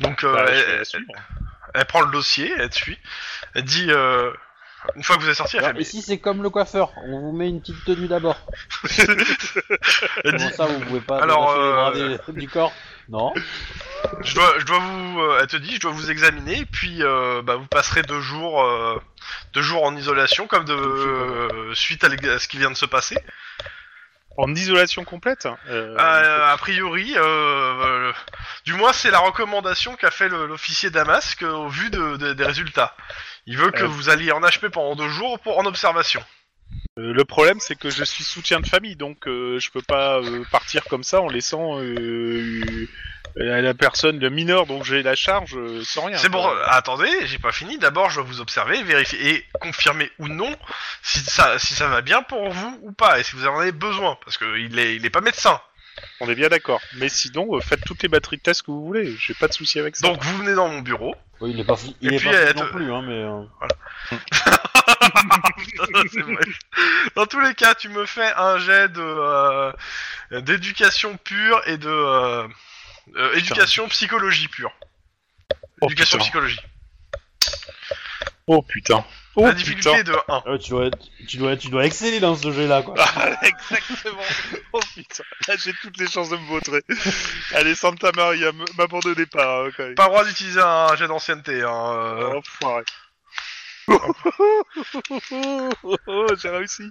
Donc euh, Bah, je vais elle, la suivre. elle prend le dossier, elle te suit, elle dit, euh, une fois que vous êtes sorti, elle fait, mais si c'est comme le coiffeur, on vous met une petite tenue d'abord. (laughs) elle Comment dit, ça, vous pouvez pas Alors, les bras des- du corps Non Je dois, je dois vous, euh, elle te dit, je dois vous examiner, puis euh, bah, vous passerez deux jours, euh, deux jours en isolation, comme de euh, suite à ce qui vient de se passer. En isolation complète euh, Euh, a priori, euh, euh, du moins c'est la recommandation qu'a fait l'officier Damasque euh, au vu de, de- des résultats. Il veut que Euh. vous alliez en HP pendant deux jours pour en observation. Le problème, c'est que je suis soutien de famille, donc je peux pas partir comme ça en laissant euh, euh, la personne, le mineur dont j'ai la charge, euh, sans rien. C'est bon. quoi. Attendez, j'ai pas fini. D'abord, je dois vous observer, vérifier et confirmer ou non si ça, si ça va bien pour vous ou pas, et si vous en avez besoin, parce que il est, il est pas médecin. On est bien d'accord. Mais sinon, euh, faites toutes les batteries de tests que vous voulez. J'ai pas de souci avec ça. Donc vous venez dans mon bureau. Oui, il est pas, fou- il Et est puis, pas fou elle non plus, hein, mais... euh, (laughs) C'est vrai. Dans tous les cas, tu me fais un jet de euh, d'éducation pure et de euh, euh, éducation psychologie pure. oh, éducation putain. psychologie. oh putain. Oh La putain. difficulté est de 1. ouais, tu, dois être- tu, dois, tu dois exceller dans ce jeu-là, quoi. Ah, (laughs) Exactement. Oh putain. Là, j'ai toutes les chances de me vautrer. Allez, Santa Maria, m'abandonnez pas. hein, même. Pas le droit d'utiliser un jet d'ancienneté. Hein, euh. Oh, foiré. (laughs) Oh, j'ai réussi.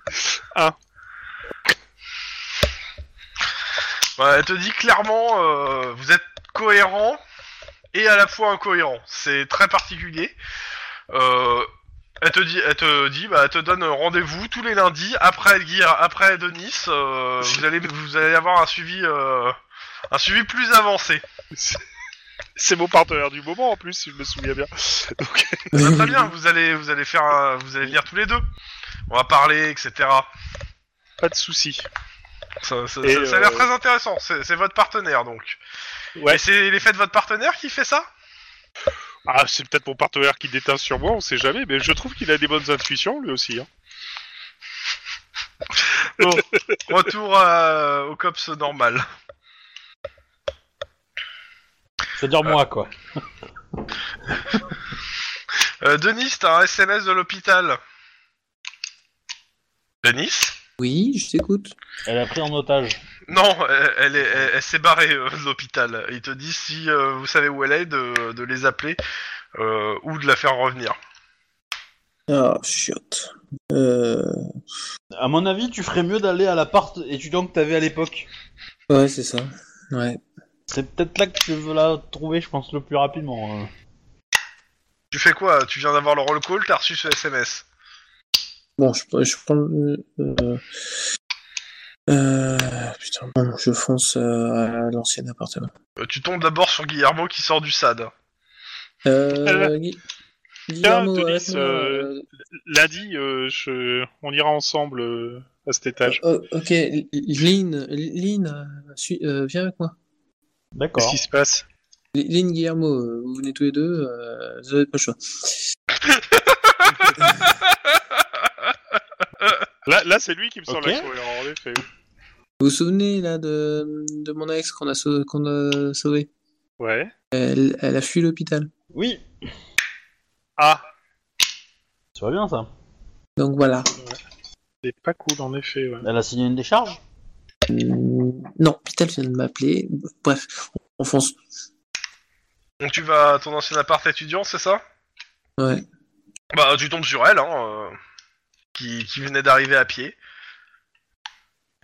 Ouais, elle te dit clairement, euh, vous êtes cohérent et à la fois incohérent. C'est très particulier. Euh, elle te dit, elle te dit, bah, elle te donne rendez-vous tous les lundis après Guy- après Denis. euh, vous allez, vous allez avoir un suivi, euh, un suivi plus avancé. C'est mon partenaire du moment en plus, si je me souviens bien. Donc, Bah, très bien, vous allez, vous allez faire, un- vous allez venir tous les deux. On va parler, etc. pas de souci. Ça, ça- Et, ça- ça a l'air euh, très intéressant. C'est votre partenaire donc. Ouais. Et c'est l'effet de votre partenaire qui fait ça? Ah, c'est peut-être mon partenaire qui déteint sur moi, on sait jamais, mais je trouve qu'il a des bonnes intuitions lui aussi. Hein. Bon, (laughs) retour à- au cops normal. C'est-à-dire moi, quoi. (laughs) Euh, Denis, t'as un SMS de l'hôpital. Denis? Oui, je t'écoute. Elle a pris en otage. Non, elle, elle, est- elle- elle s'est barrée euh, de l'hôpital. Il te dit si euh, vous savez où elle est, de, de les appeler euh, ou de la faire revenir. Ah, chiotte. Euh... À mon avis, tu ferais mieux d'aller à l'appart étudiant que t'avais à l'époque. Ouais, c'est ça. Ouais. C'est peut-être là que tu veux la trouver, je pense, le plus rapidement. euh. Tu fais quoi? Tu viens d'avoir le roll call, t'as reçu ce SMS. Bon, je, je prends le... Euh... Euh... Putain, bon, je fonce euh, à l'ancien appartement. Euh, tu tombes d'abord sur Guillermo qui sort du SAD. Euh... Gui- Guillermo, Denis, euh, euh, Lundi, euh, je... on ira ensemble euh, à cet étage. oh, ok, Lynn, Lynn, euh, suis- euh, viens avec moi. Qu'est-ce D'accord. qui se passe? Lynn, Guillermo, euh, vous venez tous les deux, euh, vous avez pas le choix. (laughs) Là, là c'est lui qui me sort Ok. la sourire, en effet. Vous vous souvenez là de, de mon ex qu'on a, sau- qu'on a sauvé Ouais. elle, elle a fui l'hôpital. Oui, Ah, ça va bien ça. Donc voilà. c'est pas cool, en effet. Ouais. Elle a signé une décharge? Hum, Non, l'hôpital vient de m'appeler. Bref, on fonce. Donc tu vas à ton ancien appart étudiant, c'est ça? Ouais. Bah tu tombes sur elle, hein, euh, qui, qui venait d'arriver à pied.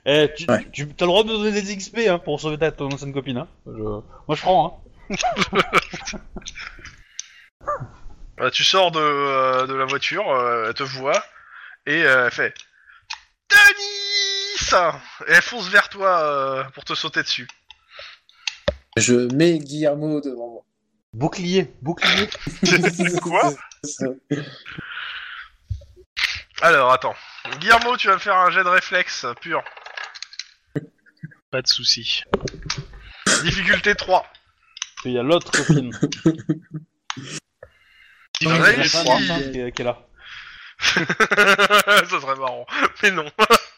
Eh, tu, Ouais. tu as le droit de me donner des XP hein, pour sauver ta ton ancienne copine. Hein. Je- Moi je prends. Hein. Euh, (laughs) tu sors de, euh, de la voiture, euh, elle te voit, et euh, elle fait Denis Et elle fonce vers toi euh, pour te sauter dessus. Je mets Guillermo devant moi. Bouclier, bouclier. (laughs) (laughs) Quoi? Alors attends. Guillermo, tu vas me faire un jet de réflexe pur. Pas de souci. Difficulté 3. Il y a l'autre copine. (laughs) Il enceinte qui, qui est là. (laughs) Ça serait marrant. Mais non. (laughs)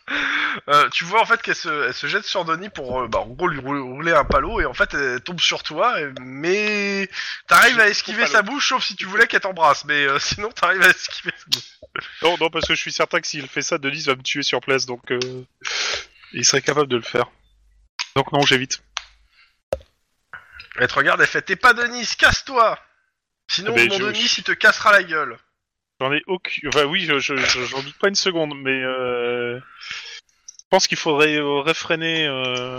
Euh, tu vois en fait qu'elle se, elle se jette sur Denis pour euh, bah, en gros lui rouler, un palot et en fait elle tombe sur toi et- mais t'arrives à esquiver sa bouche sauf si tu voulais qu'elle t'embrasse mais euh, sinon t'arrives à esquiver sa bouche. Non, non, parce que je suis certain que s'il fait ça, Denis va me tuer sur place, donc euh, il serait capable de le faire. Donc non, j'évite. Elle te regarde elle fait t'es pas Denis casse-toi sinon Ah ben, mon je- Denis il te cassera la gueule. J'en ai aucune. Enfin, oui, je, je, je- j'en doute pas une seconde, mais euh... je pense qu'il faudrait euh, réfréner euh,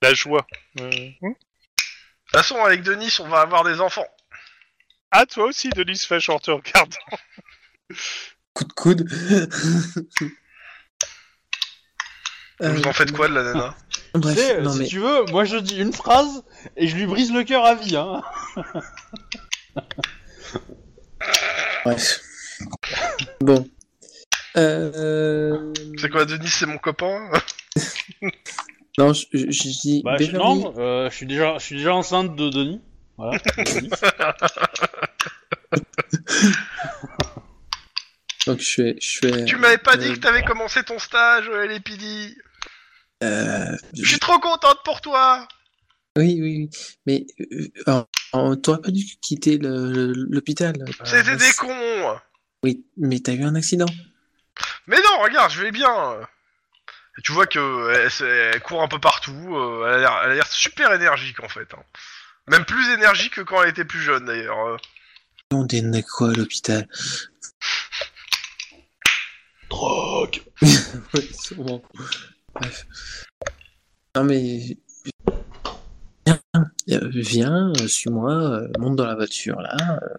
la joie. Euh, hmm De toute façon avec Denis on va avoir des enfants. ah, toi aussi, Denis Fesch, en te regardant. Coup de coude. Vous en faites quoi de la nana? Tu Bref, sais, non si mais tu veux, moi je dis une phrase et je lui brise le cœur à vie. Hein. (laughs) bref. (laughs) Bon. Euh... C'est quoi Denis c'est mon copain? (laughs) Non, je, je, je dis Bah, je, non, euh, je suis déjà, je suis déjà enceinte de Denis. Voilà. Denis. (laughs) Donc je fais, je fais. Tu m'avais pas dit euh, que t'avais commencé ton stage à LPD. euh, Je suis trop contente pour toi. Oui, oui, oui. Mais euh, alors, alors, t'aurais pas dû quitter l'hôpital. Euh, C'était des cons. Oui, mais t'as eu un accident. Mais non, regarde, je vais bien. Et tu vois que elle, se- elle court un peu partout. euh, elle a l'air- super énergique en fait. hein. Même plus énergique que quand elle était plus jeune d'ailleurs. euh. On est quoi à l'hôpital Drogue. (laughs) Ouais, sûrement. Bref. Non mais viens, euh, viens, euh, suis-moi, euh, monte dans la voiture là.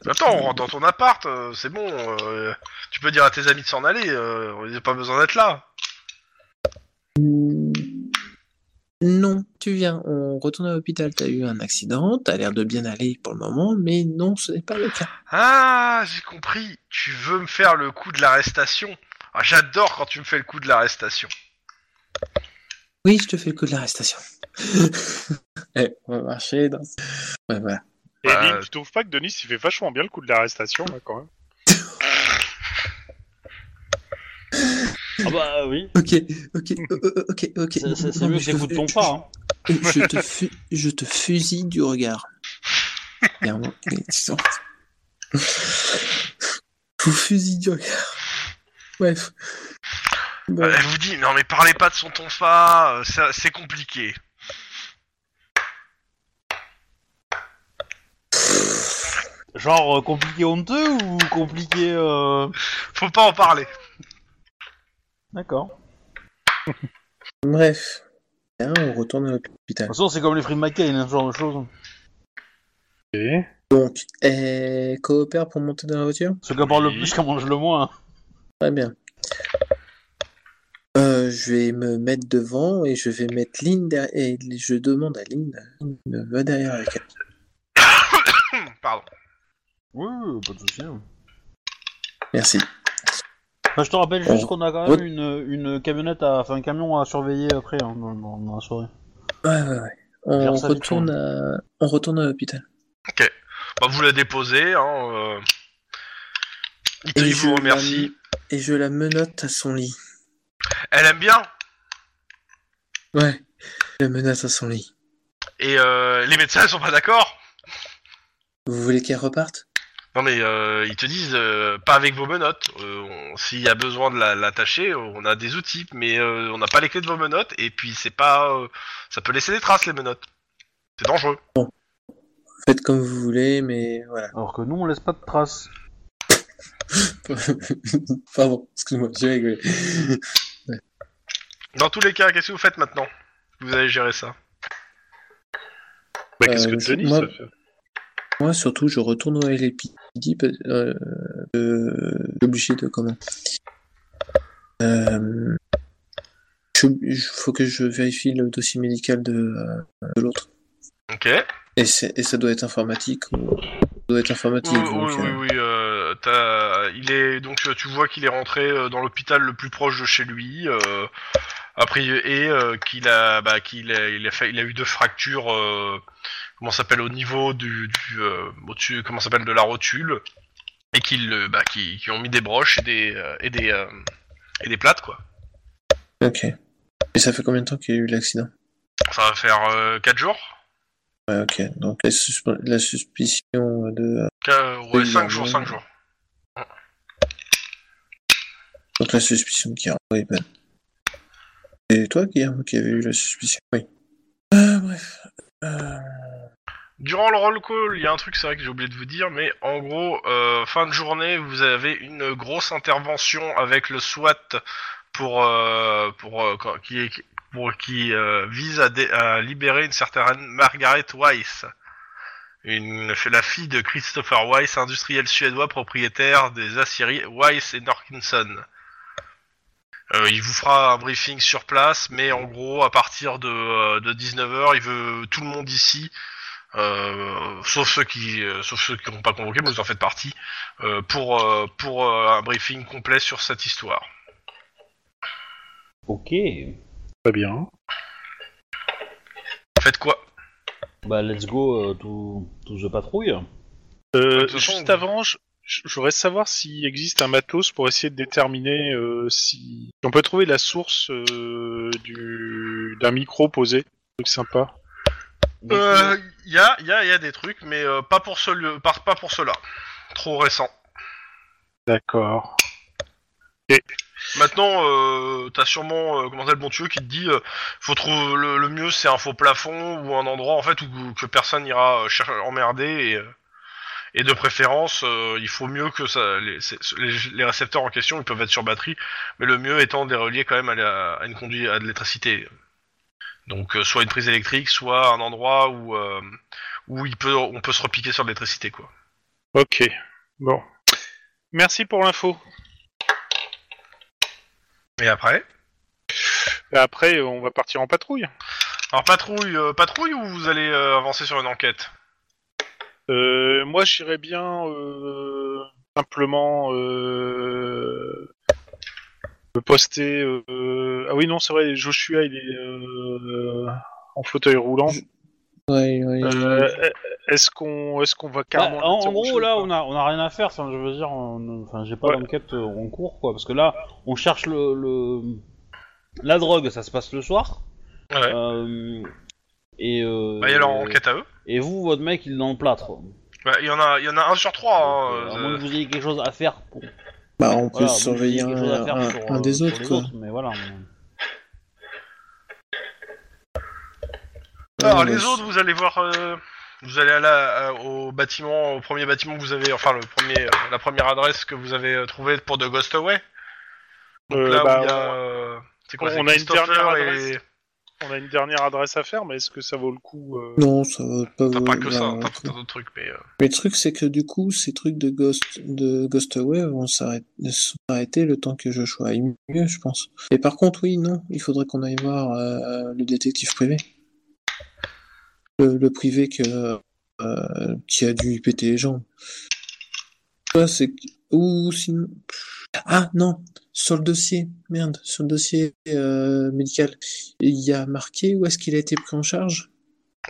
Attends, on rentre dans ton appart, c'est bon. euh, tu peux dire à tes amis de s'en aller. Euh, ils n'ont pas besoin d'être là. Mm, Non, non, tu viens, on retourne à l'hôpital. T'as eu un accident, t'as l'air de bien aller pour le moment, mais non, ce n'est pas le cas. Ah, j'ai compris. Tu veux me faire le coup de l'arrestation? Ah, J'adore quand tu me fais le coup de l'arrestation. Oui, je te fais le coup de l'arrestation. (laughs) Eh, on va marcher dans... Ouais, voilà. Et Bah, Lynn, tu trouves pas que Denis il fait vachement bien le coup de l'arrestation là quand même Ah bah oui. Ok, ok, euh, euh, ok, ok. C'est- C'est c'est Non, mieux mais que je j'écoute te- ton je- pas. Hein. Je te, fu- je te fusille du regard. Clairement. Vous fusille du regard. Bref. Bon. Euh, Elle vous dit, non mais parlez pas de son tonfa, euh, ça- c'est compliqué. Genre euh, compliqué honteux ou compliqué. Euh... Faut pas en parler. D'accord. (laughs) Bref. Bien, on retourne à De l'hôpital. toute façon, c'est comme les frites McCain, hein, ce genre de choses. Et... Donc, elle coopère pour monter dans la voiture? Ceux qui parlent le plus, qui en mangent le moins. Très bien. Euh, je vais me mettre devant et je vais mettre Lynn derrière. Et je demande à Lynn, Lynn me va derrière avec elle. Hum, Pardon. Oui, pas de souci. hein. Merci. Enfin, je te rappelle juste On- qu'on a quand même une, une camionnette, à... enfin un camion à surveiller après hein, dans, dans- dans la soirée. Ouais, ouais, ouais. On retourne à... on retourne à l'hôpital. Bah, vous la déposez, hein. Euh... Vous remercie. la- Et je la menotte à son lit. Elle aime bien. Ouais. La menotte à son lit. Et euh, les médecins ils sont pas d'accord. Vous voulez qu'elle reparte? Non mais euh, ils te disent euh, pas avec vos menottes. Euh, S'il y a besoin de la- l'attacher, on a des outils, mais euh, on n'a pas les clés de vos menottes. Et puis c'est pas, euh, ça peut laisser des traces les menottes. C'est dangereux. Faites comme vous voulez, mais voilà. Alors que nous, on laisse pas de traces. (laughs) Pardon, excuse-moi, j'ai rigolé. Dans tous les cas, qu'est-ce que vous faites maintenant Vous allez gérer ça? Bah, qu'est-ce Euh, que je- Denis moi- ça fait? Moi, surtout, je retourne au parce- Euh, euh, obligé de comment euh, je- Il faut que je vérifie le dossier médical de, euh, de l'autre. Ok. Et, ça doit être informatique. Ou... Ça doit être informatique. Oui, donc, oui, oui, euh, oui. euh, t'as- il est donc euh, tu vois qu'il est rentré euh, dans l'hôpital le plus proche de chez lui. Euh, après et euh, qu'il a, bah, qu'il a, il a fait, il a eu deux fractures. Euh, comment s'appelle au niveau du, du euh, au-dessus, comment s'appelle de la rotule, et qu'ils, euh, bah, qui, qui ont mis des broches et des euh, et des euh, et des plates quoi. Ok. Et ça fait combien de temps qu'il y a eu l'accident? Ça va faire 4 jours. Ouais, ok. Donc la, susp- la suspicion de. euh, ouais, Oui, 5 bah, jours, bon. 5 jours. Donc la suspicion de Guillermo. Oui, Et toi, qui avait eu la suspicion Oui. Euh, bref. Euh, Durant le roll call, il y a un truc, c'est vrai que j'ai oublié de vous dire, mais en gros, euh, fin de journée, vous avez une grosse intervention avec le SWAT pour euh, pour euh, qui est- pour qui euh, vise à, dé- à libérer une certaine Margaret Weiss, une la fille de Christopher Weiss, industriel suédois propriétaire des aciéries Weiss et Norkinson. Euh, il vous fera un briefing sur place, mais en gros, à partir de, euh, de 19h, il veut tout le monde ici, euh, sauf ceux qui, sauf ceux qui n'ont pas convoqué, mais vous en faites partie, euh, pour pour un briefing complet sur cette histoire. Ok. Très bien. Faites quoi? Bah, let's go, euh, to, to the patrouille. Euh, De toute façon, juste avant, je, je voudrais savoir s'il existe un matos pour essayer de déterminer euh, si... on peut trouver la source euh, du d'un micro posé. Un truc sympa. Euh, Il y a il y a il y a des trucs, mais euh, pas pour ce pas, pas pour cela. Trop récent. D'accord. Maintenant, euh, t'as sûrement euh, comment ça, le bon tuyau qui te dit, euh, faut trouver le, le mieux, c'est un faux plafond ou un endroit en fait où que personne ira euh, chercher emmerder et de préférence, euh, il faut mieux que ça. Les, récepteurs en question, ils peuvent être sur batterie, mais le mieux étant de les relier quand même à, la- à une conduite à de l'électricité. Donc, euh, soit une prise électrique, soit un endroit où euh, où il peut, on peut se repiquer sur de l'électricité, quoi. Ok. Bon. Merci pour l'info. Et après, Et Après, on va partir en patrouille. Alors patrouille, euh, patrouille ou vous allez euh, avancer sur une enquête? Euh, moi, j'irais bien euh, simplement euh, me poster. euh, Ah oui, non, c'est vrai, Joshua, il est euh, en fauteuil roulant. Ouais, ouais. Euh, est-ce qu'on, est-ce qu'on va Bah, carrément en, gros, là, on a, on a rien à faire. Enfin, je veux dire, on- enfin, j'ai pas Ouais. d'enquête en cours, quoi. Parce que là, on cherche le, le- la drogue, ça se passe le soir. Ouais. Euh, et euh, Bah, il y a leur enquête à eux. Et vous, votre mec, il est dans le plâtre. Bah, il y en a, il y en a un sur trois. Donc, hein, euh, à moins euh, que vous ayez quelque chose à faire pour. Bah, on peut Voilà, à moins que vous surveiller un, quelque chose à faire un- sur, un euh, des sur autres, les quoi. autres, mais voilà. Alors Ouais, les autres, vous allez voir, euh, vous allez à la- à- au bâtiment, au premier bâtiment que vous avez, enfin le premier, euh, la première adresse que vous avez euh, trouvée pour The Ghost Away. Donc Euh, là bah, où il y a, euh, c'est quoi, on c'est a une Christopher dernière et- adresse. On a une dernière adresse à faire, mais est-ce que ça vaut le coup euh, Non, ça va pas T'as pas que ça, t'as tout un d'autres trucs, mais. euh, Mais le truc, c'est que du coup, ces trucs de Ghost, de Ghost Away vont s'arrêter, le temps que Joshua aille mieux, je pense. Et par contre, oui, non, il faudrait qu'on aille voir euh, le détective privé. Le, le privé que, euh, qui a dû y péter les jambes. Ouais, c'est... Ou sinon... Ah, non Sur le dossier, merde, sur le dossier euh, médical, il y a marqué où est-ce qu'il a été pris en charge?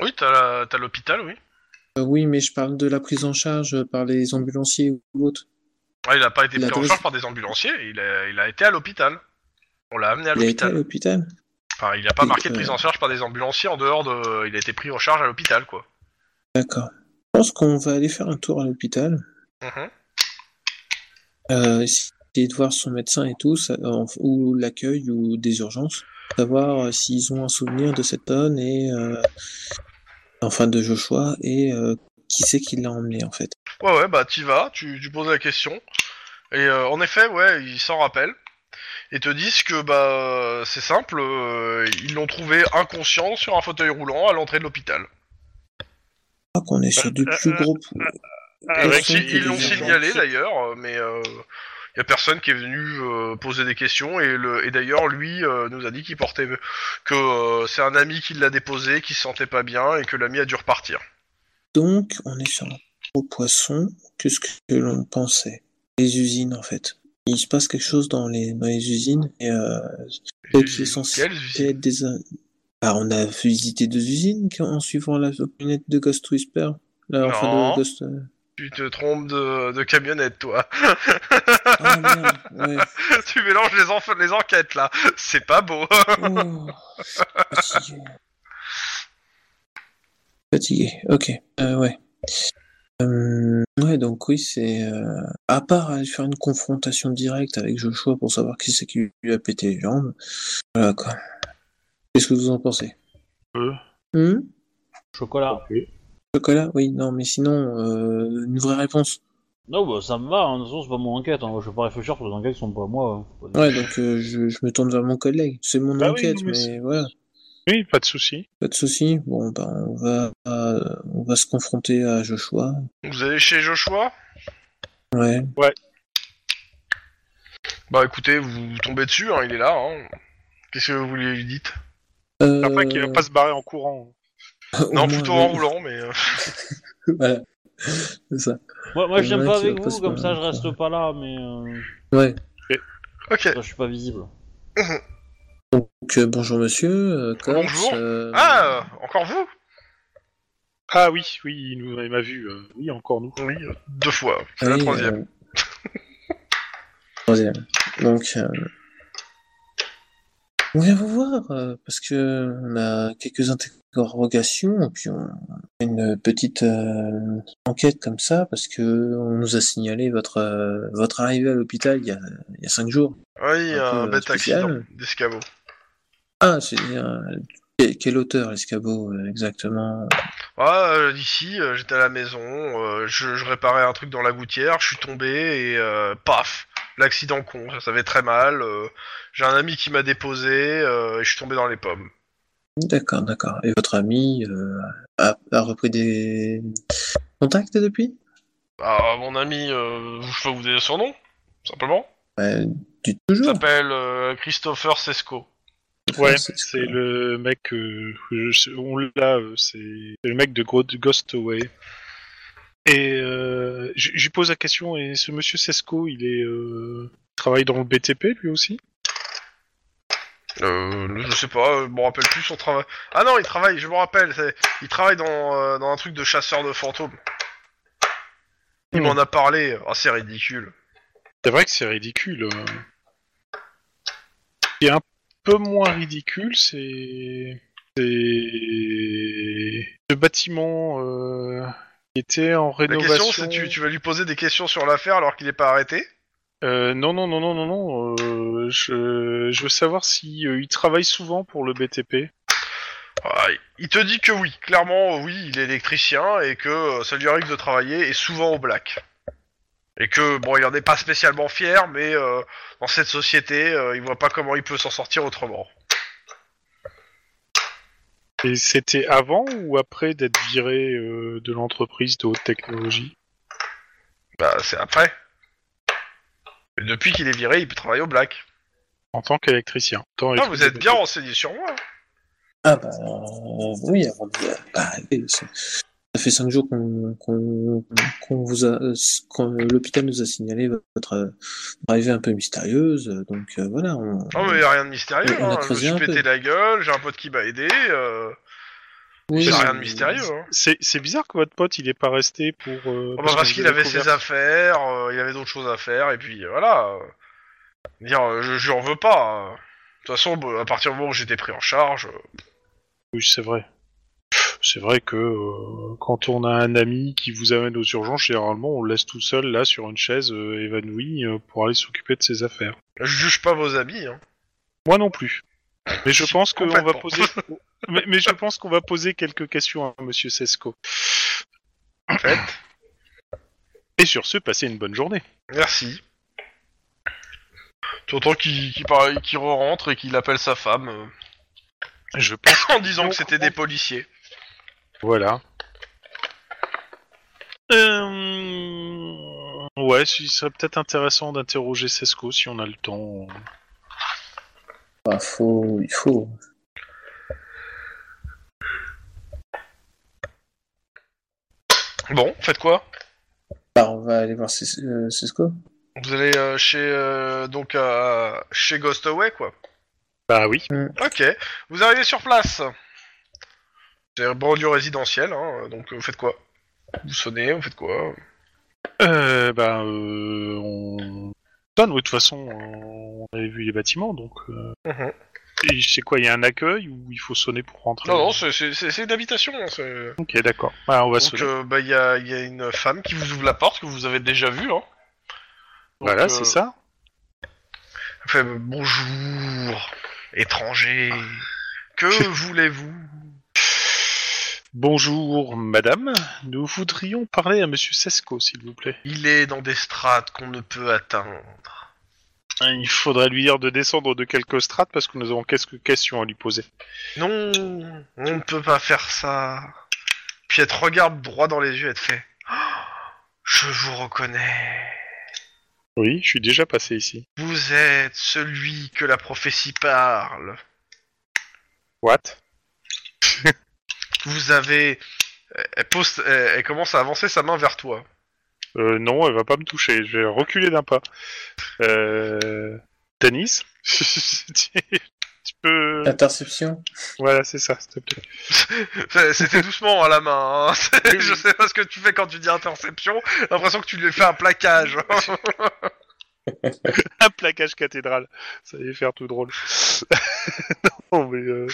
Oui, t'as l'hôpital, oui. Euh, Oui, mais je parle de la prise en charge par les ambulanciers ou autres. Ah, il a pas été pris en charge par des ambulanciers, il a, il a été à l'hôpital. On l'a amené à Il a été à l'hôpital. l'hôpital Enfin, il a pas Et, marqué de prise en charge par des ambulanciers en dehors de. Il a été pris en charge à l'hôpital, quoi. D'accord. Je pense qu'on va aller faire un tour à l'hôpital, Mhm. euh, essayer de voir son médecin et tout, ça- euh, ou l'accueil ou des urgences, savoir euh, s'ils ont un souvenir de cette tonne et euh, enfin de Joshua et euh, qui c'est qui l'a emmené en fait. Ouais, ouais, bah t'y vas, tu, tu poses la question. Et euh, en effet, ouais, ils s'en rappellent. Et te disent que bah c'est simple, euh, ils l'ont trouvé inconscient sur un fauteuil roulant à l'entrée de l'hôpital. Je crois qu'on est sur du plus gros. avec- ils l'ont signalé d'ailleurs, mais euh, y a personne qui est venu euh, poser des questions. Et, le, et d'ailleurs, lui euh, nous a dit qu'il portait que euh, c'est un ami qui l'a déposé, qui se sentait pas bien et que l'ami a dû repartir. Donc on est sur un gros poisson que ce que l'on pensait. Les usines en fait? Il se passe quelque chose dans les, dans les usines et qui est censé Quelles usines? être des... Ah, on a visité deux usines en suivant la lunette de Ghost Whisper. Là, enfin, de Ghost... Tu te trompes de, de camionnette, toi. Ah, merde, ouais. (laughs) tu mélanges les, enf- les enquêtes là. C'est pas beau. Oh, fatigué. Fatigué, ok. Euh, ouais. Euh, ouais, donc oui, c'est... euh, À part aller faire une confrontation directe avec Joshua pour savoir qui c'est qui lui a pété les jambes, voilà quoi. Qu'est-ce que vous en pensez? Euh. Hmm? Chocolat. Chocolat Oui, non, mais sinon, euh, une vraie réponse. Non, bah ça me va, hein. de toute façon, c'est pas mon enquête. Hein. Je vais pas réfléchir sur les enquêtes qui sont pas à moi. hein. Ouais, donc euh, je, je me tourne vers mon collègue. C'est mon Bah enquête, mais voilà, Oui, pas de souci. pas de souci. Bon, ben on va, euh, on va se confronter à Joshua. Vous allez chez Joshua? Ouais. Bah écoutez, vous tombez dessus, hein, il est là. Hein. Qu'est-ce que vous lui dites? Euh... Après qu'il va pas se barrer en courant. Non, moins, plutôt en roulant, mais... euh, (laughs) voilà. C'est ça. Moi, moi je viens Ouais, pas avec vous, comme ça je reste pas là, mais euh, Ouais. Ok. là, je suis pas visible. Donc euh, bonjour monsieur. Euh, Corse, Bonjour. euh, Ah, euh, encore vous? Ah oui, oui, il nous- il m'a vu. euh, oui, encore nous. Oui, euh, deux fois. C'est la troisième. euh, (laughs) troisième. Donc, euh, on vient vous voir euh, parce que on a quelques interrogations et puis on a une petite euh, enquête comme ça parce que on nous a signalé votre euh, votre arrivée à l'hôpital il y a il y a cinq jours. Oui, un bête accident d'escabeau. Ah, c'est quel, auteur l'escabeau exactement? Ah, euh, d'ici, euh, j'étais à la maison, euh, je, je réparais un truc dans la gouttière, je suis tombé et euh, paf, l'accident con, ça savait très mal. euh, J'ai un ami qui m'a déposé euh, et je suis tombé dans les pommes. D'accord, d'accord. Et votre ami euh, a, a repris des contacts depuis? Ah, mon ami, euh, je peux vous donner son nom, simplement. Ouais, Du Il toujours. s'appelle euh, Christopher Sesco. Ouais, c'est- c'est le mec, euh, je sais- on l'a, euh, c'est c'est le mec de Gro- Ghost Away. Et euh, je pose la question, et ce monsieur Sesco, il est, euh, il travaille dans le BTP lui aussi? Euh, je sais pas, je me rappelle plus son travail. Ah non, il travaille, je me rappelle, il travaille dans, euh, dans un truc de chasseur de fantômes. Il Hmm. m'en a parlé, ah c'est ridicule. C'est vrai que c'est ridicule. euh. Ce qui est un peu moins ridicule, c'est c'est ce bâtiment euh, était en La question c'est tu, tu vas lui poser des questions sur l'affaire alors qu'il est pas arrêté Euh, non, non, non, non, non, non. euh, je, je veux savoir si euh, il travaille souvent pour le BTP. Ah, Il te dit que oui, clairement oui, il est électricien et que euh, ça lui arrive de travailler et souvent au black. Et que bon, il en est pas spécialement fier, mais euh, dans cette société, euh, il voit pas comment il peut s'en sortir autrement. Et c'était avant ou après d'être viré euh, de l'entreprise de haute technologie? Bah c'est après. Et depuis qu'il est viré, il peut travailler au black. en tant qu'électricien. Ah, vous êtes bien renseigné sur moi. Ah bah euh, oui, avant de- bah, ça fait cinq jours qu'on vous a, qu'on- l'hôpital nous a signalé votre euh, arrivée un peu mystérieuse, donc euh, voilà. On, Non mais y a rien de mystérieux. On a hein. Je me suis pété peu. la gueule, j'ai un pote qui m'a aidé. Euh... Oui, mais- rien de mystérieux. Hein. C'est c'est bizarre que votre pote il est pas resté pour. euh, Oh, bah, parce qu'il avait ses affaires, euh, il avait d'autres choses à faire, et puis euh, voilà. euh, dire, euh, je, je en veux pas. euh. De toute façon, à partir du moment où j'étais pris en charge, euh, Oui, c'est vrai. C'est vrai que euh, quand on a un ami qui vous amène aux urgences, généralement on le laisse tout seul là sur une chaise euh, évanouie euh, pour aller s'occuper de ses affaires. je juge pas vos amis. Hein. Moi non plus. Mais je (laughs) pense qu'on va poser. (laughs) mais, mais je pense qu'on va poser quelques questions à Monsieur Sesco. Faites. (coughs) Et sur ce, passez une bonne journée. Merci. Tu entends qu'il parle- qu'il re-rentre et qu'il appelle sa femme euh, Je pense. (laughs) en disant que c'était des policiers. Voilà. Euh... Ouais, ce serait peut-être intéressant d'interroger Sesco si on a le temps. Bah, faut, il faut. Bon, faites quoi? Bah, on va aller voir Cis- euh, Cisco. Vous allez euh, chez euh, donc euh, chez Ghostaway quoi. Bah oui. Ok. Vous arrivez sur place. C'est un banlieue résidentielle, hein, donc euh, vous faites quoi? Vous sonnez, vous faites quoi? Euh, bah, euh, on... Donne, oui, de toute façon, on avait vu les bâtiments, donc... Euh... Mhm. et C'est quoi, il y a un accueil ou il faut sonner pour rentrer? Non, non, c'est- c'est c'est- c'est une habitation. hein, c'est- Ok, d'accord. Bah, on va Donc sonner. euh, bah il y a, il y a une femme qui vous ouvre la porte que vous avez déjà vue. Hein. Donc, voilà, euh, c'est ça. elle fait bonjour, étranger. Que (laughs) voulez-vous? Bonjour, madame. Nous voudrions parler à monsieur Sesco, s'il vous plaît. Il est dans des strates qu'on ne peut atteindre. Il faudrait lui dire de descendre de quelques strates parce que nous avons quelques questions à lui poser. Non, on ne peut pas faire ça. Puis elle te regarde droit dans les yeux et te fait Oh, Je vous reconnais. Oui, je suis déjà passé ici. Vous êtes celui que la prophétie parle. What? (laughs) Vous avez. Elle, pose... elle elle commence à avancer sa main vers toi. Euh, non, elle va pas me toucher. Je vais reculer d'un pas. Euh... Denis (laughs) Tu peux... Interception. Voilà, c'est ça, s'il te plaît. (laughs) C'était doucement à la main. hein. (laughs) Je sais pas ce que tu fais quand tu dis interception. J'ai l'impression que tu lui fais un plaquage. (laughs) Un plaquage cathédrale. Ça allait faire tout drôle. (laughs) non, mais... euh,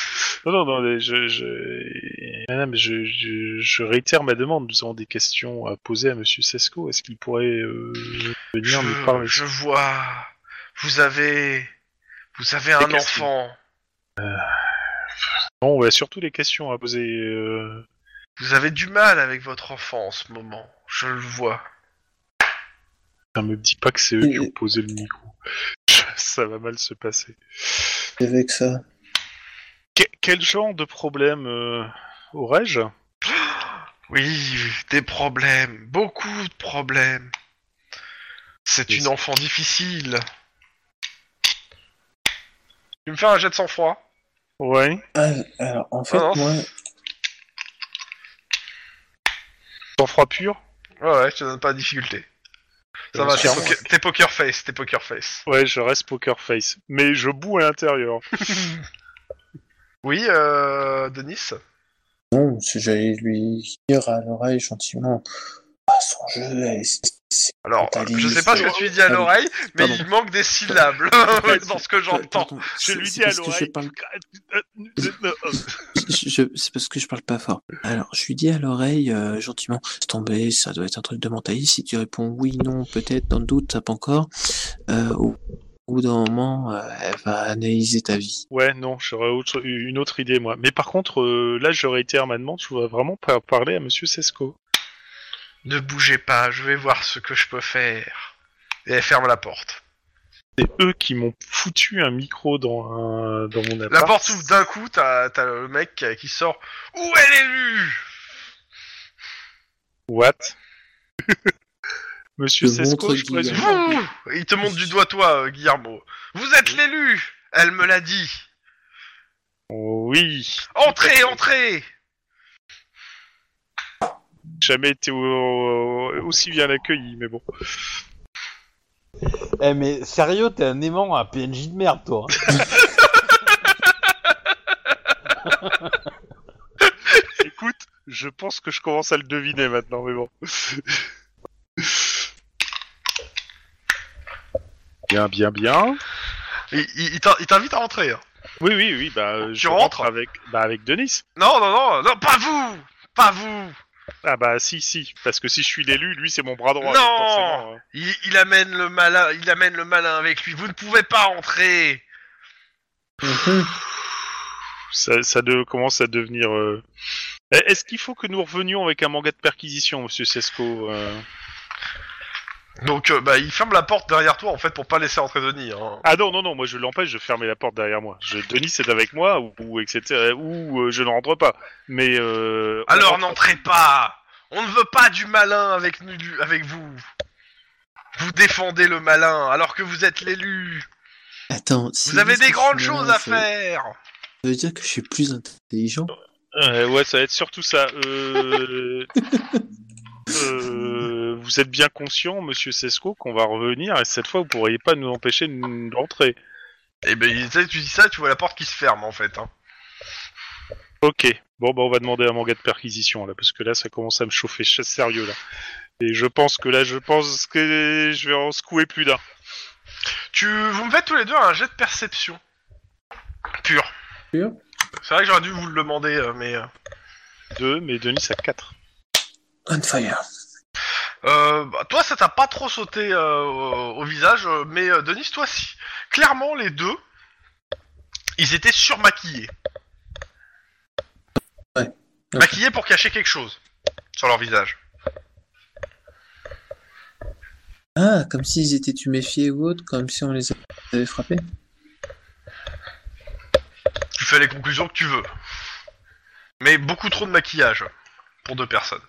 Non, non, non, mais je... je... Madame, je, je, je réitère ma demande. Nous avons des questions à poser à Monsieur Sesco. Est-ce qu'il pourrait euh, venir nous parler? je, vois. Vous avez. Vous avez un enfant. Non, ouais, surtout les questions à poser. euh, Vous avez du mal avec votre enfant en ce moment. Je le vois. Ça me dit pas que c'est eux qui ont posé le micro. (laughs) Ça va mal se passer. Avec ça. Que- quel genre de problème euh, aurais-je? Oui, des problèmes. Beaucoup de problèmes. C'est une enfant difficile. Tu me fais un jet de sang-froid? Ouais. Ah, alors, en fait, non. moi, Sans froid pur? Ouais, ouais, je te donne pas de difficulté. Ça va, t'es poker, t'es poker face, t'es poker face. Ouais, je reste poker face. Mais je boue à l'intérieur. (laughs) (laughs) Oui, euh, Denis non, si j'allais lui dire à l'oreille gentiment, ah, son jeu, c'est Alors, je sais pas ce que tu lui dis à l'oreille, mais Pardon. il manque des syllabes (laughs) dans ce que j'entends. Je lui dis à l'oreille. parle Je- je- c'est parce que je parle pas fort. Alors, je lui dis à l'oreille, euh, gentiment, c'est tombé, ça doit être un truc de mentaliste. Si tu réponds oui, non, peut-être, dans le doute, tape encore. Euh, au bout d'un moment, euh, elle va analyser ta vie. Ouais, non, j'aurais autre- une autre idée, moi. Mais par contre, euh, là, j'aurais été à ma demande, je voudrais vraiment pas parler à Monsieur Sesco. Ne bougez pas, je vais voir ce que je peux faire. Et elle ferme la porte. C'est eux qui m'ont foutu un micro dans, un, dans mon appart. La porte s'ouvre d'un coup, t'as le mec qui- sort. Où est l'élu What? Monsieur Sesco, je présume. Vous Il te montre du doigt, toi, euh, Guillermo. Vous êtes l'élu Elle me l'a dit. Oui. Entrez, entrez Jamais été au- aussi bien accueilli, mais bon. Eh mais sérieux, t'es un aimant à PNJ de merde, toi. hein. (laughs) Écoute, je pense que je commence à le deviner maintenant, mais bon. Bien, bien, bien. Il, il- il t'in- il t'invite à rentrer. hein. Oui, oui, oui, bah, euh, je rentres rentre avec, bah, avec Denis. Non, non, non, non, pas vous Pas vous Ah bah si, si, parce que si je suis l'élu, lui c'est mon bras droit. Non donc forcément, euh, il, il amène le malin, il amène le malin avec lui. Vous ne pouvez pas entrer. Ça, ça de- commence à devenir... euh, Est-ce qu'il faut que nous revenions avec un manga de perquisition, monsieur Sesco euh? Donc, euh, bah, il ferme la porte derrière toi en fait pour pas laisser entrer Denis. Hein. Ah non, non, non, moi je l'empêche de fermer la porte derrière moi. Je, Denis est avec moi, ou, ou etc., ou euh, je ne rentre pas. Mais... Euh, Alors rentre- n'entrez pas. On ne veut pas du malin avec nous, du- avec vous. Vous défendez le malin alors que vous êtes l'élu. Attends, si Vous avez des grandes choses malin, à ça- faire. Ça veut dire que je suis plus intelligent Euh, ouais, ça va être surtout ça. Euh... (laughs) euh, Vous êtes bien conscient, monsieur Sesco, qu'on va revenir, et cette fois vous pourriez pas nous empêcher de- d'entrer. Et ben, tu sais, tu dis ça, tu vois la porte qui se ferme en fait. Hein. Ok, bon bah on va demander un manga de perquisition là, parce que là ça commence à me chauffer ch- sérieux là. Et je pense que là, je pense que je vais en secouer plus d'un. Tu, vous me faites tous les deux un jet de perception. Pur. Pur C'est vrai que j'aurais dû vous le demander, euh, mais. euh, Deux, mais Denis a quatre. On fire. Euh, bah, toi, ça t'a pas trop sauté euh, au, au visage, euh, mais euh, Denis, toi, si. Clairement, les deux, ils étaient surmaquillés. Ouais. Maquillés pour cacher quelque chose sur leur visage. Ah, comme s'ils étaient tuméfiés ou autre, comme si on les avait frappés. Tu fais les conclusions que tu veux. Mais beaucoup trop de maquillage pour deux personnes.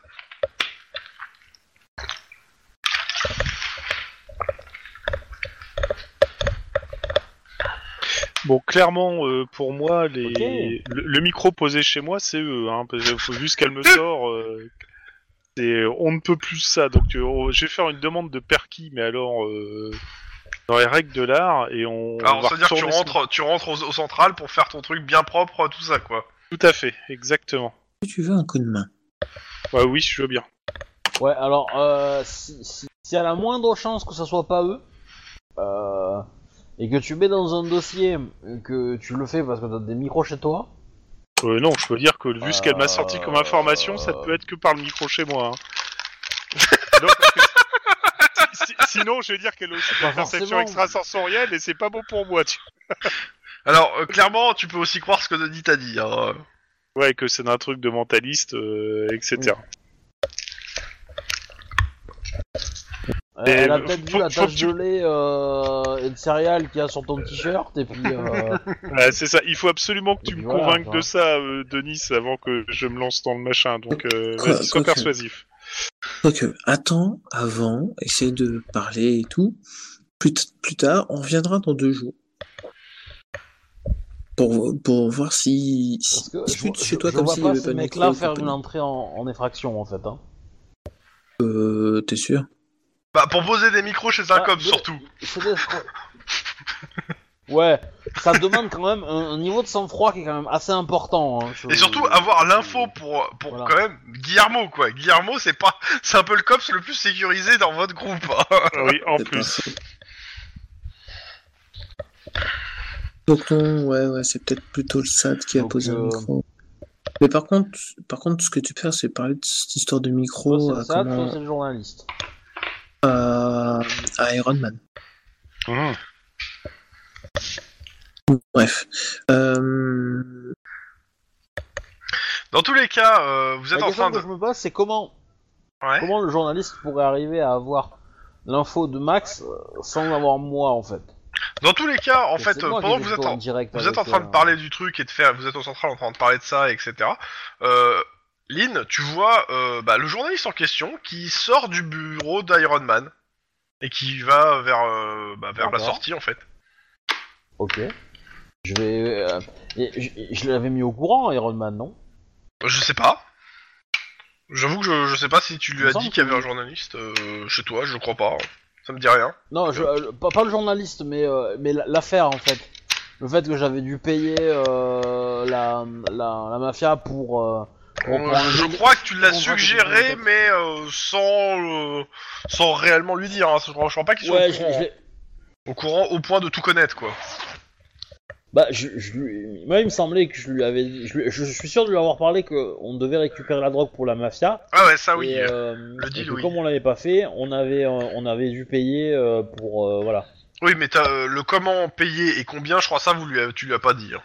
Bon, clairement, euh, pour moi, les... Le, le micro posé chez moi, c'est eux. Hein, parce que faut juste qu'elle me sort. euh, c'est- on ne peut plus ça. Donc, euh, on- je vais faire une demande de perquis, mais alors euh, dans les règles de l'art, et on. Alors, va ça veut dire que tu rentres, tu rentres au, au central pour faire ton truc bien propre, tout ça, quoi. Tout à fait, exactement. Tu veux un coup de main Ouais, oui, je veux bien. Ouais, alors, euh, si, si, s'il y a la moindre chance que ça soit pas eux, euh, et que tu mets dans un dossier que tu le fais parce que t'as des micros chez toi, Euh, non, je peux dire que vu ce qu'elle m'a sorti comme Euh, information, ça ne peut être que par le micro chez moi. hein. (laughs) Non, parce que si- si- sinon, je vais dire qu'elle a aussi Pas une perception forcément. extrasensorielle et c'est pas bon pour moi. Tu... (laughs) Alors, euh, clairement, tu peux aussi croire ce que Denis t'a dit. Hein. Ouais, que c'est un truc de mentaliste, euh, etc. elle, elle a peut-être vu la tache de lait euh, et de céréales qu'il y a sur ton t-shirt, et puis... Euh, (laughs) c'est ça. Il faut absolument que tu me voilà, convainques de ça, euh, Denis, avant que je me lance dans le machin. Donc, euh, Quoi- vas-y, sois persuasif. Ok, attends, avant, essaie de parler et tout. Plus, tard, on viendra dans deux jours. Pour, pour voir si. Parce si que si je, chez toi je comme vois s'il y pas avait ce pas de mec-là faire une entrée en, en effraction en fait. Hein. Euh, t'es sûr? Bah, pour poser des micros chez un Ah, cop, de- surtout. Ouais, ça demande quand même un, un niveau de sang-froid qui est quand même assez important. hein, Et surtout, avoir l'info pour, pour Voilà. quand même Guillermo, quoi. Guillermo, c'est pas, c'est un peu le cops le plus sécurisé dans votre groupe. hein. Ah Oui, en pas plus. Donc non, ouais, ouais, c'est peut-être plutôt le SAD qui a Donc, posé un euh, micro. Mais par contre, par contre, ce que tu peux faire, c'est parler de cette histoire de micro Soit c'est le SAD, comment- soit c'est le journaliste. À, à Iron Man. Mmh. Bref. Euh... Dans tous les cas, euh, vous êtes La en question train que de. je me pose, c'est comment, Ouais. comment le journaliste pourrait arriver à avoir l'info de Max euh, sans avoir moi en fait. Dans tous les cas, en fait, euh, pendant que vous êtes en, direct vous êtes en train de euh, parler du truc et de faire, vous êtes au central en train de parler de ça, etc. Euh, Lynn, tu vois euh, bah, le journaliste en question qui sort du bureau d'Iron Man et qui va vers, euh, bah, vers la D'accord. sortie en fait. Ok. Je vais. euh, et je je l'avais mis au courant, Iron Man, non? Je sais pas. J'avoue que je, je sais pas si tu lui me as semble dit qu'il y avait un journaliste euh, chez toi, je crois pas. Ça me dit rien. Non, je, euh, pas, pas le journaliste, mais, euh, mais la- l'affaire en fait. Le fait que j'avais dû payer euh, la, la, la mafia euh, pour Euh, je crois que tu l'as suggéré, mais euh, sans, euh, sans réellement lui dire. Hein. Je crois je crois pas qu'il soit Ouais, au, courant, je au courant au point de tout connaître, quoi. Bah, je, je lui- moi, il me semblait que je lui avais dit. Je, lui- je suis sûr de lui avoir parlé qu'on devait récupérer la drogue pour la mafia. Ah ouais, ça oui. Et, euh, le deal, oui. comme on l'avait pas fait, on avait, euh, on avait dû payer euh, pour. euh, voilà. Oui, mais t'as, euh, le comment payer et combien, je crois ça, vous lui tu lui as pas dit. hein.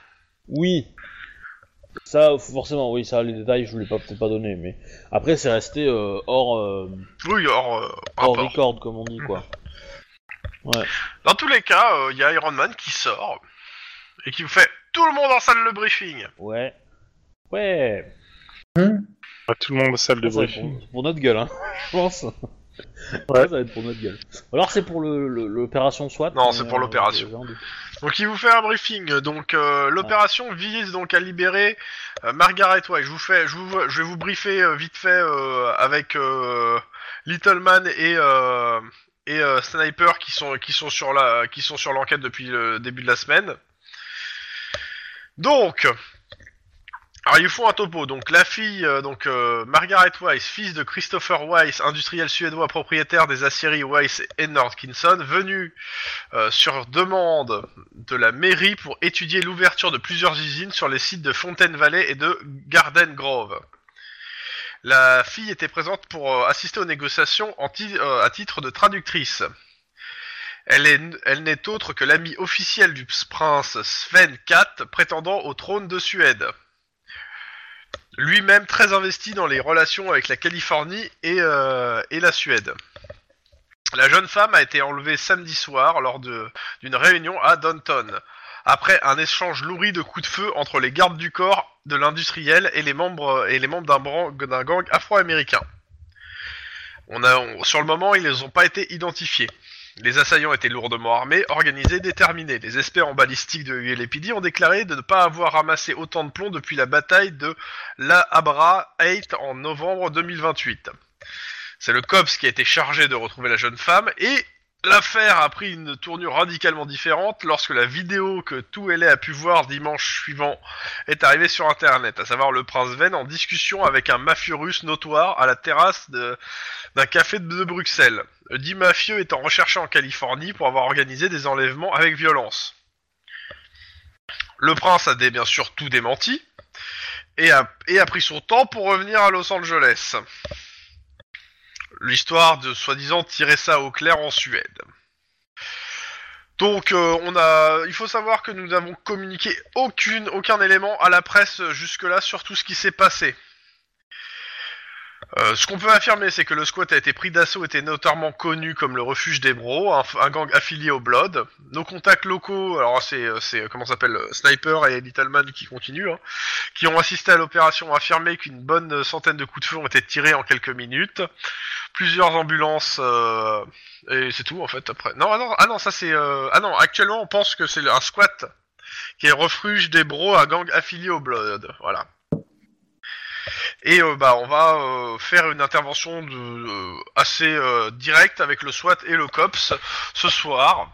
Oui. Ça, forcément, oui, ça, les détails, je vous l'ai pas peut-être pas donné, mais après, c'est resté euh, hors, euh, Oui, hors, euh, hors rapport. record, comme on dit, quoi. Ouais. Dans tous les cas, euh, il y a Iron Man qui sort et qui vous fait tout le monde en salle de briefing. Ouais. Ouais. Hein Pas tout le monde à salle de Ça, être briefing. pour, pour notre gueule, hein, (laughs) je pense. Ouais. Ça va être pour notre gueule. Alors, c'est pour le- le- l'opération SWAT. Non, c'est pour euh, l'opération. Donc il vous fait un briefing. Donc euh, l'opération vise donc à libérer euh, Margaret White. Je vous fais, je vous, je vais vous briefer euh, vite fait euh, avec euh, Little Man et euh, et euh, Sniper qui sont qui sont sur la qui sont sur l'enquête depuis le début de la semaine. Donc alors ils font un topo. Donc la fille, euh, donc euh, Margaret Weiss, fils de Christopher Weiss, industriel suédois propriétaire des aciéries Weiss et Nordkinson, venu euh, sur demande de la mairie pour étudier l'ouverture de plusieurs usines sur les sites de Fontaine Valley et de Garden Grove. La fille était présente pour euh, assister aux négociations euh, à titre de traductrice. Elle est- elle n'est autre que l'amie officielle du prince Sven IV, prétendant au trône de Suède. Lui-même très investi dans les relations avec la Californie et, euh, et la Suède. La jeune femme a été enlevée samedi soir lors d'une réunion à Downton, après un échange nourri de coups de feu entre les gardes du corps de l'industriel et les membres d'un gang afro-américain. Sur le moment, ils n'ont pas été identifiés. Les assaillants étaient lourdement armés, organisés, déterminés. Les experts en balistique de ULAPD ont déclaré de ne pas avoir ramassé autant de plomb depuis la bataille de La Habra 8 en novembre 2028. C'est le COPS qui a été chargé de retrouver la jeune femme et l'affaire a pris une tournure radicalement différente lorsque la vidéo que tout LA a pu voir dimanche suivant est arrivée sur internet, à savoir le prince Ven en discussion avec un mafieux russe notoire à la terrasse de- d'un café de, Bruxelles. Le dit mafieux étant recherché en Californie pour avoir organisé des enlèvements avec violence. Le prince a bien sûr tout démenti et a, et a pris son temps pour revenir à Los Angeles l'histoire de soi-disant tirer ça au clair en Suède. Donc euh, on a, il faut savoir que nous n'avons communiqué aucune, aucun élément à la presse jusque-là sur tout ce qui s'est passé. Euh, ce qu'on peut affirmer, c'est que le squat a été pris d'assaut était notamment connu comme le refuge des Bros, un, gang affilié au Blood. Nos contacts locaux, alors c'est, euh, c'est comment ça s'appelle, euh, Sniper et Littleman qui continuent, hein, qui ont assisté à l'opération ont affirmé qu'une bonne centaine de coups de feu ont été tirés en quelques minutes plusieurs ambulances euh, et c'est tout en fait après. Non ah non ah non ça c'est euh, ah non actuellement on pense que c'est un squat qui est refuge des bros, un gang affilié au Blood. Voilà. Et euh, bah on va euh, faire une intervention de, euh, assez directe avec le SWAT et le COPS ce soir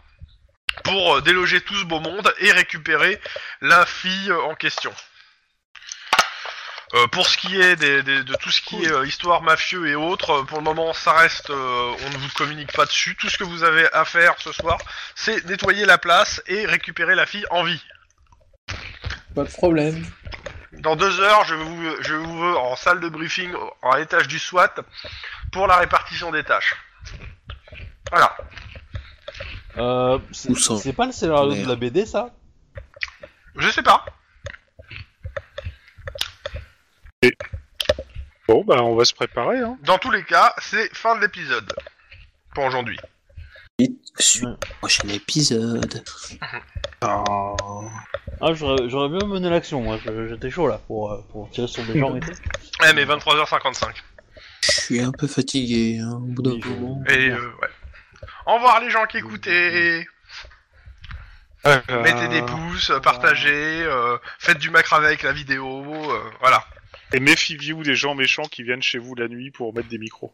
pour déloger tout ce beau monde et récupérer la fille en question. Pour ce qui est de tout ce qui est histoire mafieux et autres, pour le moment ça reste, on ne vous communique pas dessus. Tout ce que vous avez à faire ce soir, c'est nettoyer la place et récupérer la fille en vie. Pas de problème. Dans deux heures, je vous, je vous veux en salle de briefing à l'étage du SWAT pour la répartition des tâches. Voilà. Euh, c'est Où ça c'est pas le scénario de la BD, ça? Je sais pas. Bon, bah, on va se préparer, hein. Dans tous les cas, c'est fin de l'épisode. Pour aujourd'hui. Sur le prochain épisode. Ah. Ah, j'aurais bien mené l'action, moi. Je- J'étais chaud là pour, euh, pour tirer sur des gens et tout. Eh mais 23h55. Je suis un peu fatigué, hein, au bout d'un moment. Et euh, ouais. Au revoir les gens qui écoutaient. Mettez des pouces, euh, partagez, euh, faites du macramé avec la vidéo, euh, voilà. Et méfiez-vous des gens méchants qui viennent chez vous la nuit pour mettre des micros.